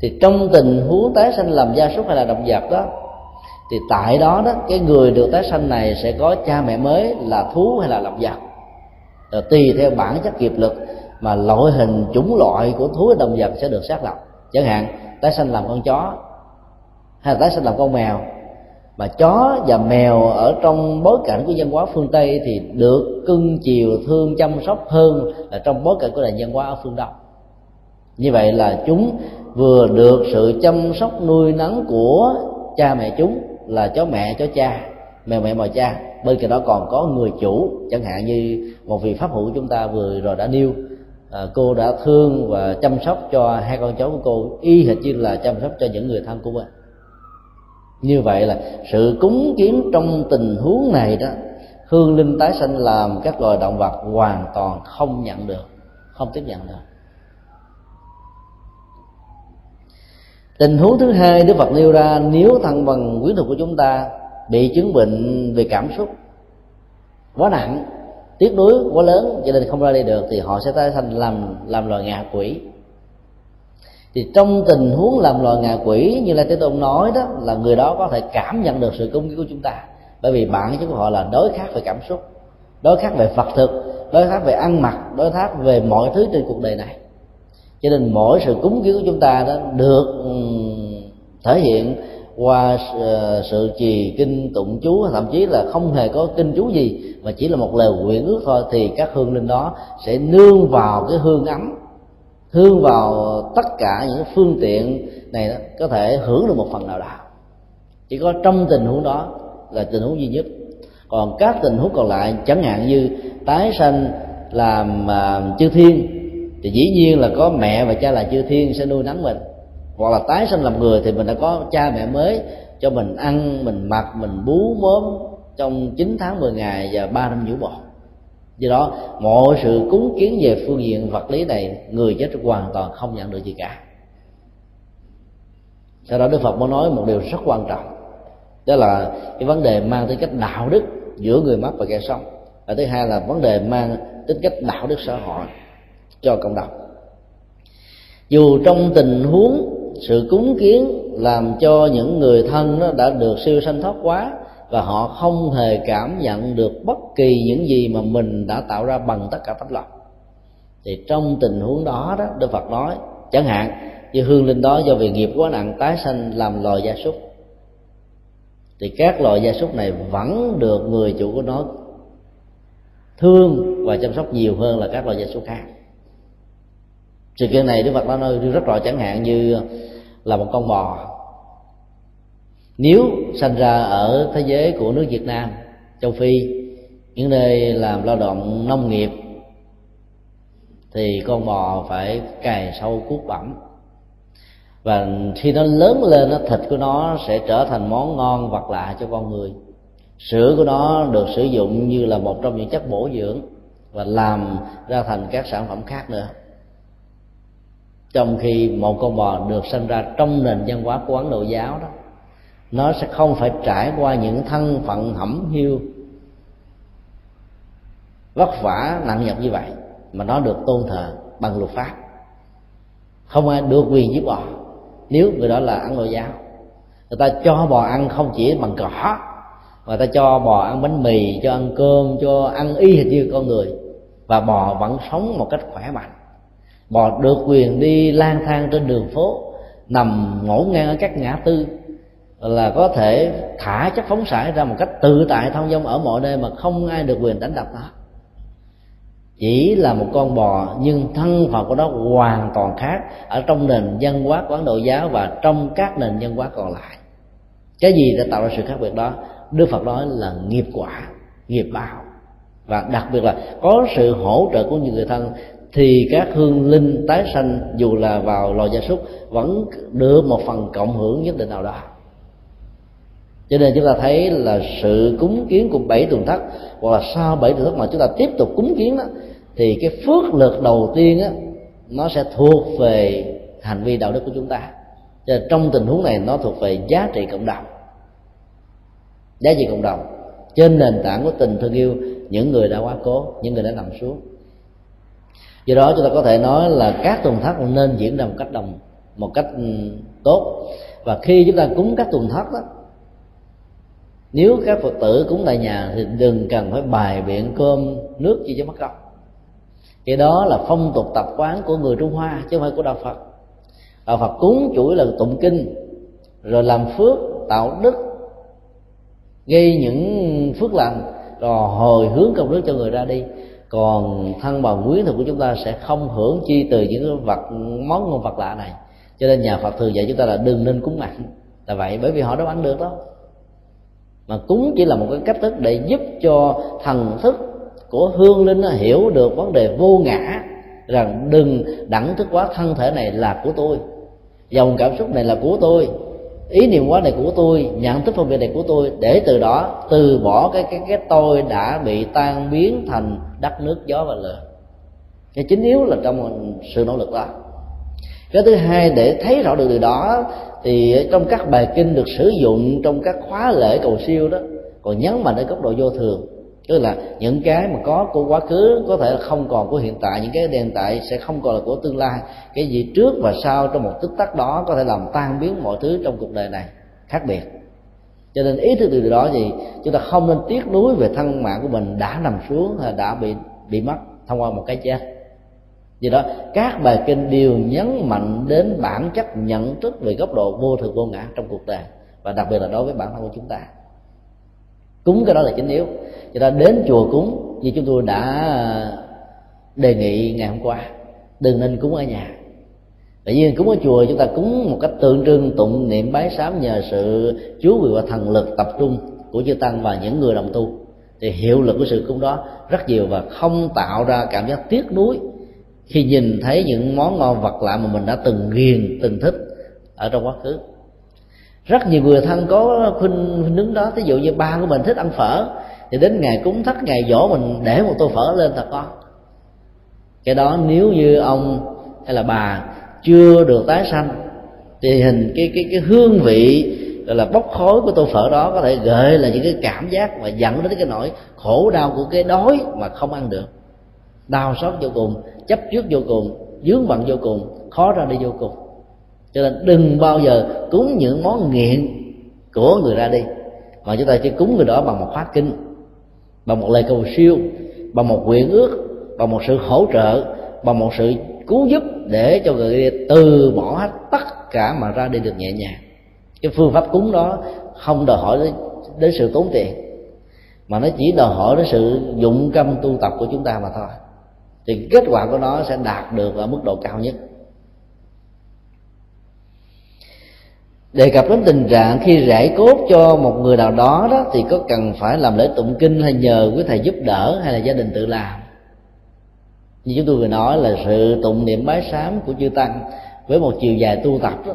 Thì trong tình huống tái sanh làm gia súc hay là động vật đó, thì tại đó đó, cái người được tái sanh này sẽ có cha mẹ mới là thú hay là động vật. Rồi tùy theo bản chất nghiệp lực mà loại hình chủng loại của thú động vật sẽ được xác lập. Chẳng hạn, tái sanh làm con chó hay là tái sanh làm con mèo mà chó và mèo ở trong bối cảnh của văn hóa phương tây thì được cưng chiều thương chăm sóc hơn là trong bối cảnh của nền văn hóa ở phương đông. Như vậy là chúng vừa được sự chăm sóc nuôi nấng của cha mẹ chúng là chó mẹ chó cha mèo mẹ mèo cha. Bên cạnh đó còn có người chủ chẳng hạn như một vị pháp hữu chúng ta vừa rồi đã nêu. À, cô đã thương và chăm sóc cho hai con chó của cô y hệt như là chăm sóc cho những người thân của mình như vậy là sự cúng kiến trong tình huống này đó, hương linh tái sanh làm các loài động vật hoàn toàn không nhận được, không tiếp nhận được. Tình huống thứ hai, đức phật nêu ra, nếu thân bằng quyến thuộc của chúng ta bị chứng bệnh về cảm xúc, quá nặng, tiếc nuối, quá lớn, cho nên không ra đi được, thì họ sẽ tái sanh làm làm loài ngạ quỷ thì trong tình huống làm loài ngạ quỷ, như là thế tôn nói đó, là người đó có thể cảm nhận được sự công kích của chúng ta. Bởi vì bản chất của họ là đối khác về cảm xúc, đối khác về phật thực, đối khác về ăn mặc, đối khác về mọi thứ trên cuộc đời này. Cho nên mỗi sự cúng kiến của chúng ta đó được thể hiện qua ờ, sự trì kinh tụng chú, thậm chí là không hề có kinh chú gì, mà chỉ là một lời nguyện ước thôi, thì các hương linh đó sẽ nương vào cái hương ấm thương vào tất cả những phương tiện này đó có thể hưởng được một phần nào đó. Chỉ có trong tình huống đó là tình huống duy nhất. Còn các tình huống còn lại chẳng hạn như tái sanh làm uh, chư thiên thì dĩ nhiên là có mẹ và cha là chư thiên sẽ nuôi nấng mình. Hoặc là tái sinh làm người thì mình đã có cha mẹ mới cho mình ăn mình mặc mình bú mớm trong 9 tháng 10 ngày và 3 năm nhũ bò do đó, mọi sự cúng kiến về phương diện vật lý này, người chết hoàn toàn không nhận được gì cả. Sau đó đức phật mới nói một điều rất quan trọng. Đó là cái vấn đề mang tính cách đạo đức giữa người mất và kẻ sống. Và thứ hai là vấn đề mang tính cách đạo đức xã hội cho cộng đồng. Dù trong tình huống sự cúng kiến làm cho những người thân nó đã được siêu sanh thoát quá và họ không hề cảm nhận được bất kỳ những gì mà mình đã tạo ra bằng tất cả tấm lòng thì trong tình huống đó đó, đức phật nói, chẳng hạn như hương linh đó do vì nghiệp quá nặng tái sanh làm loài gia súc. Thì các loài gia súc này vẫn được người chủ của nó thương và chăm sóc nhiều hơn là các loài gia súc khác. Sự kiện này đức phật đã nói rất rõ, chẳng hạn như là một con bò nếu sinh ra ở thế giới của nước việt nam, châu phi, những nơi làm lao động nông nghiệp, thì con bò phải cày sâu cuốc bẩm. Và khi nó lớn lên, nó thịt của nó sẽ trở thành món ngon vật lạ cho con người. Sữa của nó được sử dụng như là một trong những chất bổ dưỡng và làm ra thành các sản phẩm khác nữa. Trong khi một con bò được sinh ra trong nền văn hóa của ấn độ giáo đó nó sẽ không phải trải qua những thân phận hẩm hiu, vất vả, nặng nhọc như vậy, mà nó được tôn thờ bằng luật pháp. Không ai được quyền giết bò nếu người đó là ăn nội giáo. Người ta cho bò ăn không chỉ bằng cỏ, mà ta cho bò ăn bánh mì, cho ăn cơm, cho ăn y hệt như con người, và bò vẫn sống một cách khỏe mạnh. Bò được quyền đi lang thang trên đường phố, nằm ngổn ngang ở các ngã tư là có thể thả chất phóng xạ ra một cách tự tại thông dong ở mọi nơi mà không ai được quyền đánh đập nó. Chỉ là một con bò, nhưng thân phận của nó hoàn toàn khác ở trong nền văn hóa của ấn độ giáo và trong các nền văn hóa còn lại. Cái gì đã tạo ra sự khác biệt đó? Đức phật nói là nghiệp quả, nghiệp báo. Và đặc biệt là có sự hỗ trợ của những người thân, thì các hương linh tái sanh dù là vào loài gia súc vẫn được một phần cộng hưởng nhất định nào đó cho nên chúng ta thấy là sự cúng kiến của bảy tuần thất, hoặc là sau bảy tuần thất mà chúng ta tiếp tục cúng kiến đó, thì cái phước lực đầu tiên á, nó sẽ thuộc về hành vi đạo đức của chúng ta. Cho nên trong tình huống này, nó thuộc về giá trị cộng đồng. Giá trị cộng đồng. Trên nền tảng của tình thương yêu, những người đã quá cố, những người đã nằm xuống. Do đó chúng ta có thể nói là các tuần thất nên diễn ra một cách đồng, một cách ừ, tốt. Và khi chúng ta cúng các tuần thất đó nếu các phật tử cúng tại nhà thì đừng cần phải bài biện cơm nước gì cho mất công cái đó là phong tục tập quán của người trung hoa chứ không phải của đạo phật. Đạo phật cúng chuỗi là tụng kinh, rồi làm phước, tạo đức, gây những phước lành, rồi hồi hướng công đức cho người ra đi. Còn thân bà quyến thuộc của chúng ta sẽ không hưởng chi từ những vật, món ngon vật lạ này. Cho nên nhà phật thường dạy chúng ta là đừng nên cúng mặn. Là vậy, bởi vì họ đâu ăn được đâu mà cúng chỉ là một cái cách thức để giúp cho thần thức của hương linh nó hiểu được vấn đề vô ngã rằng đừng đẳng thức quá thân thể này là của tôi. Dòng cảm xúc này là của tôi. Ý niệm quá này của tôi, nhận thức phân biệt này của tôi, để từ đó từ bỏ cái cái cái tôi đã bị tan biến thành đất nước gió và lửa. Cái chính yếu là trong sự nỗ lực đó cái thứ hai, để thấy rõ được điều đó, thì trong các bài kinh được sử dụng trong các khóa lễ cầu siêu đó. Còn nhấn mạnh ở góc độ vô thường, tức là những cái mà có của quá khứ, có thể là không còn của hiện tại, những cái hiện tại sẽ không còn là của tương lai. Cái gì trước và sau trong một tích tắc đó có thể làm tan biến mọi thứ trong cuộc đời này, khác biệt. Cho nên ý thức được điều đó gì chúng ta không nên tiếc nuối về thân mạng của mình đã nằm xuống hay đã bị bị mất thông qua một cái chết vì đó, các bài kinh đều nhấn mạnh đến bản chất nhận thức về góc độ vô thường vô ngã trong cuộc đời, và đặc biệt là đối với bản thân của chúng ta. Cúng cái đó là chính yếu. Cho ta đến chùa cúng, như chúng tôi đã đề nghị ngày hôm qua, đừng nên cúng ở nhà. Tại vì cúng ở chùa, chúng ta cúng một cách tượng trưng, tụng niệm bái sám nhờ sự chú vị và thần lực tập trung của chư tăng và những người đồng tu, thì hiệu lực của sự cúng đó rất nhiều và không tạo ra cảm giác tiếc nuối khi nhìn thấy những món ngon vật lạ mà mình đã từng ghiền, từng thích ở trong quá khứ. Rất nhiều người thân có khuynh nướng đó. Ví dụ như ba của mình thích ăn phở, thì đến ngày cúng thất, ngày dỗ mình để một tô phở lên thật con cái đó nếu như ông hay là bà chưa được tái sanh, thì hình cái cái cái hương vị, gọi là bốc khói của tô phở đó có thể gợi là những cái cảm giác và dẫn đến cái nỗi khổ đau của cái đói mà không ăn được. Đau xót vô cùng chấp trước vô cùng dướng bận vô cùng khó ra đi vô cùng. Cho nên đừng bao giờ cúng những món nghiện của người ra đi mà chúng ta chỉ cúng người đó bằng một khóa kinh bằng một lời cầu siêu bằng một nguyện ước bằng một sự hỗ trợ bằng một sự cứu giúp để cho người đi từ bỏ hết tất cả mà ra đi được nhẹ nhàng. Cái phương pháp cúng đó không đòi hỏi đến, đến sự tốn tiền mà nó chỉ đòi hỏi đến sự dụng tâm tu tập của chúng ta mà thôi thì kết quả của nó sẽ đạt được ở mức độ cao nhất. Đề cập đến tình trạng khi rải cốt cho một người nào đó đó thì có cần phải làm lễ tụng kinh hay nhờ quý thầy giúp đỡ hay là gia đình tự làm? Như chúng tôi vừa nói là sự tụng niệm bái sám của chư tăng với một chiều dài tu tập đó,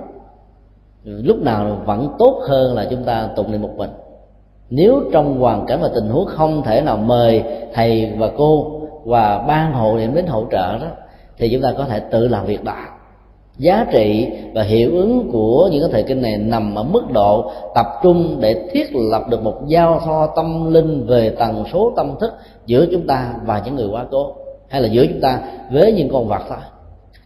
lúc nào vẫn tốt hơn là chúng ta tụng niệm một mình. Nếu trong hoàn cảnh và tình huống không thể nào mời thầy và cô và ban hộ niệm đến hỗ trợ đó, thì chúng ta có thể tự làm việc đó giá trị và hiệu ứng của những cái thời kinh này nằm ở mức độ tập trung để thiết lập được một giao thoa tâm linh về tần số tâm thức giữa chúng ta và những người quá cố, hay là giữa chúng ta với những con vật thôi.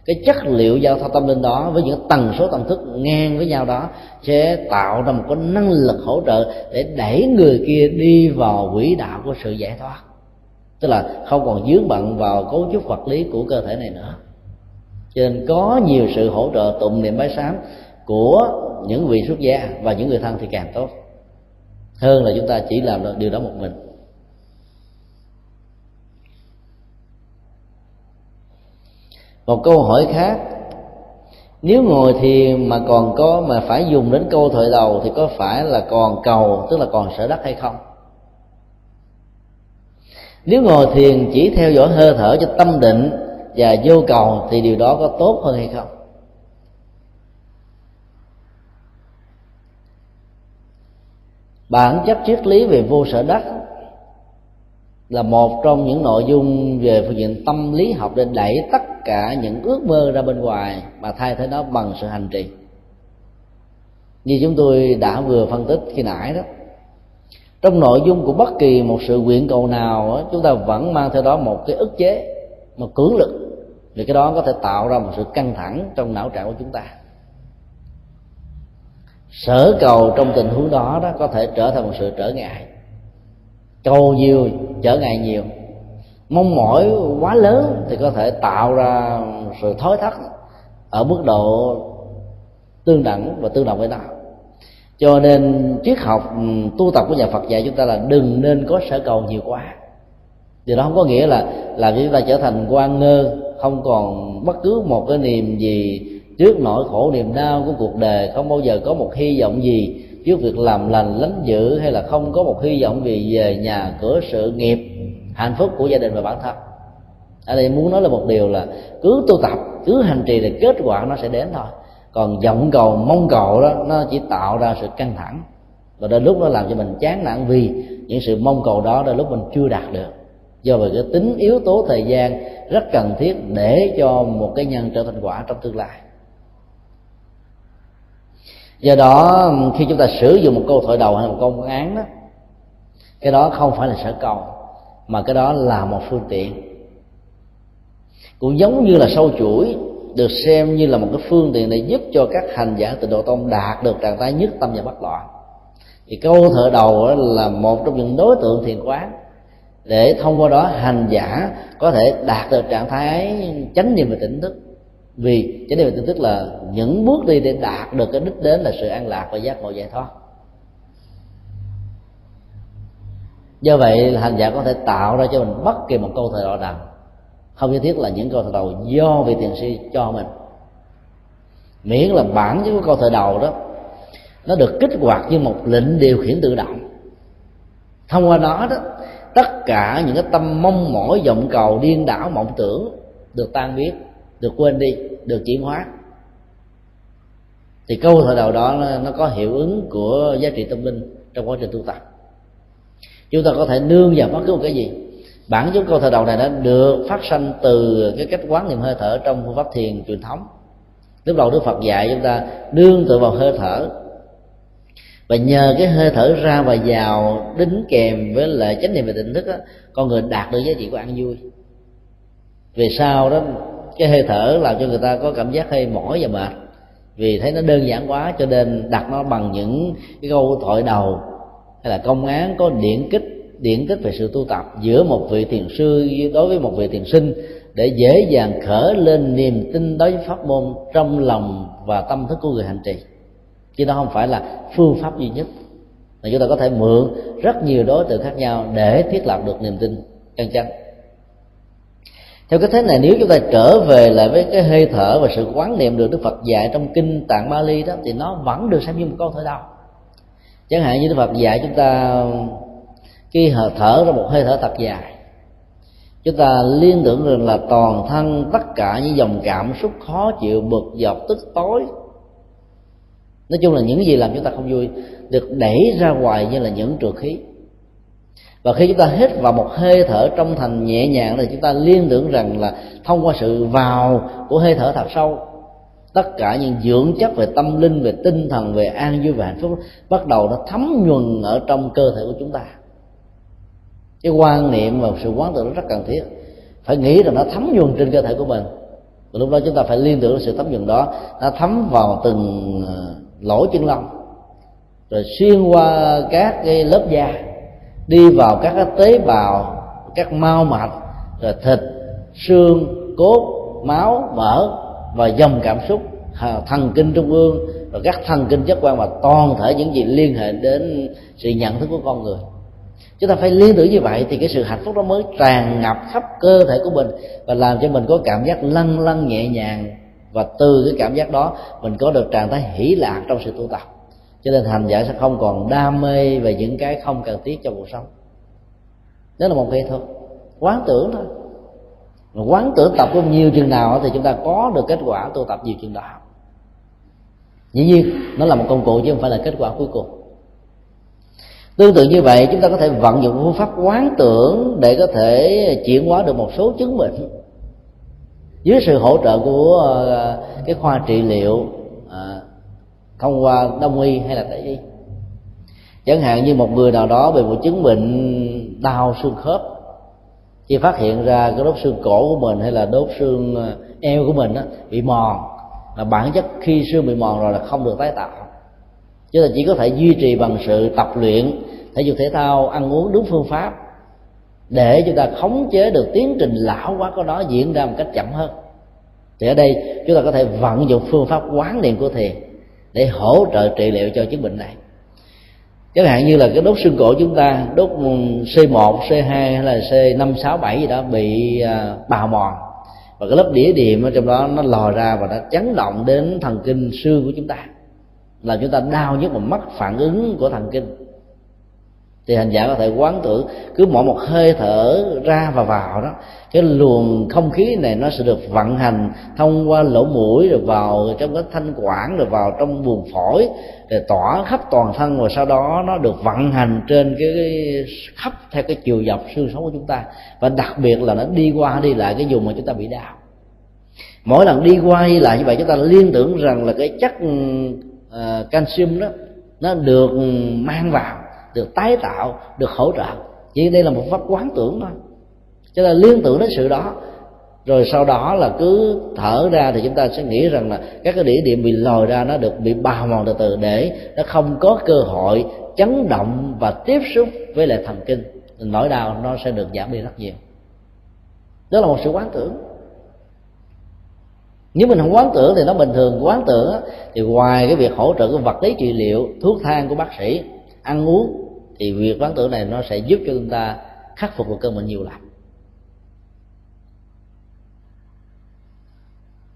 Cái chất liệu giao thoa tâm linh đó với những tần số tâm thức ngang với nhau đó sẽ tạo ra một cái năng lực hỗ trợ để đẩy người kia đi vào quỹ đạo của sự giải thoát tức là không còn dướng bận vào cấu trúc vật lý của cơ thể này nữa. Cho nên có nhiều sự hỗ trợ tụng niệm bái sám của những vị xuất gia và những người thân thì càng tốt. Hơn là chúng ta chỉ làm được điều đó một mình. Một câu hỏi khác. Nếu ngồi thiền mà còn có mà phải dùng đến câu thời đầu thì có phải là còn cầu, tức là còn sở đắc hay không? Nếu ngồi thiền chỉ theo dõi hơi thở cho tâm định và vô cầu thì điều đó có tốt hơn hay không? Bản chất triết lý về vô sở đắc là một trong những nội dung về phương diện tâm lý học để đẩy tất cả những ước mơ ra bên ngoài mà thay thế nó bằng sự hành trì. Như chúng tôi đã vừa phân tích khi nãy đó trong nội dung của bất kỳ một sự nguyện cầu nào chúng ta vẫn mang theo đó một cái ức chế, một cưỡng lực. Thì cái đó có thể tạo ra một sự căng thẳng trong não trạng của chúng ta. Sở cầu trong tình huống đó đó có thể trở thành một sự trở ngại. Cầu nhiều, trở ngại nhiều. Mong mỏi quá lớn thì có thể tạo ra sự thối thắt ở mức độ tương đẳng và tương đồng với nhau cho nên triết học ừ, tu tập của nhà Phật dạy chúng ta là đừng nên có sở cầu nhiều quá. Điều đó không có nghĩa là là chúng ta trở thành quan ngơ, không còn bất cứ một cái niềm gì trước nỗi khổ niềm đau của cuộc đời, không bao giờ có một hy vọng gì trước việc làm lành, lánh dữ hay là không có một hy vọng gì về nhà, cửa sự nghiệp, hạnh phúc của gia đình và bản thân. Ở đây muốn nói là một điều là cứ tu tập, cứ hành trì thì kết quả nó sẽ đến thôi còn vọng cầu, mong cầu đó, nó chỉ tạo ra sự căng thẳng. Và đến lúc nó làm cho mình chán nản vì những sự mong cầu đó đến lúc mình chưa đạt được. Do vậy cái tính yếu tố thời gian rất cần thiết để cho một cái nhân trở thành quả trong tương lai. Do đó, khi chúng ta sử dụng một câu thoại đầu hay một câu án đó, cái đó không phải là sở cầu, mà cái đó là một phương tiện. Cũng giống như là sâu chuỗi được xem như là một cái phương tiện để giúp cho các hành giả tịnh độ tông đạt được trạng thái nhất tâm và bất loạn. Thì câu thợ đầu là một trong những đối tượng thiền quán để thông qua đó hành giả có thể đạt được trạng thái chánh niệm và tỉnh thức. Vì chánh niệm và tỉnh thức là những bước đi để đạt được cái đích đến là sự an lạc và giác ngộ giải thoát. Do vậy, hành giả có thể tạo ra cho mình bất kỳ một câu thời đầu nào không nhất thiết là những câu thờ đầu do vị thiền sư cho mình. Miễn là bản chất của câu thờ đầu đó, nó được kích hoạt như một lệnh điều khiển tự động. Thông qua đó đó, tất cả những cái tâm mong mỏi, vọng cầu, điên đảo, mộng tưởng được tan biến, được quên đi, được chuyển hóa. Thì câu thờ đầu đó nó có hiệu ứng của giá trị tâm linh trong quá trình tu tập. Chúng ta có thể nương vào bất cứ một cái gì bản chất câu thời đầu này đã được phát sanh từ cái cách quán niệm hơi thở trong phương pháp thiền truyền thống. Lúc đầu đức phật dạy chúng ta đương tự vào hơi thở. Và nhờ cái hơi thở ra và vào đính kèm với lại chánh niệm và tỉnh thức đó, con người đạt được giá trị của ăn vui. Về sau đó cái hơi thở làm cho người ta có cảm giác hơi mỏi và mệt. Vì thấy nó đơn giản quá cho nên đặt nó bằng những cái câu thoại đầu hay là công án có điển kích điển tích về sự tu tập giữa một vị thiền sư đối với một vị thiền sinh để dễ dàng khởi lên niềm tin đối với pháp môn trong lòng và tâm thức của người hành trì. Chứ nó không phải là phương pháp duy nhất. Mà chúng ta có thể mượn rất nhiều đối tượng khác nhau để thiết lập được niềm tin, chân chánh. Theo cái thế này, nếu chúng ta trở về lại với cái hơi thở và sự quán niệm được đức phật dạy trong kinh tạng bali đó, thì nó vẫn được xem như một câu thôi đâu. chẳng hạn như đức phật dạy chúng ta khi hờ thở ra một hơi thở thật dài, chúng ta liên tưởng rằng là toàn thân tất cả những dòng cảm xúc khó chịu, bực dọc, tức tối. Nói chung là những gì làm chúng ta không vui được đẩy ra ngoài như là những trượt khí. Và khi chúng ta hít vào một hơi thở trong thành nhẹ nhàng thì chúng ta liên tưởng rằng là thông qua sự vào của hơi thở thật sâu, tất cả những dưỡng chất về tâm linh, về tinh thần, về an vui và hạnh phúc bắt đầu nó thấm nhuần ở trong cơ thể của chúng ta cái quan niệm và sự quán tưởng rất cần thiết. Phải nghĩ rằng nó thấm nhuần trên cơ thể của mình. Và lúc đó chúng ta phải liên tưởng sự thấm nhuần đó. Nó thấm vào từng ờ, lỗ chân lông. Rồi xuyên qua các cái lớp da, đi vào các cái tế bào, các mao mạch, rồi thịt, xương, cốt, máu, mỡ và dòng cảm xúc thần kinh trung ương, rồi các thần kinh giác quan và toàn thể những gì liên hệ đến sự nhận thức của con người chúng ta phải liên tưởng như vậy thì cái sự hạnh phúc đó mới tràn ngập khắp cơ thể của mình và làm cho mình có cảm giác lăn lăn nhẹ nhàng. Và từ cái cảm giác đó, mình có được trạng thái hỷ lạc trong sự tu tập. Cho nên hành giả sẽ không còn đam mê về những cái không cần thiết trong cuộc sống. Đó là một nghệ thuật quán tưởng thôi. Mà quán tưởng tập có nhiều chừng nào thì chúng ta có được kết quả tu tập nhiều chừng đó dĩ nhiên, nó là một công cụ chứ không phải là kết quả cuối cùng tương tự như vậy chúng ta có thể vận dụng phương pháp quán tưởng để có thể chuyển hóa được một số chứng bệnh. Dưới sự hỗ trợ của ờ, cái khoa trị liệu à, thông qua đông y hay là tây y. Chẳng hạn như một người nào đó bị một chứng bệnh đau xương khớp khi phát hiện ra cái đốt xương cổ của mình hay là đốt xương ờ, eo của mình đó, bị mòn là bản chất khi xương bị mòn rồi là không được tái tạo. Chứ là chỉ có thể duy trì bằng sự tập luyện thể dục thể thao ăn uống đúng phương pháp. Để chúng ta khống chế được tiến trình lão hóa của nó diễn ra một cách chậm hơn. Thì ở đây chúng ta có thể vận dụng phương pháp quán niệm của thiền để hỗ trợ trị liệu cho chứng bệnh này. Chẳng hạn như là cái đốt xương cổ chúng ta đốt C1, C2 hay là C5, 6, 7 gì đó bị à, bào mòn. Và cái lớp đĩa điểm ở trong đó nó lò ra và nó chấn động đến thần kinh xương của chúng ta. Làm chúng ta đau nhất mà mất phản ứng của thần kinh thì hành giả có thể quán tưởng cứ mỗi một hơi thở ra và vào đó cái luồng không khí này nó sẽ được vận hành thông qua lỗ mũi rồi vào trong cái thanh quản rồi vào trong buồng phổi rồi tỏa khắp toàn thân và sau đó nó được vận hành trên cái, khắp theo cái chiều dọc xương sống của chúng ta. Và đặc biệt là nó đi qua đi lại cái vùng mà chúng ta bị đau. Mỗi lần đi qua đi lại như vậy chúng ta liên tưởng rằng là cái chất uh, canxium đó nó được mang vào được tái tạo, được hỗ trợ. Chỉ đây là một pháp quán tưởng thôi. Cho nên liên tưởng đến sự đó. Rồi sau đó là cứ thở ra thì chúng ta sẽ nghĩ rằng là các cái địa điểm bị lòi ra nó được bị bào mòn từ từ để nó không có cơ hội chấn động và tiếp xúc với lại thần kinh. Nỗi đau nó sẽ được giảm đi rất nhiều. Đó là một sự quán tưởng. Nếu mình không quán tưởng thì nó bình thường. Quán tưởng thì ngoài cái việc hỗ trợ cái vật lý trị liệu, thuốc thang của bác sĩ ăn uống, thì việc quán tưởng này nó sẽ giúp cho chúng ta khắc phục được cơn bệnh nhiều lắm.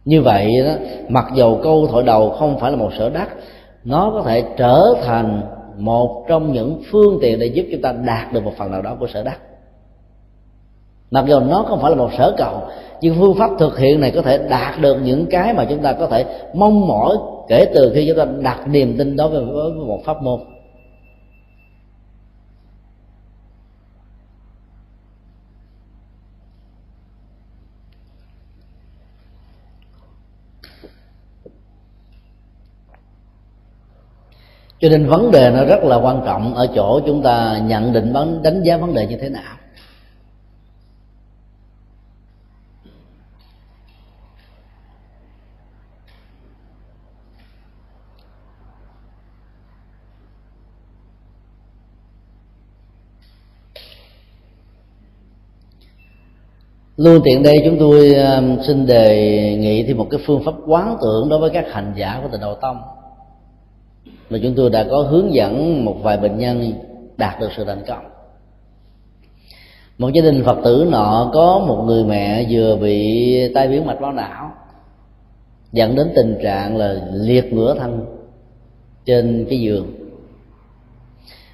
Như vậy đó, mặc dầu câu thổi đầu không phải là một sở đắc, nó có thể trở thành một trong những phương tiện để giúp chúng ta đạt được một phần nào đó của sở đắc. Mặc dù nó không phải là một sở cầu, nhưng phương pháp thực hiện này có thể đạt được những cái mà chúng ta có thể mong mỏi kể từ khi chúng ta đặt niềm tin đối với một pháp môn. Cho nên vấn đề nó rất là quan trọng ở chỗ chúng ta nhận định đánh giá vấn đề như thế nào. Luôn tiện đây chúng tôi um, xin đề nghị thêm một cái phương pháp quán tưởng đối với các hành giả của tịnh độ tông mà chúng tôi đã có hướng dẫn một vài bệnh nhân đạt được sự thành công. Một gia đình phật tử nọ có một người mẹ vừa bị tai biến mạch máu não, dẫn đến tình trạng là liệt ngửa thân trên cái giường.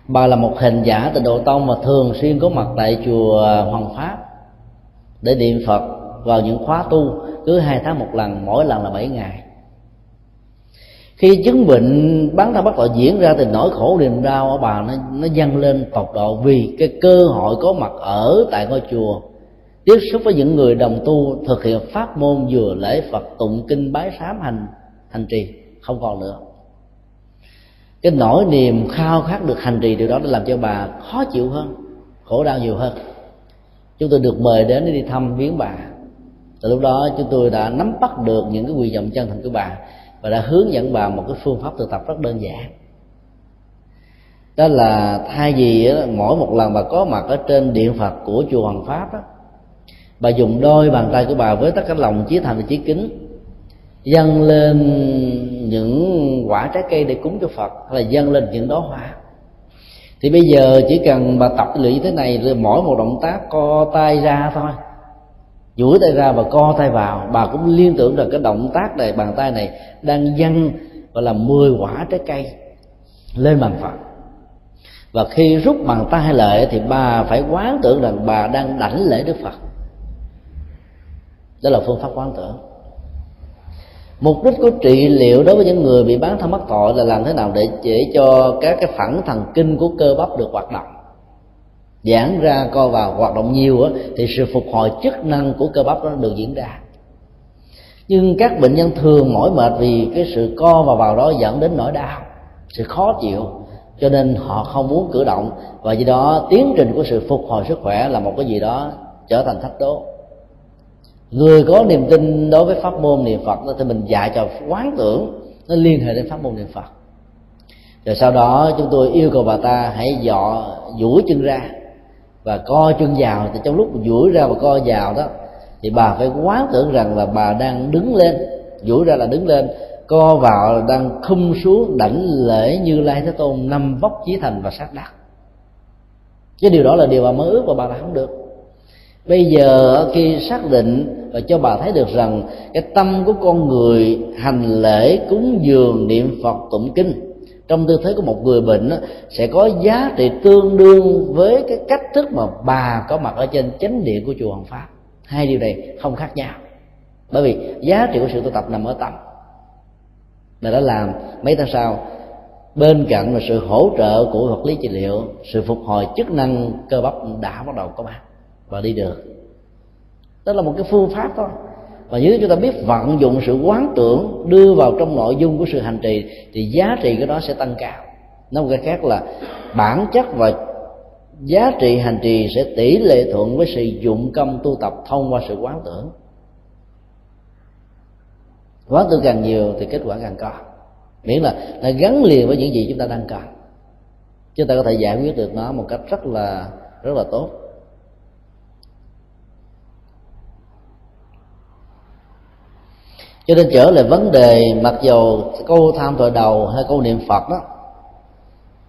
Bà là một hình giả từ độ tông mà thường xuyên có mặt tại chùa hoàng pháp để niệm phật vào những khóa tu cứ hai tháng một lần, mỗi lần là bảy ngày khi chứng bệnh, bán thân bắt đầu diễn ra thì nỗi khổ niềm đau ở bà nó nó dâng lên tột độ vì cái cơ hội có mặt ở tại ngôi chùa. Tiếp xúc với những người đồng tu thực hiện pháp môn vừa lễ phật tụng kinh bái sám hành hành trì, không còn nữa. Cái nỗi niềm khao khát được hành trì điều đó đã làm cho bà khó chịu hơn, khổ đau nhiều hơn. Chúng tôi được mời đến để đi thăm viếng bà. Từ lúc đó chúng tôi đã nắm bắt được những cái quy vọng chân thành của bà và đã hướng dẫn bà một cái phương pháp thực tập rất đơn giản. Đó là thay vì mỗi một lần bà có mặt ở trên điện phật của chùa hoàng pháp đó, bà dùng đôi bàn tay của bà với tất cả lòng chí thành và chí kính dâng lên những quả trái cây để cúng cho phật hay là dâng lên những đóa hoa. Thì bây giờ chỉ cần bà tập luyện như thế này mỗi một động tác co tay ra thôi duỗi tay ra và co tay vào. Bà cũng liên tưởng rằng cái động tác này, bàn tay này đang dăng và là mười quả trái cây lên bàn phật và khi rút bàn tay lại thì bà phải quán tưởng rằng bà đang đảnh lễ đức phật. Đó là phương pháp quán tưởng. Mục đích của trị liệu đối với những người bị bán thân mắc tội là làm thế nào để chỉ cho các cái phản thần kinh của cơ bắp được hoạt động giãn ra co vào hoạt động nhiều á, thì sự phục hồi chức năng của cơ bắp nó được diễn ra. Nhưng các bệnh nhân thường mỏi mệt vì cái sự co và vào đó dẫn đến nỗi đau sự khó chịu. Cho nên họ không muốn cử động và do đó tiến trình của sự phục hồi sức khỏe là một cái gì đó trở thành thách đố. Người có niềm tin đối với pháp môn niệm phật thì mình dạy cho quán tưởng nó liên hệ đến pháp môn niệm phật. Rồi sau đó chúng tôi yêu cầu bà ta hãy dọ duỗi chân ra và co chân vào, thì trong lúc duỗi ra và co vào đó, thì bà phải quá tưởng rằng là bà đang đứng lên. Duỗi ra là đứng lên, co vào là đang khum xuống đảnh lễ như lai thế tôn năm vóc chí thành và sát đắc cái điều đó là điều bà mơ ước và bà làm không được. Bây giờ khi xác định và cho bà thấy được rằng cái tâm của con người hành lễ cúng dường niệm phật tụng kinh trong tư thế của một người bệnh sẽ có giá trị tương đương với cái cách thức mà bà có mặt ở trên chánh điện của chùa Hoàng Pháp. Hai điều này không khác nhau. Bởi vì giá trị của sự tu tập nằm ở tâm là đã làm mấy tháng sau, bên cạnh là sự hỗ trợ của vật lý trị liệu, sự phục hồi chức năng cơ bắp đã bắt đầu có mặt và đi được đó là một cái phương pháp thôi và nếu chúng ta biết vận dụng sự quán tưởng đưa vào trong nội dung của sự hành trì, thì giá trị của nó sẽ tăng cao. Nói một cách khác là bản chất và giá trị hành trì sẽ tỷ lệ thuận với sự dụng công tu tập thông qua sự quán tưởng. Quán tưởng càng nhiều thì kết quả càng có. Miễn là nó gắn liền với những gì chúng ta đang cần chúng ta có thể giải quyết được nó một cách rất là rất là tốt. Cho nên trở lại vấn đề, mặc dầu câu tham tội đầu hay câu niệm phật đó,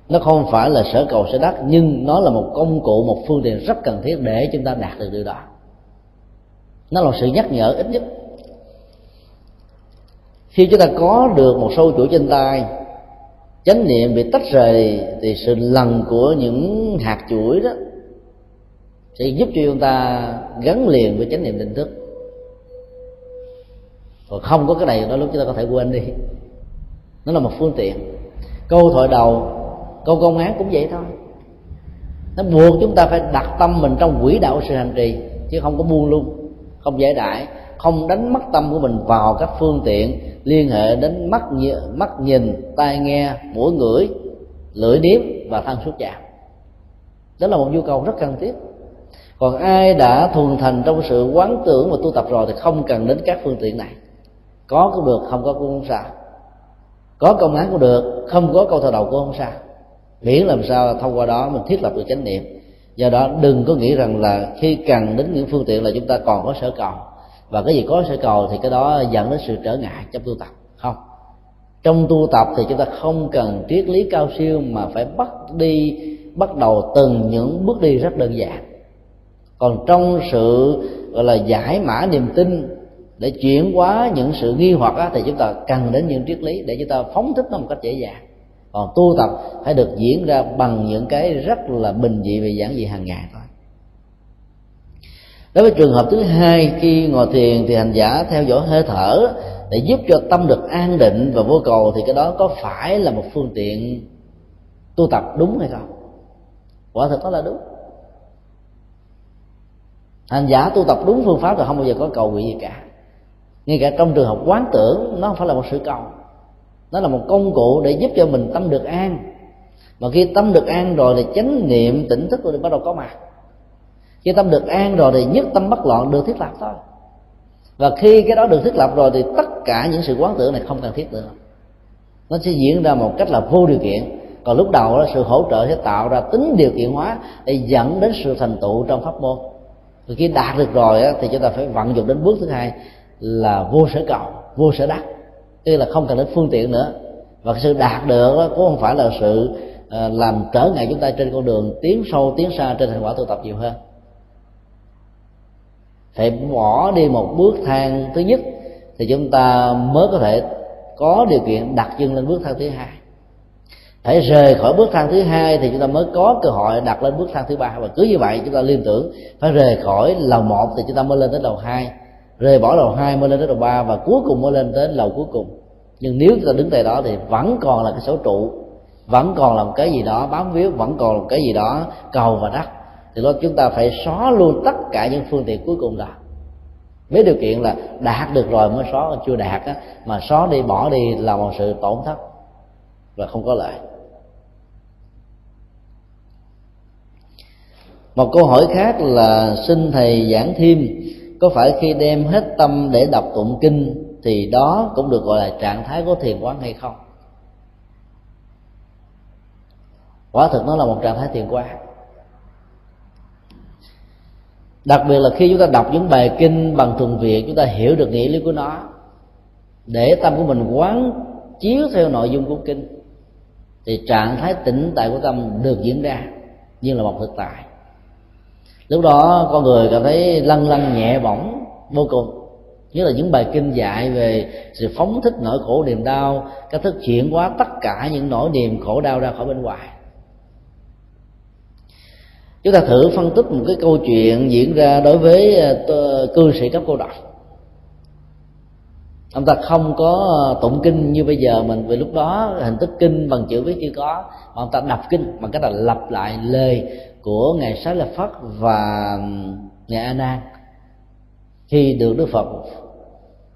nó không phải là sở cầu sở đắc, nhưng nó là một công cụ, một phương tiện rất cần thiết để chúng ta đạt được điều đó. Nó là sự nhắc nhở ít nhất. Khi chúng ta có được một sâu chuỗi trên tay, chánh niệm bị tách rời thì sự lần của những hạt chuỗi đó sẽ giúp cho chúng ta gắn liền với chánh niệm định thức còn không có cái này, đó lúc chúng ta có thể quên đi. Nó là một phương tiện. Câu thoại đầu, câu công án cũng vậy thôi. Nó buộc chúng ta phải đặt tâm mình trong quỹ đạo sự hành trì, chứ không có buông luôn không giải đại không đánh mất tâm của mình vào các phương tiện liên hệ đến mắt mắt nhìn, tai nghe, mũi ngửi, lưỡi điếm và thân xúc chạm. Đó là một nhu cầu rất cần thiết. Còn ai đã thuần thành trong sự quán tưởng và tu tập rồi thì không cần đến các phương tiện này có cũng được, không có cũng không sao. Có công án cũng được, không có câu thờ đầu cũng không sao. Miễn làm sao thông qua đó mình thiết lập được chánh niệm. Do đó đừng có nghĩ rằng là khi cần đến những phương tiện là chúng ta còn có sở cầu. Và cái gì có sở cầu thì cái đó dẫn đến sự trở ngại trong tu tập, không? Trong tu tập thì chúng ta không cần triết lý cao siêu mà phải bắt đi, bắt đầu từng những bước đi rất đơn giản. Còn trong sự, gọi là giải mã niềm tin để chuyển hóa những sự nghi hoặc á, thì chúng ta cần đến những triết lý để chúng ta phóng thích nó một cách dễ dàng. Còn tu tập phải được diễn ra bằng những cái rất là bình dị và giản dị hàng ngày thôi. Đối với trường hợp thứ hai khi ngồi thiền thì hành giả theo dõi hơi thở để giúp cho tâm được an định và vô cầu thì cái đó có phải là một phương tiện tu tập đúng hay không? Quả thực đó là đúng. Hành giả tu tập đúng phương pháp thì không bao giờ có cầu nguyện gì cả ngay cả trong trường hợp quán tưởng, nó không phải là một sự cầu. Nó là một công cụ để giúp cho mình tâm được an. Mà khi tâm được an rồi thì chánh niệm, tỉnh thức rồi bắt đầu có mặt. Khi tâm được an rồi thì nhất tâm bất loạn được thiết lập thôi. Và khi cái đó được thiết lập rồi thì tất cả những sự quán tưởng này không cần thiết nữa. Nó sẽ diễn ra một cách là vô điều kiện. Còn lúc đầu đó, sự hỗ trợ sẽ tạo ra tính điều kiện hóa để dẫn đến sự thành tựu trong pháp môn. Và khi đạt được rồi thì chúng ta phải vận dụng đến bước thứ hai là vô sở cầu, vô sở đắc. Tức là không cần đến phương tiện nữa. Và cái sự đạt được đó cũng không phải là sự ờ, làm trở ngại chúng ta trên con đường tiến sâu, tiến xa trên thành quả tu tập nhiều hơn. Phải bỏ đi một bước thang thứ nhất thì chúng ta mới có thể có điều kiện đặt chân lên bước thang thứ hai. Phải rời khỏi bước thang thứ hai thì chúng ta mới có cơ hội đặt lên bước thang thứ ba. Và cứ như vậy chúng ta liên tưởng, phải rời khỏi lầu một thì chúng ta mới lên đến lầu hai rơi bỏ lầu hai mới lên đến lầu ba và cuối cùng mới lên đến lầu cuối cùng. Nhưng nếu chúng ta đứng tại đó thì vẫn còn là cái số trụ vẫn còn là một cái gì đó bám víu vẫn còn là một cái gì đó cầu và đắc. Thì đó chúng ta phải xóa luôn tất cả những phương tiện cuối cùng đó. Với điều kiện là đạt được rồi mới xóa chưa đạt á, mà xóa đi bỏ đi là một sự tổn thất và không có lợi. Một câu hỏi khác là xin thầy giảng thêm có phải khi đem hết tâm để đọc tụng kinh thì đó cũng được gọi là trạng thái của thiền quán hay không? Quả thực nó là một trạng thái thiền quán. Đặc biệt là khi chúng ta đọc những bài kinh bằng thuần việt, chúng ta hiểu được nghĩa lý của nó, để tâm của mình quán chiếu theo nội dung của kinh, thì trạng thái tĩnh tại của tâm được diễn ra như là một thực tại lúc đó con người cảm thấy lăn lăn nhẹ bỏng, vô cùng. Nhất là những bài kinh dạy về sự phóng thích nỗi khổ niềm đau, cách thức chuyển hóa tất cả những nỗi niềm khổ đau ra khỏi bên ngoài. Chúng ta thử phân tích một cái câu chuyện diễn ra đối với ờ, cư sĩ cấp cô độc. Ông ta không có ờ, tụng kinh như bây giờ mình, vì lúc đó hình thức kinh bằng chữ viết chưa có, mà ông ta đọc kinh bằng cách là lặp lại lời của ngài Sá Lợi Phất và ngài A Nan. Khi được Đức Phật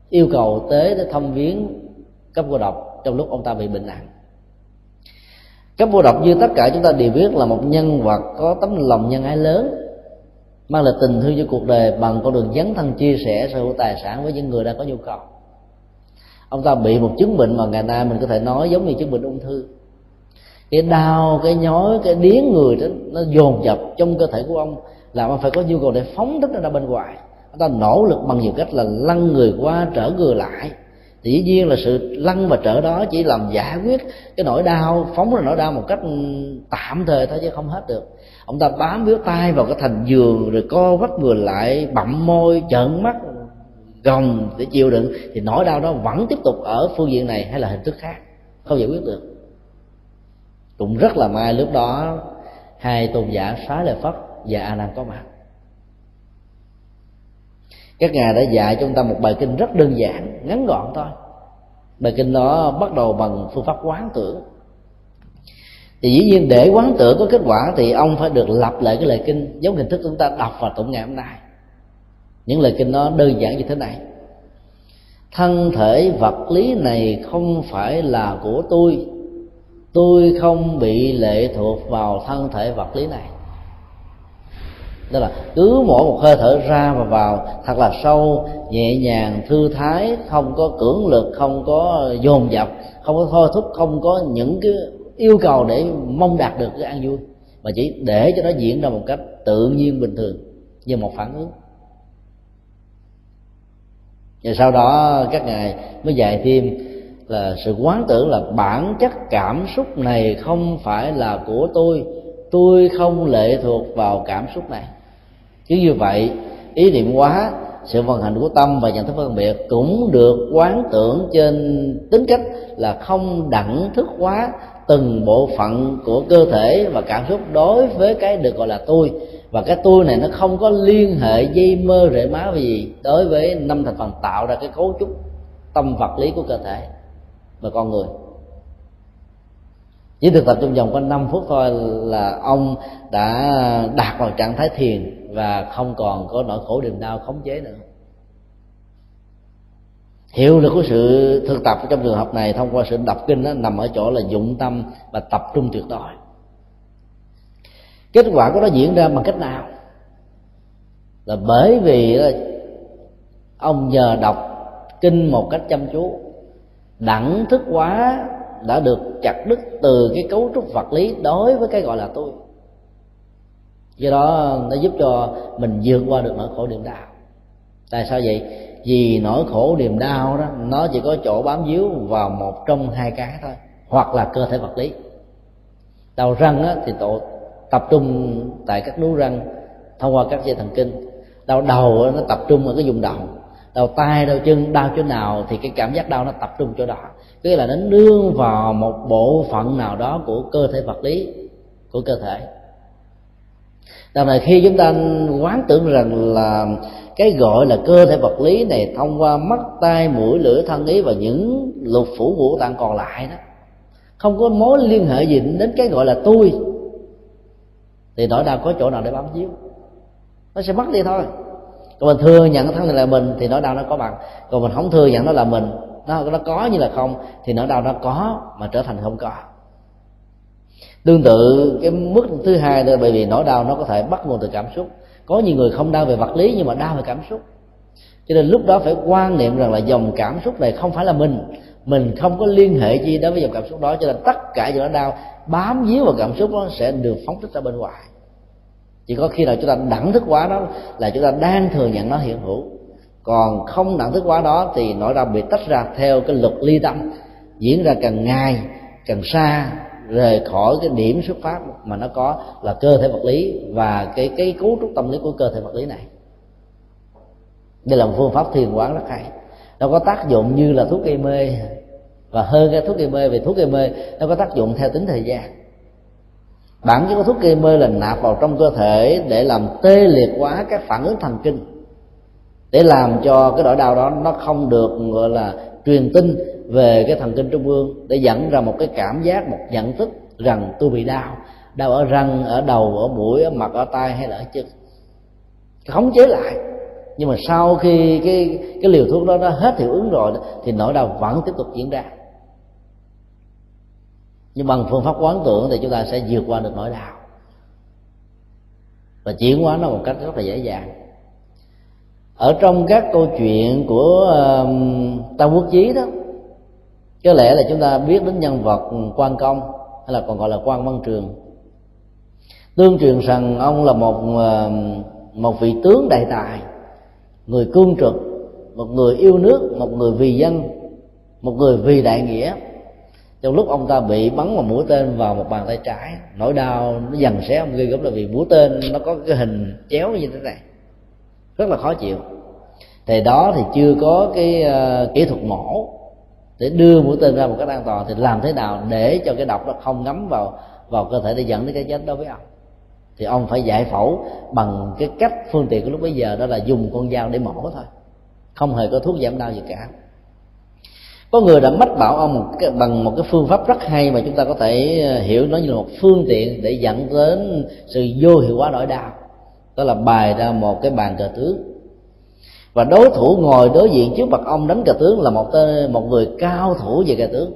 yêu cầu tế để thăm viếng cấp cô độc trong lúc ông ta bị bệnh nặng. Cấp cô độc như tất cả chúng ta đều biết là một nhân vật có tấm lòng nhân ái lớn, mang lại tình thương cho cuộc đời bằng con đường dấn thân chia sẻ sở hữu tài sản với những người đang có nhu cầu. Ông ta bị một chứng bệnh mà ngày nay mình có thể nói giống như chứng bệnh ung thư cái đau, cái nhói, cái điếng người đó, nó dồn dập trong cơ thể của ông làm ông phải có nhu cầu để phóng thích nó ra bên ngoài. Ông ta nỗ lực bằng nhiều cách là lăn người qua, trở người lại. Thì dĩ nhiên là sự lăn và trở đó chỉ làm giải quyết cái nỗi đau, phóng ra nỗi đau một cách tạm thời thôi chứ không hết được. Ông ta bám víu tay vào cái thành giường rồi co vắt người lại bậm môi, trợn mắt, gồng để chịu đựng, thì nỗi đau đó vẫn tiếp tục ở phương diện này hay là hình thức khác, không giải quyết được cũng rất là may lúc đó, hai tôn giả xá lợi phất và a nan có mặt. Các ngài đã dạy cho chúng ta một bài kinh rất đơn giản, ngắn gọn thôi. Bài kinh đó bắt đầu bằng phương pháp quán tưởng. Thì dĩ nhiên để quán tưởng có kết quả thì ông phải được lặp lại cái lời kinh giống hình thức chúng ta đọc và tụng ngày hôm nay. Những lời kinh nó đơn giản như thế này. Thân thể vật lý này không phải là của tôi tôi không bị lệ thuộc vào thân thể vật lý này. Đó là cứ mỗi một hơi thở ra và vào, thật là sâu, nhẹ nhàng, thư thái, không có cưỡng lực, không có dồn dập, không có thôi thúc, không có những cái yêu cầu để mong đạt được cái an vui, mà chỉ để cho nó diễn ra một cách tự nhiên bình thường như một phản ứng. Và sau đó các ngài mới dạy thêm là sự quán tưởng là bản chất cảm xúc này không phải là của tôi. Tôi không lệ thuộc vào cảm xúc này. Chứ như vậy, ý niệm hóa, sự vận hành của tâm và nhận thức phân biệt cũng được quán tưởng trên tính cách là không đẳng thức hóa từng bộ phận của cơ thể và cảm xúc đối với cái được gọi là tôi. Và cái tôi này nó không có liên hệ dây mơ rễ má gì đối với năm thành phần tạo ra cái cấu trúc tâm vật lý của cơ thể và con người. Chỉ thực tập trong vòng có 5 phút thôi là ông đã đạt vào trạng thái thiền và không còn có nỗi khổ niềm đau khống chế nữa. Hiệu lực của sự thực tập trong trường hợp này thông qua sự đọc kinh đó, nằm ở chỗ là dụng tâm và tập trung tuyệt đối. Kết quả của nó diễn ra bằng cách nào? Là bởi vì ông nhờ đọc kinh một cách chăm chú đẳng thức quá đã được chặt đứt từ cái cấu trúc vật lý đối với cái gọi là tôi. Do đó nó giúp cho mình vượt qua được nỗi khổ niềm đau. Tại sao vậy? Vì nỗi khổ niềm đau đó nó chỉ có chỗ bám víu vào một trong hai cái thôi hoặc là cơ thể vật lý. Đầu răng á, thì tổ tập trung tại các núi răng thông qua các dây thần kinh. Đau đầu nó tập trung ở cái vùng đầu đầu tay, đầu chân, đau chỗ nào thì cái cảm giác đau nó tập trung chỗ đó. Tức là nó nương vào một bộ phận nào đó của cơ thể vật lý, của cơ thể. Đằng này khi chúng ta quán tưởng rằng là cái gọi là cơ thể vật lý này thông qua mắt, tai, mũi, lưỡi, thân ý và những lục phủ ngũ tạng còn lại đó, không có mối liên hệ gì đến cái gọi là tôi, thì nỗi đau có chỗ nào để bám víu? Nó sẽ mất đi thôi còn mình thừa nhận thân này là mình thì nỗi đau nó có bằng. Còn mình không thừa nhận nó là mình, nó nó có như là không, thì nỗi đau nó có mà trở thành không có. Tương tự cái mức thứ hai là bởi vì nỗi đau nó có thể bắt nguồn từ cảm xúc. Có nhiều người không đau về vật lý nhưng mà đau về cảm xúc. Cho nên lúc đó phải quan niệm rằng là dòng cảm xúc này không phải là mình. Mình không có liên hệ gì đối với dòng cảm xúc đó, cho nên tất cả những nỗi đau bám víu vào cảm xúc đó sẽ được phóng thích ra bên ngoài chỉ có khi nào chúng ta đẳng thức quá đó là chúng ta đang thừa nhận nó hiện hữu. Còn không đẳng thức quá đó thì nỗi đau bị tách ra theo cái luật ly tâm, diễn ra càng ngày càng xa, rời khỏi cái điểm xuất phát mà nó có là cơ thể vật lý và cái cái cấu trúc tâm lý của cơ thể vật lý này. Đây là một phương pháp thiền quán rất hay. Nó có tác dụng như là thuốc gây mê. Và hơn cái thuốc gây mê, vì thuốc gây mê nó có tác dụng theo tính thời gian bản chất của thuốc gây mê là nạp vào trong cơ thể để làm tê liệt quá các phản ứng thần kinh. Để làm cho cái nỗi đau đó nó không được, gọi là, truyền tin về cái thần kinh trung ương, để dẫn ra một cái cảm giác, một nhận thức rằng tôi bị đau. Đau ở răng, ở đầu, ở mũi, ở mặt, ở tay hay là ở chân. Khống chế lại. Nhưng mà sau khi cái cái liều thuốc đó nó hết hiệu ứng rồi, thì nỗi đau vẫn tiếp tục diễn ra nhưng bằng phương pháp quán tưởng thì chúng ta sẽ vượt qua được nỗi đau. Và chuyển hóa nó một cách rất là dễ dàng. Ở trong các câu chuyện của uh, tam quốc chí đó có lẽ là chúng ta biết đến nhân vật quan công hay là còn gọi là quan văn trường. Tương truyền rằng ông là một uh, một vị tướng đại tài người cương trực một người yêu nước một người vì dân một người vì đại nghĩa trong lúc ông ta bị bắn một mũi tên vào một bàn tay trái nỗi đau nó dần xé ông ghê gớm là vì mũi tên nó có cái hình chéo như thế này. Rất là khó chịu. Thì đó thì chưa có cái uh, kỹ thuật mổ để đưa mũi tên ra một cách an toàn thì làm thế nào để cho cái độc nó không ngấm vào vào cơ thể để dẫn đến cái chết đối với ông? Thì ông phải giải phẫu bằng cái cách phương tiện của lúc bấy giờ đó là dùng con dao để mổ thôi. Không hề có thuốc giảm đau gì cả có người đã mách bảo ông một cái, bằng một cái phương pháp rất hay mà chúng ta có thể ờ, hiểu nó như là một phương tiện để dẫn đến sự vô hiệu hóa nỗi đau. Đó là bài ra một cái bàn cờ tướng. Và đối thủ ngồi đối diện trước mặt ông đánh cờ tướng là một tên, một người cao thủ về cờ tướng.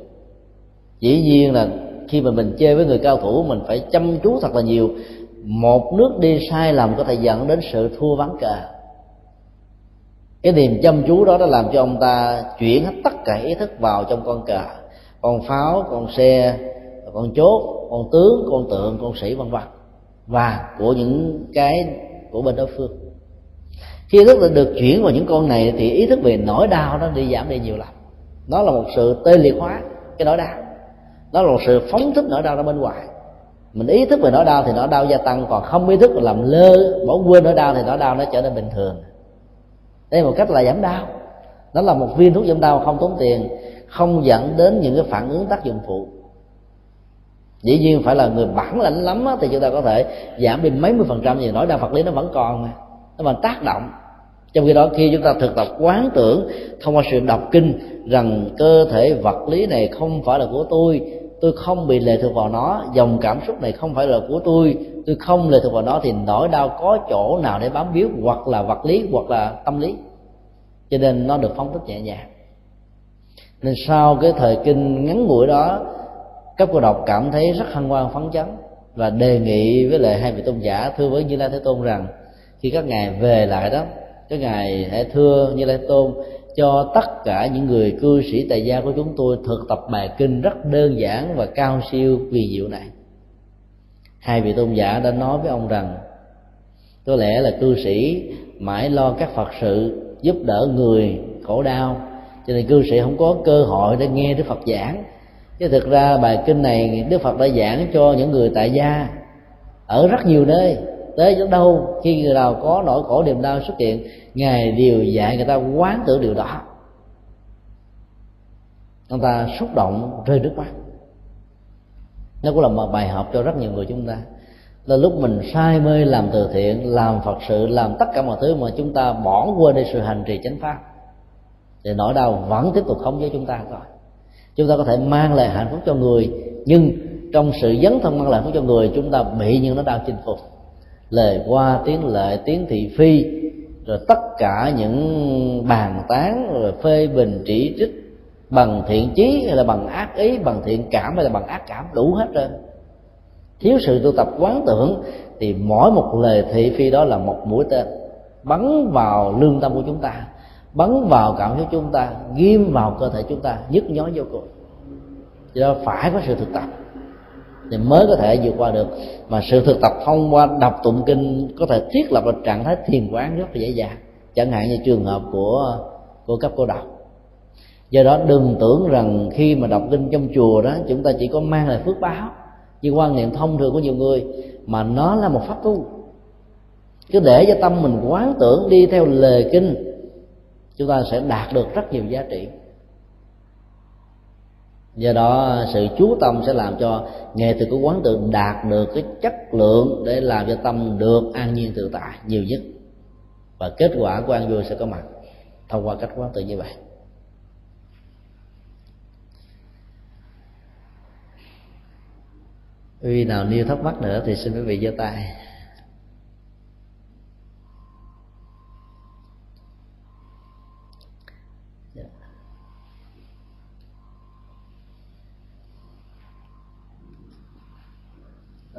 Dĩ nhiên là khi mà mình chơi với người cao thủ mình phải chăm chú thật là nhiều. Một nước đi sai lầm có thể dẫn đến sự thua ván cờ cái niềm chăm chú đó đã làm cho ông ta chuyển hết tất cả ý thức vào trong con cờ. Con pháo, con xe, con chốt, con tướng, con tượng, con sĩ, vân vân. Và của những cái của bên đối phương. Khi ý thức được chuyển vào những con này thì ý thức về nỗi đau nó đi giảm đi nhiều lắm nó là một sự tê liệt hóa cái nỗi đau. Nó là một sự phóng thích nỗi đau ra bên ngoài. Mình ý thức về nỗi đau thì nỗi đau gia tăng, còn không ý thức là làm lơ, bỏ quên nỗi đau thì nỗi đau nó trở nên bình thường đây là một cách là giảm đau. Nó là một viên thuốc giảm đau không tốn tiền không dẫn đến những cái phản ứng tác dụng phụ. Dĩ nhiên phải là người bản lãnh lắm á, thì chúng ta có thể giảm đi mấy mươi phần trăm gì nói đau vật lý nó vẫn còn mà nó vẫn tác động. Trong khi đó khi chúng ta thực tập quán tưởng thông qua sự đọc kinh rằng cơ thể vật lý này không phải là của tôi tôi không bị lệ thuộc vào nó, dòng cảm xúc này không phải là của tôi. Tôi không lệ thuộc vào nó thì nỗi đau có chỗ nào để bám víu, hoặc là vật lý, hoặc là tâm lý. Cho nên nó được phóng thích nhẹ nhàng. Nên sau cái thời kinh ngắn ngủi đó, các cô độc cảm thấy rất hân hoan, phấn chấn và đề nghị với lại hai vị tôn giả thưa với như lai thế tôn rằng, khi các ngài về lại đó, các ngài hãy thưa như lai thế tôn cho tất cả những người cư sĩ tại gia của chúng tôi thực tập bài kinh rất đơn giản và cao siêu kỳ diệu này. Hai vị tôn giả đã nói với ông rằng, có lẽ là cư sĩ mãi lo các phật sự giúp đỡ người khổ đau, cho nên cư sĩ không có cơ hội để nghe đức phật giảng. Chứ thực ra bài kinh này đức phật đã giảng cho những người tại gia ở rất nhiều nơi tới đến đâu, khi người nào có nỗi khổ niềm đau xuất hiện, ngài đều dạy người ta quán tưởng điều đó. Ông ta xúc động rơi nước mắt. Nó cũng là một bài học cho rất nhiều người chúng ta. Là lúc mình say mê làm từ thiện, làm phật sự, làm tất cả mọi thứ mà chúng ta bỏ quên đi sự hành trì chánh pháp, thì nỗi đau vẫn tiếp tục không với chúng ta thôi. Chúng ta có thể mang lại hạnh phúc cho người, nhưng trong sự dấn thân mang lại hạnh phúc cho người, chúng ta bị những nó đau chinh phục lời qua tiếng lệ tiếng thị phi, rồi tất cả những bàn tán, rồi phê bình chỉ trích bằng thiện chí hay là bằng ác ý, bằng thiện cảm hay là bằng ác cảm, đủ hết rồi thiếu sự tu tập quán tưởng thì mỗi một lời thị phi đó là một mũi tên, bắn vào lương tâm của chúng ta, bắn vào cảm xúc chúng ta, ghim vào cơ thể chúng ta, nhức nhói vô cùng. Do phải có sự thực tập thì mới có thể vượt qua được. Mà sự thực tập thông qua đọc tụng kinh có thể thiết lập một trạng thái thiền quán rất là dễ dàng, chẳng hạn như trường hợp của của cấp cô đọc. do đó đừng tưởng rằng khi mà đọc kinh trong chùa đó, chúng ta chỉ có mang lại phước báo như quan niệm thông thường của nhiều người, mà nó là một pháp tu. Cứ để cho tâm mình quán tưởng đi theo lời kinh, chúng ta sẽ đạt được rất nhiều giá trị do đó, sự chú tâm sẽ làm cho nghệ thuật của quán tượng đạt được cái chất lượng để làm cho tâm được an nhiên tự tại nhiều nhất. Và kết quả của an vui sẽ có mặt thông qua cách quán tự như vậy. Vì nào nêu thắc mắc nữa thì xin quý vị giơ tay.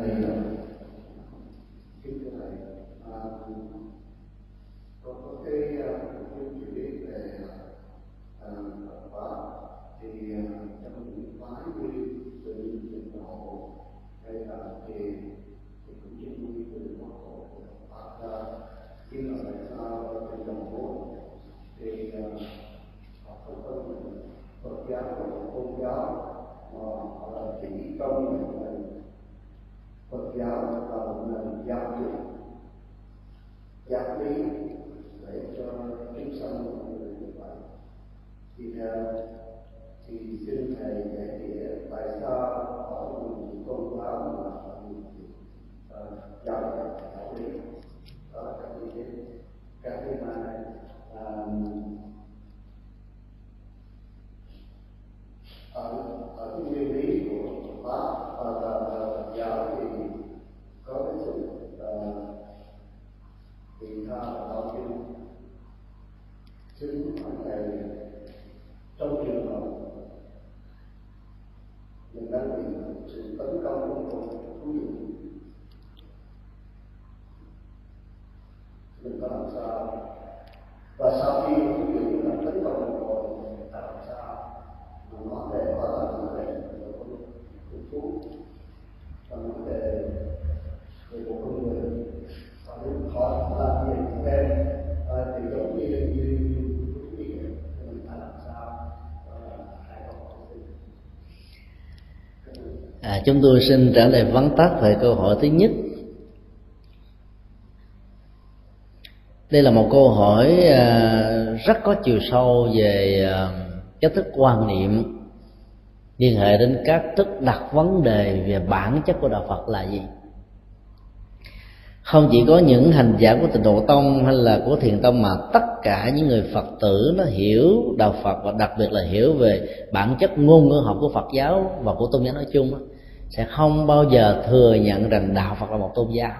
thầy kính thưa thầy à, có có cái chương uh, trình về à, à, Phật pháp. Thì à, trong những phái như từ tịnh độ hay là thiền thì cũng chưa như từ Phật hộ Phật ra nhưng mà tại sao tịnh độ thì họ không có Phật giáo và Phật giáo mà họ chỉ công mình Phật giáo là một nền giáo dục giáo lý để cho chúng sanh mọi người như vậy. Thì thì xin thầy giải nghĩa tại sao ở những tôn giáo mà ờ, giáo dục giáo lý. Đó là các cái các cái mà um, ở ở cái nguyên lý của pháp và và và giáo thì có cái sự vị tha và bao dung chứ không phải trong trường hợp mình đang bị sự tấn công của thú dụ mình có làm sao? Và sau khi thú dụ đã tấn công mình rồi À, chúng tôi xin trả lời vắn tắt về câu hỏi thứ nhất. Đây là một câu hỏi à, rất có chiều sâu về à, cách thức quan niệm liên hệ đến các thức đặt vấn đề về bản chất của đạo phật là gì? Không chỉ có những hành giả của tịnh độ tông hay là của thiền tông mà tất cả những người phật tử nó hiểu đạo phật và đặc biệt là hiểu về bản chất ngôn ngữ học của phật giáo và của tôn giáo nói chung sẽ không bao giờ thừa nhận rằng đạo phật là một tôn giáo.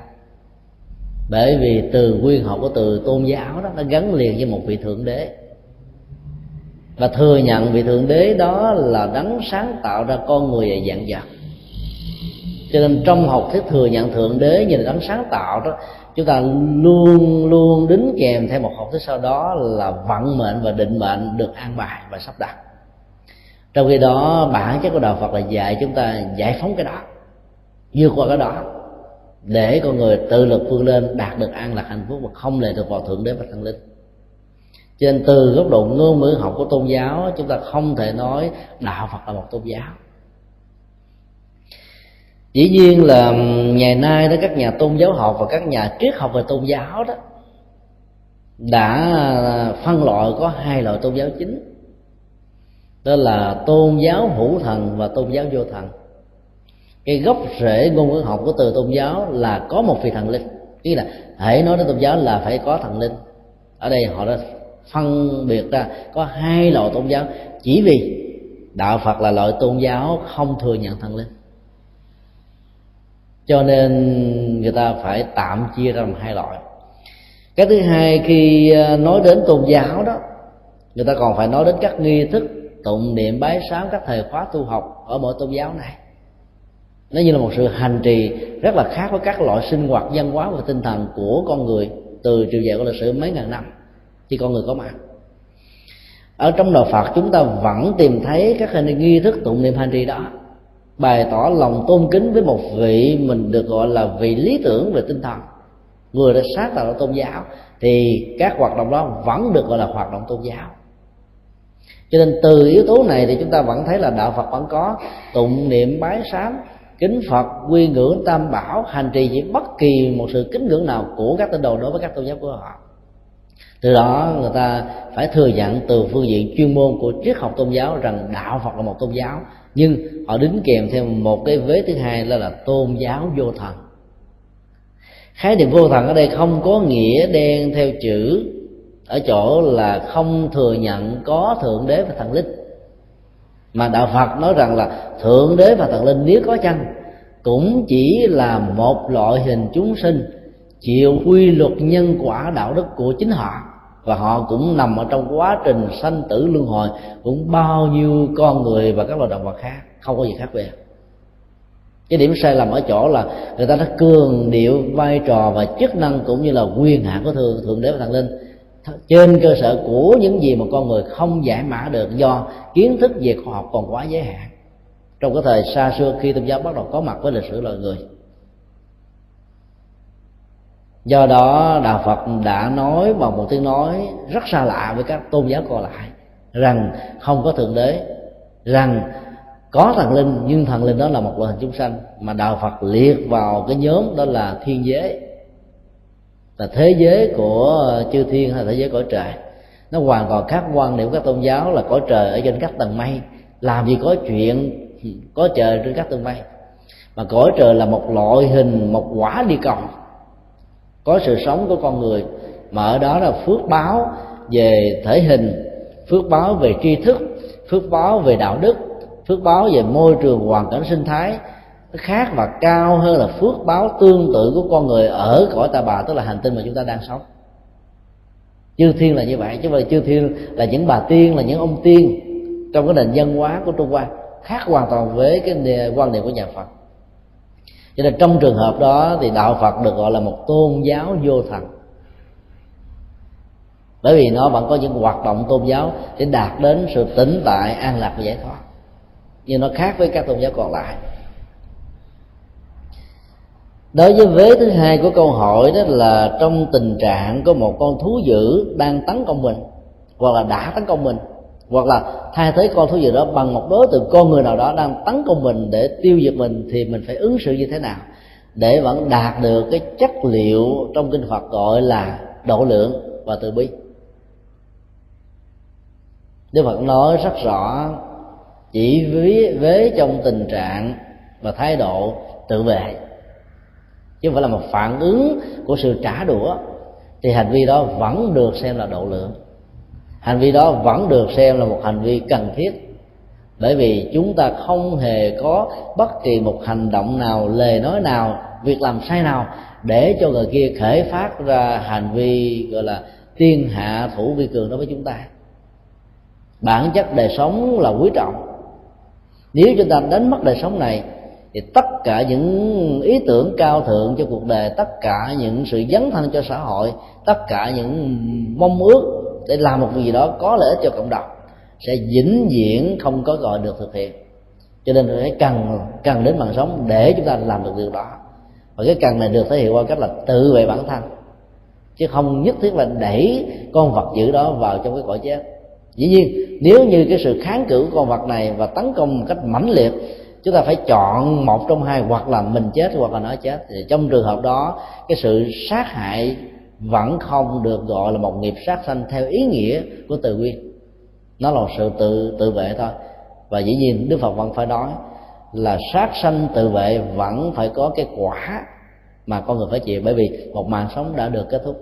Bởi vì từ nguyên học của từ tôn giáo đó, nó gắn liền với một vị thượng đế và thừa nhận vị thượng đế đó là đấng sáng tạo ra con người và dạng vật. Cho nên trong học thuyết thừa nhận thượng đế như là đấng sáng tạo đó, chúng ta luôn luôn đính kèm theo một học thuyết sau đó là vận mệnh và định mệnh được an bài và sắp đặt. Trong khi đó, bản chất của đạo phật là dạy chúng ta giải phóng cái đó, vượt qua cái đó, để con người tự lực vươn lên đạt được an lạc hạnh phúc và không lệ thuộc vào thượng đế và thần linh cho nên từ góc độ ngôn ngữ học của tôn giáo, chúng ta không thể nói đạo phật là một tôn giáo. Dĩ nhiên là ngày nay đó, các nhà tôn giáo học và các nhà triết học về tôn giáo đó đã phân loại có hai loại tôn giáo chính. Đó là tôn giáo hữu thần và tôn giáo vô thần. Cái gốc rễ ngôn ngữ học của từ tôn giáo là có một vị thần linh. Nghĩa là hãy nói đến tôn giáo là phải có thần linh. Ở đây họ đã phân biệt ra, có hai loại tôn giáo. Chỉ vì đạo phật là loại tôn giáo không thừa nhận thần linh. Cho nên người ta phải tạm chia ra làm hai loại. Cái thứ hai, khi à, nói đến tôn giáo đó, người ta còn phải nói đến các nghi thức, tụng niệm, bái sám, các thời khóa tu học ở mỗi tôn giáo này. Nó như là một sự hành trì rất là khác với các loại sinh hoạt văn hóa và tinh thần của con người từ triều dạy của lịch sử mấy ngàn năm khi con người có mặt. Ở trong đạo Phật, chúng ta vẫn tìm thấy các hình nghi thức tụng niệm hành trì đó. Bày tỏ lòng tôn kính với một vị mình được gọi là vị lý tưởng về tinh thần. Người đã sáng tạo ra tôn giáo, thì các hoạt động đó vẫn được gọi là hoạt động tôn giáo. Cho nên từ yếu tố này thì chúng ta vẫn thấy là đạo phật vẫn có tụng niệm bái sám, kính phật, quy ngưỡng tam bảo, hành trì chỉ bất kỳ một sự kính ngưỡng nào của các tín đồ đối với các tôn giáo của họ từ đó người ta phải thừa nhận từ phương diện chuyên môn của triết học tôn giáo rằng đạo phật là một tôn giáo nhưng họ đính kèm theo một cái vế thứ hai là, là tôn giáo vô thần. Khái niệm vô thần ở đây không có nghĩa đen theo chữ ở chỗ là không thừa nhận có thượng đế và thần linh. Mà đạo phật nói rằng là thượng đế và thần linh nếu có chăng cũng chỉ là một loại hình chúng sinh chịu quy luật nhân quả đạo đức của chính họ và họ cũng nằm ở trong quá trình sanh tử luân hồi cũng bao nhiêu con người và các loài động vật khác không có gì khác biệt. Cái điểm sai lầm ở chỗ là người ta đã cường điệu vai trò và chức năng cũng như là quyền hạn của thượng, thượng đế và thần linh trên cơ sở của những gì mà con người không giải mã được do kiến thức về khoa học còn quá giới hạn. Trong cái thời xa xưa khi tôn giáo bắt đầu có mặt với lịch sử loài người do đó, đạo phật đã nói bằng một tiếng nói rất xa lạ với các tôn giáo còn lại, rằng không có thượng đế, rằng có thần linh, nhưng thần linh đó là một loại hình chúng sanh, mà đạo phật liệt vào cái nhóm đó là thiên giới. Là thế giới của chư thiên hay thế giới cõi trời. Nó hoàn toàn khác quan niệm các tôn giáo là cõi trời ở trên các tầng mây. Làm gì có chuyện có trời trên các tầng mây. Mà cõi trời là một loại hình, một quả đi cầu có sự sống của con người, mà ở đó là phước báo về thể hình, phước báo về tri thức, phước báo về đạo đức, phước báo về môi trường hoàn cảnh sinh thái. Nó khác và cao hơn là phước báo tương tự của con người ở cõi ta bà, tức là hành tinh mà chúng ta đang sống. Chư thiên là như vậy, chứ không chư thiên là những bà tiên, là những ông tiên trong cái nền văn hóa của trung hoa, khác hoàn toàn với cái quan niệm của nhà phật cho nên trong trường hợp đó thì đạo phật được gọi là một tôn giáo vô thần. Bởi vì nó vẫn có những hoạt động tôn giáo để đạt đến sự tĩnh tại, an lạc và giải thoát. Nhưng nó khác với các tôn giáo còn lại. Đối với vế thứ hai của câu hỏi đó là trong tình trạng có một con thú dữ đang tấn công mình hoặc là đã tấn công mình hoặc là thay thế con thú gì đó bằng một đối tượng con người nào đó đang tấn công mình để tiêu diệt mình, thì mình phải ứng xử như thế nào để vẫn đạt được cái chất liệu trong kinh Phật gọi là độ lượng và từ bi? Đức Phật nói rất rõ, chỉ với với trong tình trạng và thái độ tự vệ, chứ không phải là một phản ứng của sự trả đũa, thì hành vi đó vẫn được xem là độ lượng hành vi đó vẫn được xem là một hành vi cần thiết, bởi vì chúng ta không hề có bất kỳ một hành động nào lời nói nào, việc làm sai nào để cho người kia khởi phát ra hành vi, gọi là tiên hạ thủ vi cường đối với chúng ta. Bản chất đời sống là quý trọng. Nếu chúng ta đánh mất đời sống này, thì tất cả những ý tưởng cao thượng cho cuộc đời, tất cả những sự dấn thân cho xã hội, tất cả những mong ước để làm một việc gì đó có lợi ích cho cộng đồng, sẽ vĩnh viễn không có gọi được thực hiện. Cho nên phải cần cần đến mạng sống để chúng ta làm được điều đó. Và cái cần này được thể hiện qua cách là tự vệ bản thân, chứ không nhất thiết là đẩy con vật dữ đó vào trong cái cõi chết. Dĩ nhiên, nếu như cái sự kháng cự của con vật này và tấn công một cách mãnh liệt, chúng ta phải chọn một trong hai, hoặc là mình chết hoặc là nó chết, thì trong trường hợp đó, cái sự sát hại vẫn không được gọi là một nghiệp sát sanh theo ý nghĩa của từ quy. Nó là một sự tự tự vệ thôi. Và dĩ nhiên đức phật vẫn phải nói là sát sanh tự vệ vẫn phải có cái quả mà con người phải chịu. Bởi vì một mạng sống đã được kết thúc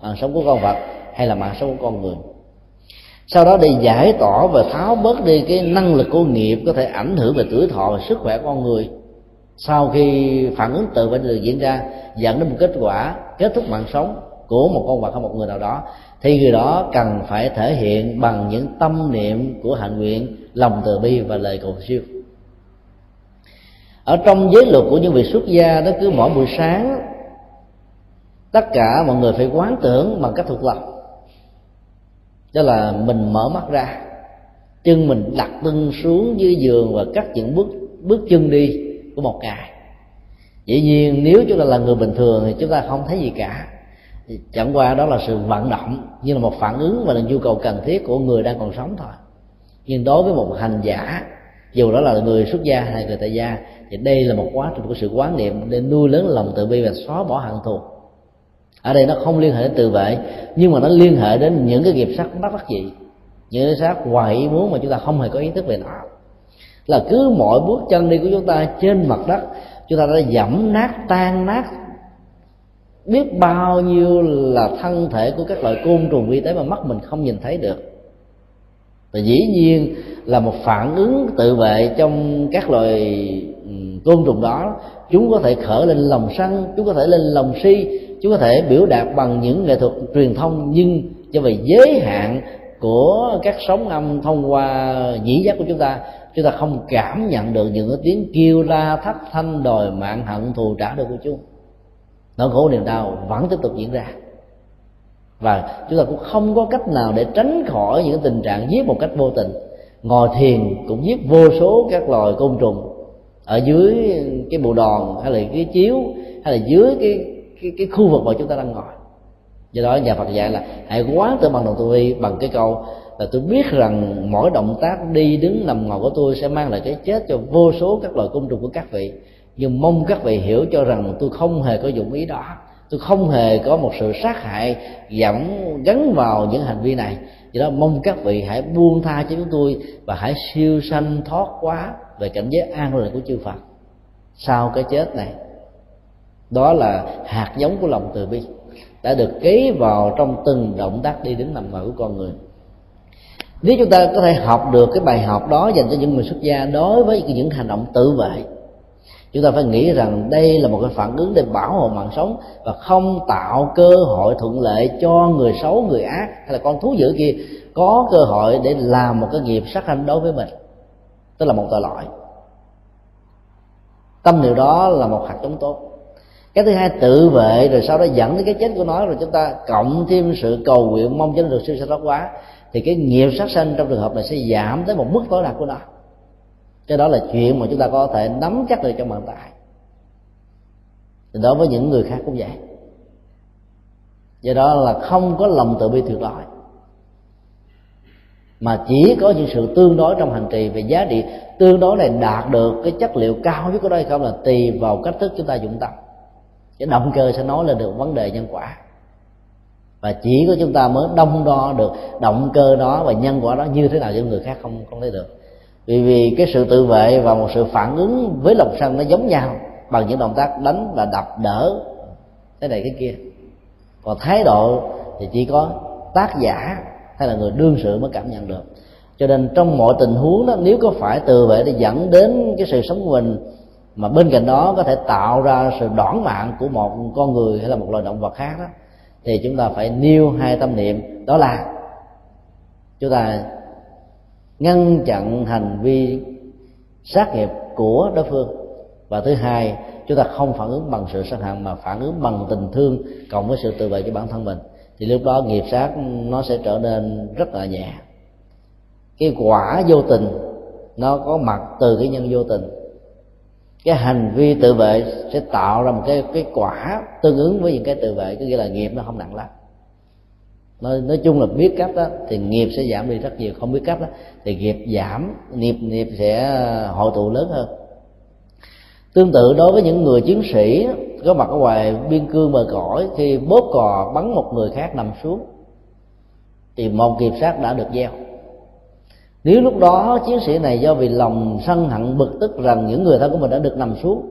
mạng sống của con vật hay là mạng sống của con người. Sau đó để giải tỏa và tháo bớt đi cái năng lực của nghiệp có thể ảnh hưởng về tuổi thọ và sức khỏe con người. Sau khi phản ứng tự vệ được diễn ra, dẫn đến một kết quả kết thúc mạng sống của một con vật hay một người nào đó, thì người đó cần phải thể hiện bằng những tâm niệm của hạnh nguyện, lòng từ bi và lời cầu siêu. Ở trong giới luật của những vị xuất gia đó cứ mỗi buổi sáng, tất cả mọi người phải quán tưởng bằng cách thuộc lòng đó là mình mở mắt ra, chân mình đặt lưng xuống dưới giường và cắt những bước bước chân đi của một ngày dĩ nhiên, nếu chúng ta là người bình thường thì chúng ta không thấy gì cả chẳng qua đó là sự vận động như là một phản ứng và là nhu cầu cần thiết của người đang còn sống thôi. Nhưng đối với một hành giả, dù đó là người xuất gia hay người tại gia, thì đây là một quá trình của sự quán niệm để nuôi lớn lòng từ bi và xóa bỏ hận thù. Ở đây nó không liên hệ đến tự vệ, nhưng mà nó liên hệ đến những cái nghiệp sắc bất đắc dị những cái sắc ngoài ý muốn mà chúng ta không hề có ý thức về nó. Là cứ mỗi bước chân đi của chúng ta trên mặt đất, chúng ta đã dẫm nát, tan nát biết bao nhiêu là thân thể của các loại côn trùng vi tế mà mắt mình không nhìn thấy được. Và dĩ nhiên là một phản ứng tự vệ trong các loài ừ, côn trùng đó, chúng có thể khởi lên lòng săn chúng có thể lên lòng si, chúng có thể biểu đạt bằng những nghệ thuật truyền thông, nhưng cho về giới hạn của các sóng âm thông qua nhĩ giác của chúng ta chúng ta không cảm nhận được những cái tiếng kêu la thách thanh đòi mạng hận thù trả được của chúng nỗi khổ niềm đau vẫn tiếp tục diễn ra. Và chúng ta cũng không có cách nào để tránh khỏi những tình trạng giết một cách vô tình. Ngồi thiền cũng giết vô số các loài côn trùng ở dưới cái bộ đòn hay là cái chiếu hay là dưới cái cái, cái khu vực mà chúng ta đang ngồi. Do đó nhà Phật dạy là hãy quán tự bằng đồng tu vi bằng cái câu là tôi biết rằng mỗi động tác đi đứng nằm ngồi của tôi sẽ mang lại cái chết cho vô số các loài côn trùng của các vị nhưng mong các vị hiểu cho rằng tôi không hề có dụng ý đó. Tôi không hề có một sự sát hại dẫn, gắn vào những hành vi này. Do đó mong các vị hãy buông tha cho chúng tôi và hãy siêu sanh thoát quá về cảnh giới an lành của chư Phật. Sau cái chết này, đó là hạt giống của lòng từ bi đã được ký vào trong từng động tác đi đứng nằm ngồi của con người. Nếu chúng ta có thể học được cái bài học đó dành cho những người xuất gia đối với những hành động tự vệ chúng ta phải nghĩ rằng đây là một cái phản ứng để bảo hộ mạng sống và không tạo cơ hội thuận lợi cho người xấu, người ác hay là con thú dữ kia có cơ hội để làm một cái nghiệp sát hành đối với mình. Tức là một tội lỗi. Tâm điều đó là một hạt giống tốt. Cái thứ hai, tự vệ, rồi sau đó dẫn đến cái chết của nó, rồi chúng ta cộng thêm sự cầu nguyện mong cho nó được siêu sanh thoát quá thì cái nghiệp sát sanh trong trường hợp này sẽ giảm tới một mức tối đa của nó cái đó là chuyện mà chúng ta có thể nắm chắc được trong bàn tay thì đối với những người khác cũng vậy. Do đó là không có lòng tự bi tuyệt đối. Mà chỉ có những sự tương đối trong hành trì về giá trị tương đối này đạt được cái chất liệu cao nhất của đó hay không là tùy vào cách thức chúng ta dụng tâm. Cái động cơ sẽ nói lên được vấn đề nhân quả. Và chỉ có chúng ta mới đông đo được động cơ đó và nhân quả đó như thế nào cho người khác không không thấy được vì vì cái sự tự vệ và một sự phản ứng với lòng sân nó giống nhau, bằng những động tác đánh và đập đỡ cái này cái kia. Còn thái độ thì chỉ có tác giả hay là người đương sự mới cảm nhận được. Cho nên trong mọi tình huống đó, nếu có phải tự vệ để dẫn đến cái sự sống của mình, mà bên cạnh đó có thể tạo ra sự đoản mạng của một con người hay là một loài động vật khác đó, thì chúng ta phải nêu hai tâm niệm. Đó là chúng ta ngăn chặn hành vi sát nghiệp của đối phương. Và thứ hai, chúng ta không phản ứng bằng sự sân hận mà phản ứng bằng tình thương cộng với sự tự vệ cho bản thân mình. Thì lúc đó nghiệp sát nó sẽ trở nên rất là nhẹ. Cái quả vô tình nó có mặt từ cái nhân vô tình. Cái hành vi tự vệ sẽ tạo ra một cái cái quả tương ứng với những cái tự vệ, có nghĩa là nghiệp nó không nặng lắm nói, nói chung là biết cách đó thì nghiệp sẽ giảm đi rất nhiều. Không biết cách đó thì nghiệp giảm nghiệp nghiệp sẽ ờ, hội tụ lớn hơn. Tương tự đối với những người chiến sĩ có mặt ở ngoài biên cương bờ cõi khi bóp cò bắn một người khác nằm xuống thì một nghiệp sát đã được gieo. Nếu lúc đó chiến sĩ này do vì lòng sân hận bực tức rằng những người thân của mình đã được nằm xuống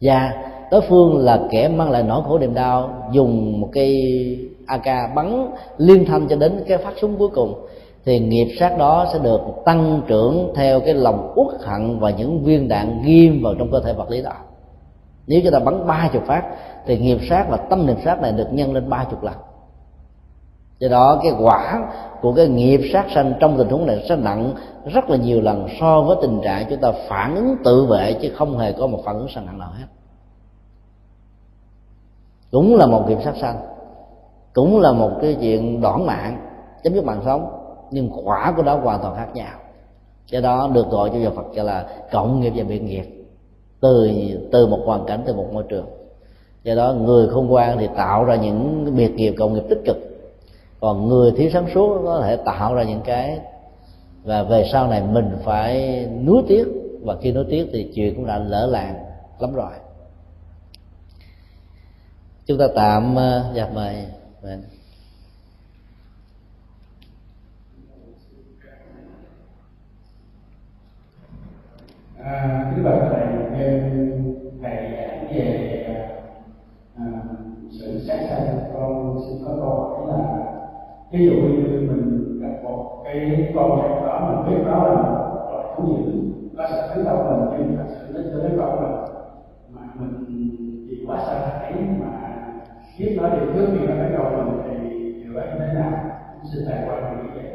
và đối phương là kẻ mang lại nỗi khổ niềm đau dùng một cây AK bắn liên thanh cho đến cái phát súng cuối cùng, thì nghiệp sát đó sẽ được tăng trưởng theo cái lòng uất hận và những viên đạn ghim vào trong cơ thể vật lý đó. Nếu chúng ta bắn ba chục phát, thì nghiệp sát và tâm niệm sát này được nhân lên ba chục lần. Do đó, cái quả của cái nghiệp sát sanh trong tình huống này sẽ nặng rất là nhiều lần so với tình trạng chúng ta phản ứng tự vệ, chứ không hề có một phản ứng sanh nặng nào hết. Cũng là một nghiệp sát sanh cũng là một cái chuyện đoạn mạng, chấm dứt mạng sống, nhưng quả của đó hoàn toàn khác nhau. Do đó được gọi cho Phật cho là cộng nghiệp và biệt nghiệp, từ từ một hoàn cảnh, từ một môi trường. Do đó người khôn ngoan thì tạo ra những biệt nghiệp cộng nghiệp tích cực, còn người thiếu sáng suốt có thể tạo ra những cái. Và về sau này mình phải nuối tiếc, và khi nuối tiếc thì chuyện cũng đã lỡ làng lắm rồi. Chúng ta tạm ờ, dạ mời vâng. À, thứ bậc thầy nghe thầy giảng về à, à, sự sát sanh con xin có câu hỏi là ví dụ như mình gặp một cái con vật đó mình biết đó là một loại thú dữ nó sẽ tấn công mình nhưng thật sự nó chưa tấn công mình mà mình vì quá sợ hãi mà biết nói điều trước khi nó bắt đầu mình thì điều ấy thế nào xin thầy quan điểm như vậy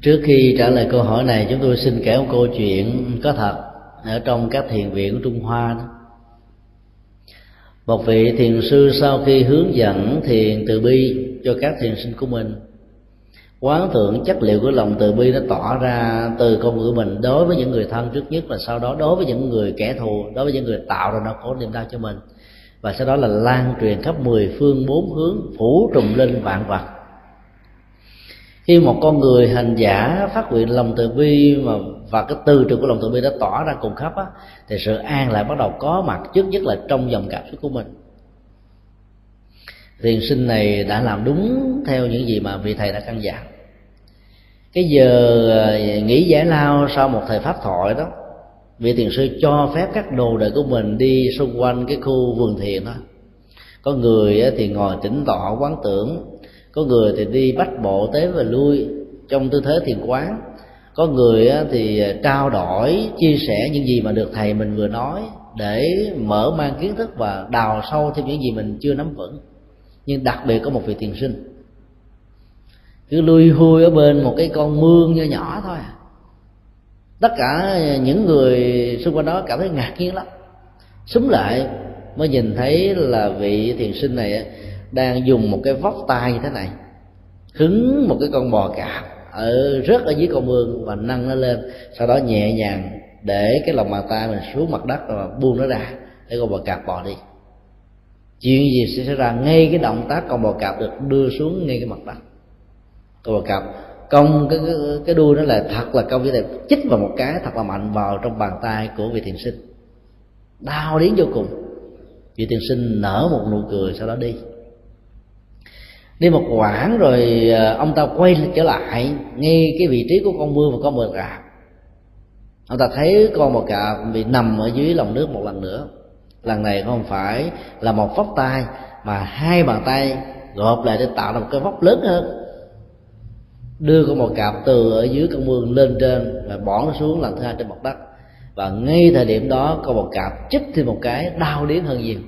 trước khi trả lời câu hỏi này, chúng tôi xin kể một câu chuyện có thật ở trong các thiền viện của trung hoa đó. Một vị thiền sư sau khi hướng dẫn thiền từ bi cho các thiền sinh của mình quán tưởng chất liệu của lòng từ bi nó tỏ ra từ con người mình. Đối với những người thân trước nhất và sau đó, đối với những người kẻ thù, đối với những người tạo ra nỗi khổ niềm đau cho mình. Và sau đó là lan truyền khắp mười phương bốn hướng, phủ trùm lên vạn vật. Khi một con người hành giả phát nguyện lòng từ bi mà, và cái tư trường của lòng từ bi đã tỏ ra cùng khắp á, thì sự an lại bắt đầu có mặt, trước nhất là trong dòng cảm xúc của mình thiền sinh này đã làm đúng theo những gì mà vị thầy đã căn dặn. Cái giờ ờ, nghỉ giải lao sau một thời pháp thoại đó, vị thiền sư cho phép các đồ đệ của mình đi xung quanh cái khu vườn thiền đó. Có người ờ, thì ngồi tĩnh tọa, quán tưởng. Có người thì đi bách bộ tế và lui trong tư thế thiền quán. Có người ờ, thì trao đổi, chia sẻ những gì mà được thầy mình vừa nói để mở mang kiến thức và đào sâu thêm những gì mình chưa nắm vững nhưng đặc biệt có một vị thiền sinh. Cứ lui hui ở bên một cái con mương nho nhỏ thôi à. tất cả những người xung quanh đó cảm thấy ngạc nhiên lắm. Súng lại mới nhìn thấy là vị thiền sinh này đang dùng một cái vóc tay như thế này. Hứng một cái con bò cạp ở rất ở dưới con mương và nâng nó lên. Sau đó nhẹ nhàng để cái lòng bàn tay mình xuống mặt đất và buông nó ra để con bò cạp bò đi chuyện gì sẽ xảy ra? Ngay cái động tác con bò cạp được đưa xuống ngay cái mặt đất con bò cạp cong cái, cái cái đuôi nó là thật là cong như này chích vào một cái thật là mạnh vào trong bàn tay của vị thiền sinh. Đau đến vô cùng. Vị thiền sinh nở một nụ cười sau đó đi. Đi một quãng rồi ờ, ông ta quay trở lại ngay cái vị trí của con mưa và con bò cạp. Ông ta thấy con bò cạp bị nằm ở dưới lòng nước một lần nữa lần này không phải là một vóc tay mà hai bàn tay gộp lại để tạo ra một cái vóc lớn hơn. Đưa con bò cạp từ ở dưới con mương lên trên và bỏ nó xuống lần thứ hai trên mặt đất. Và ngay thời điểm đó, con bò cạp chích thêm một cái, đau điếng hơn nhiều.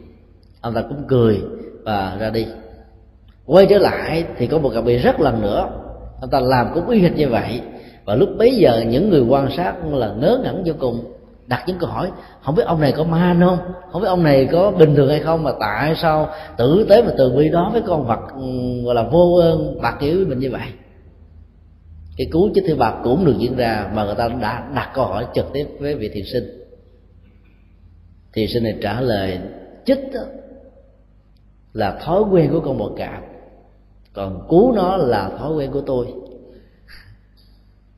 Ông ta cũng cười và ra đi. Quay trở lại thì có một cặp bị rất lần nữa. Ông ta làm cũng y hệt như vậy. Và lúc bấy giờ, những người quan sát là ngớ ngẩn vô cùng đặt những câu hỏi, không biết ông này có ma không? Không biết ông này có bình thường hay không? Mà tại sao tử tế và từ bi đó với con vật ừ, gọi là vô ơn, bạc kiểu mình như vậy? Cái cứu chết thứ bạc cũng được diễn ra mà người ta đã đặt câu hỏi trực tiếp với vị thiền sinh. Thiền sinh này trả lời, chích là thói quen của con bò cạp, còn cứu nó là thói quen của tôi.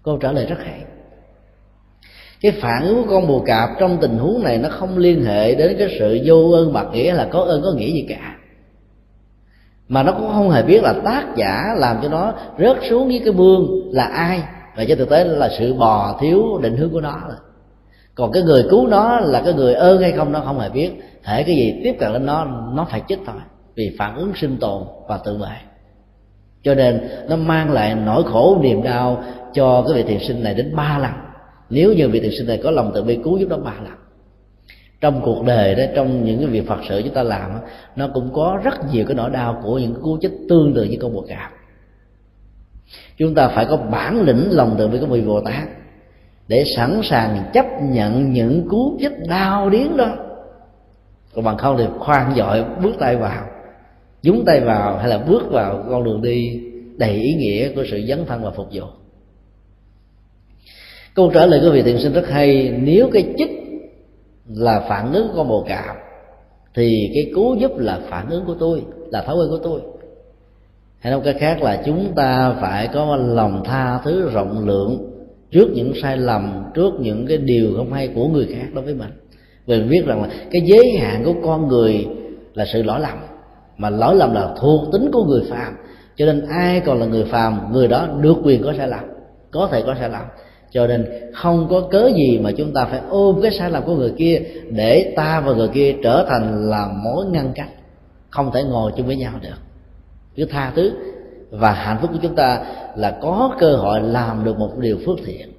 Câu trả lời rất hay cái phản ứng của con bồ cạp trong tình huống này nó không liên hệ đến cái sự vô ơn bạc nghĩa là có ơn có nghĩa gì cả. Mà nó cũng không hề biết là tác giả làm cho nó rớt xuống với cái mương là ai, và cho thực tế là sự bò thiếu định hướng của nó rồi. Còn cái người cứu nó là cái người ơn hay không nó không hề biết. Thể cái gì tiếp cận đến nó nó phải chết thôi, vì phản ứng sinh tồn và tự vệ. Cho nên nó mang lại nỗi khổ niềm đau cho cái vị thiền sinh này đến ba lần nếu như vị thiền sinh này có lòng từ bi cứu giúp đó ba lần, trong cuộc đời đó, trong những cái việc phật sự chúng ta làm nó cũng có rất nhiều cái nỗi đau của những cú chích tương tự như con bồ cạp. Chúng ta phải có bản lĩnh lòng từ bi của vị bồ tát để sẵn sàng chấp nhận những cú chích đau điếng đó. Còn bằng không thì khoan dội bước tay vào dúng tay vào hay là bước vào con đường đi đầy ý nghĩa của sự dấn thân và phục vụ câu trả lời của vị thiện sinh rất hay. Nếu cái chích là phản ứng của con bồ cạp thì cái cứu giúp là phản ứng của tôi, là thói quen của tôi. Hay nói cách khác là chúng ta phải có lòng tha thứ, rộng lượng trước những sai lầm, trước những cái điều không hay của người khác đối với mình. Vì mình biết rằng là cái giới hạn của con người là sự lỗi lầm, mà lỗi lầm là thuộc tính của người phàm. Cho nên ai còn là người phàm, người đó được quyền có sai lầm, có thể có sai lầm cho nên không có cớ gì mà chúng ta phải ôm cái sai lầm của người kia để ta và người kia trở thành là mối ngăn cách. Không thể ngồi chung với nhau được. Cứ tha thứ. Và hạnh phúc của chúng ta là có cơ hội làm được một điều phước thiện.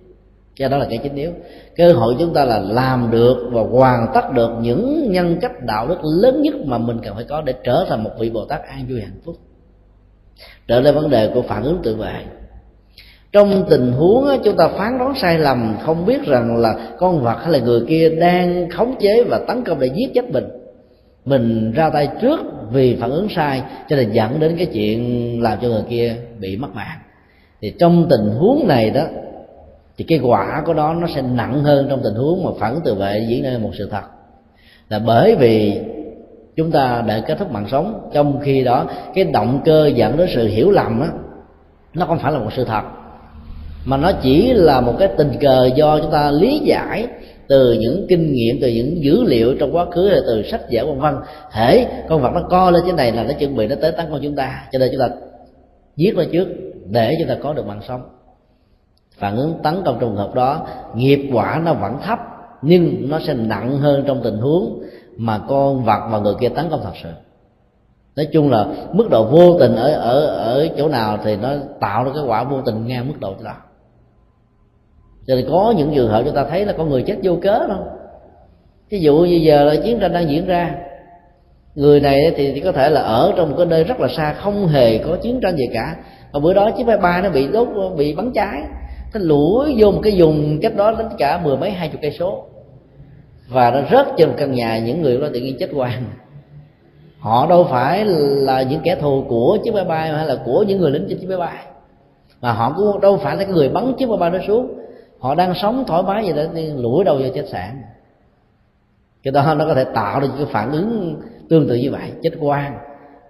Cho đó là cái chính yếu. Cơ hội chúng ta là làm được và hoàn tất được những nhân cách đạo đức lớn nhất mà mình cần phải có để trở thành một vị bồ tát an vui hạnh phúc. Trở lên vấn đề của phản ứng tự vệ trong tình huống chúng ta phán đoán sai lầm, không biết rằng là con vật hay là người kia đang khống chế và tấn công để giết chết mình. Mình ra tay trước vì phản ứng sai, cho nên dẫn đến cái chuyện làm cho người kia bị mất mạng. Thì trong tình huống này đó, thì cái quả của đó nó sẽ nặng hơn trong tình huống mà phản tự vệ diễn ra một sự thật. Là bởi vì chúng ta đã kết thúc mạng sống, trong khi đó cái động cơ dẫn đến sự hiểu lầm á, nó không phải là một sự thật mà nó chỉ là một cái tình cờ do chúng ta lý giải từ những kinh nghiệm, từ những dữ liệu trong quá khứ hay từ sách vở vân vân. Hễ con vật nó co lên trên này là nó chuẩn bị nó tới tấn công chúng ta. Cho nên chúng ta giết nó trước để chúng ta có được mạng sống. Phản ứng tấn công trường hợp đó, nghiệp quả nó vẫn thấp, nhưng nó sẽ nặng hơn trong tình huống mà con vật và người kia tấn công thật sự. Nói chung là mức độ vô tình ở ở ở chỗ nào thì nó tạo ra cái quả vô tình ngang mức độ đó cho nên có những trường hợp chúng ta thấy là có người chết vô cớ đâu ví dụ như giờ là chiến tranh đang diễn ra, người này thì có thể là ở trong một cái nơi rất là xa, không hề có chiến tranh gì cả. Và bữa đó chiếc máy bay nó bị đốt, bị bắn cháy. Nó lũi vô một cái vùng cách đó đến cả mười mấy, hai chục cây số. Và nó rớt trên một căn nhà những người đó tự nhiên chết hoàng họ đâu phải là những kẻ thù của chiếc máy bay hay là của những người lính trên chiếc máy bay. Mà họ cũng đâu phải là cái người bắn chiếc máy bay đó xuống họ đang sống thoải mái vậy đó lủi đâu vô chết sản. Cái đó nó có thể tạo được cái phản ứng tương tự như vậy, chết quan,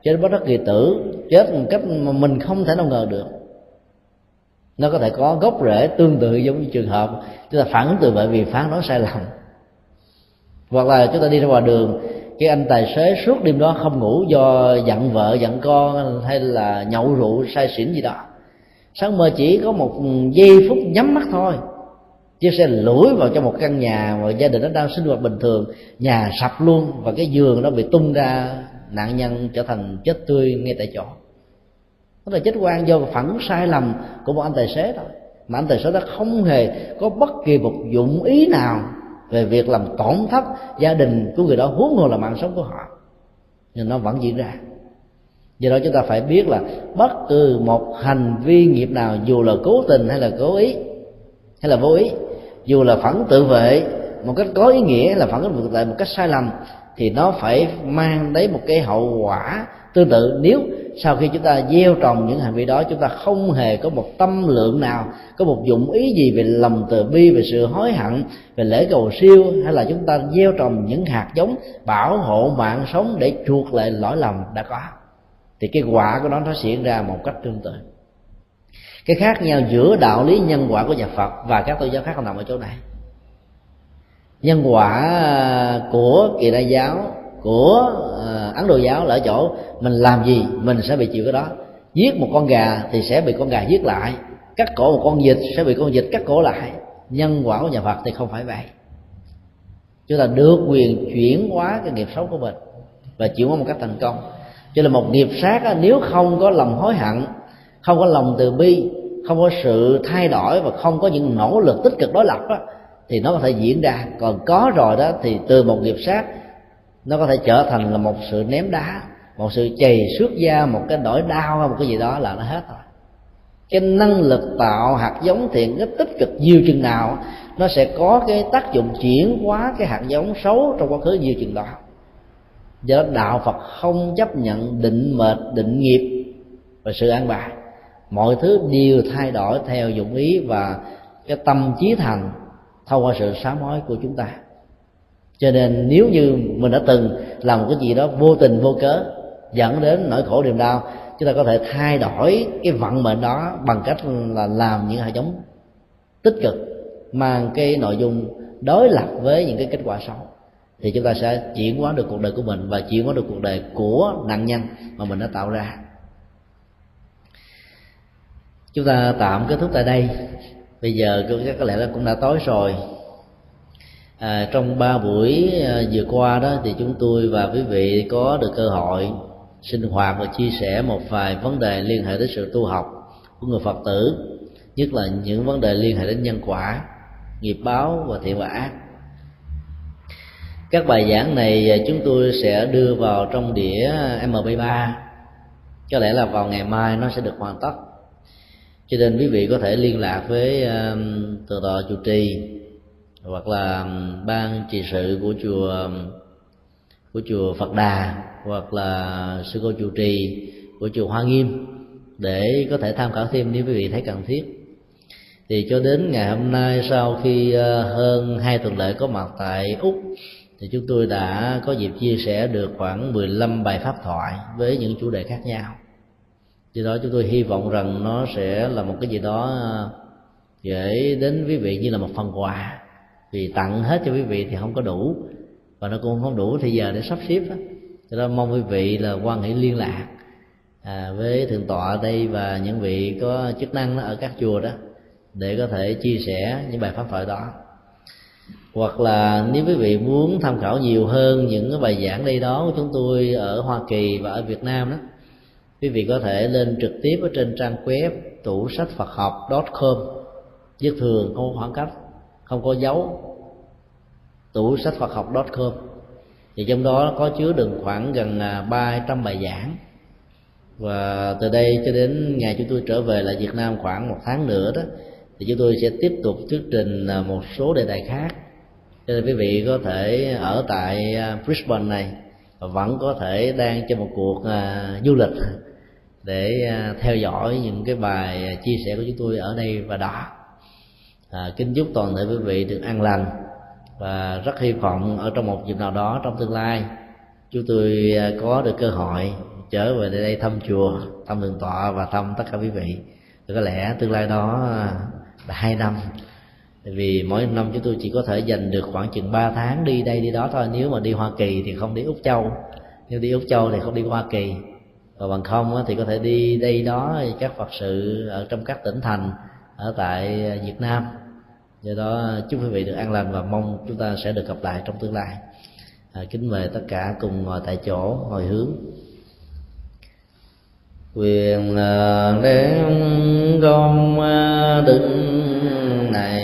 chết bất đắc kỳ tử, chết một cách mà mình không thể nào ngờ được. Nó có thể có gốc rễ tương tự giống như trường hợp chúng ta phản ứng từ vậy vì phán nói sai lầm. Hoặc là chúng ta đi ra ngoài đường, cái anh tài xế suốt đêm đó không ngủ do giận vợ giận con hay là nhậu rượu, say xỉn gì đó. Sáng mơ chỉ có một giây phút nhắm mắt thôi chiếc xe lủi vào trong một căn nhà mà gia đình nó đang sinh hoạt bình thường, nhà sập luôn và cái giường nó bị tung ra, nạn nhân trở thành chết tươi ngay tại chỗ. Đó là chết quan do phản sai lầm của một anh tài xế thôi. Mà anh tài xế đó không hề có bất kỳ một dụng ý nào về việc làm tổn thất gia đình của người đó, huống hồ là mạng sống của họ. Nhưng nó vẫn diễn ra. Do đó chúng ta phải biết là bất cứ một hành vi nghiệp nào, dù là cố tình hay là cố ý, hay là vô ý dù là phản tự vệ, một cách có ý nghĩa là phản tự vệ một cách sai lầm, thì nó phải mang đến một cái hậu quả tương tự. Nếu sau khi chúng ta gieo trồng những hành vi đó, chúng ta không hề có một tâm lượng nào, có một dụng ý gì về lòng từ bi, về sự hối hận, về lễ cầu siêu, hay là chúng ta gieo trồng những hạt giống bảo hộ mạng sống để chuộc lại lỗi lầm đã có, thì cái quả của nó nó diễn ra một cách tương tự cái khác nhau giữa đạo lý nhân quả của nhà phật và các tôn giáo khác nằm ở chỗ này. Nhân quả à, của kỳ đại giáo, của à, ấn độ giáo là ở chỗ mình làm gì mình sẽ bị chịu cái đó. Giết một con gà thì sẽ bị con gà giết lại, cắt cổ một con vịt sẽ bị con vịt cắt cổ lại. Nhân quả của nhà phật thì không phải vậy. Chúng ta được quyền chuyển hóa cái nghiệp xấu của mình và chuyển hóa một cách thành công. Cho nên một nghiệp sát nếu không có lòng hối hận không có lòng từ bi không có sự thay đổi và không có những nỗ lực tích cực đối lập đó, thì nó có thể diễn ra. Còn có rồi đó thì từ một nghiệp sát nó có thể trở thành là một sự ném đá một sự chày xước da một cái nỗi đau hay một cái gì đó là nó hết rồi. Cái năng lực tạo hạt giống thiện cái tích cực nhiều chừng nào nó sẽ có cái tác dụng chuyển hóa cái hạt giống xấu trong quá khứ nhiều chừng đó. Do đó đạo phật không chấp nhận định mệnh định nghiệp và sự an bài mọi thứ đều thay đổi theo dụng ý và cái tâm trí thành thông qua sự sám hối của chúng ta. Cho nên nếu như mình đã từng làm một cái gì đó vô tình, vô cớ, dẫn đến nỗi khổ niềm đau, chúng ta có thể thay đổi cái vận mệnh đó bằng cách là làm những hạt giống tích cực, mang cái nội dung đối lập với những cái kết quả xấu. Thì chúng ta sẽ chuyển hóa được cuộc đời của mình và chuyển hóa được cuộc đời của nạn nhân mà mình đã tạo ra chúng ta tạm kết thúc tại đây. Bây giờ có lẽ là cũng đã tối rồi. À, trong ba buổi à, vừa qua đó thì chúng tôi và quý vị có được cơ hội sinh hoạt và chia sẻ một vài vấn đề liên hệ đến sự tu học của người phật tử nhất là những vấn đề liên hệ đến nhân quả nghiệp báo và thiện và ác. Các bài giảng này chúng tôi sẽ đưa vào trong đĩa mp3 có lẽ là vào ngày mai nó sẽ được hoàn tất cho nên quý vị có thể liên lạc với um, uh, từ tọa chủ trì hoặc là um, ban trị sự của chùa um, của chùa Phật Đà hoặc là sư cô chủ trì của chùa Hoa Nghiêm để có thể tham khảo thêm nếu quý vị thấy cần thiết. Thì cho đến ngày hôm nay sau khi uh, hơn hai tuần lễ có mặt tại úc thì chúng tôi đã có dịp chia sẻ được khoảng 15 bài pháp thoại với những chủ đề khác nhau do đó chúng tôi hy vọng rằng nó sẽ là một cái gì đó à, dễ đến quý vị như là một phần quà. Vì tặng hết cho quý vị thì không có đủ. Và nó cũng không đủ thì giờ để sắp xếp đó. cho nên mong quý vị là quan hệ liên lạc à, với thượng tọa ở đây và những vị có chức năng ở các chùa đó để có thể chia sẻ những bài pháp thoại đó. Hoặc là nếu quý vị muốn tham khảo nhiều hơn những cái bài giảng đây đó của chúng tôi ở Hoa Kỳ và ở Việt Nam đó quý vị có thể lên trực tiếp ở trên trang web tủ sách Phật học com. Viết thường không có khoảng cách không có dấu. tủ sách Phật học com. Thì trong đó có chứa đựng khoảng gần à, 300 bài giảng. Và từ đây cho đến ngày chúng tôi trở về lại Việt Nam khoảng một tháng nữa đó thì chúng tôi sẽ tiếp tục thuyết trình à, một số đề tài khác. Cho nên quý vị có thể ở tại à, Brisbane này và vẫn có thể đang cho một cuộc uh, du lịch để à, theo dõi những cái bài à, chia sẻ của chúng tôi ở đây và đó. À, kính chúc toàn thể quý vị được an lành và rất hy vọng ở trong một dịp nào đó trong tương lai chúng tôi à, có được cơ hội trở về đây thăm chùa thăm đường tọa và thăm tất cả quý vị. Thì có lẽ tương lai đó là hai năm. Vì mỗi năm chúng tôi chỉ có thể dành được khoảng chừng 3 tháng đi đây đi đó thôi. Nếu mà đi hoa kỳ thì không đi úc châu. Nếu đi úc châu thì không đi hoa kỳ và bằng không thì có thể đi đây đó các phật sự ở trong các tỉnh thành ở tại việt nam. Do đó chúc quý vị được an lành và mong chúng ta sẽ được gặp lại trong tương lai. À, kính mời tất cả cùng ngồi tại chỗ hồi hướng. Quyền à, đem công à, đứng này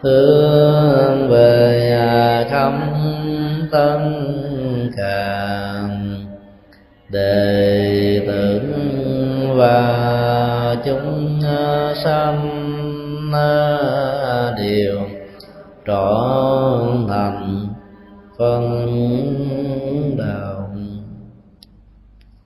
hướng về à, không tân càng đệ tử và chúng sanh đều trọn thành phân đạo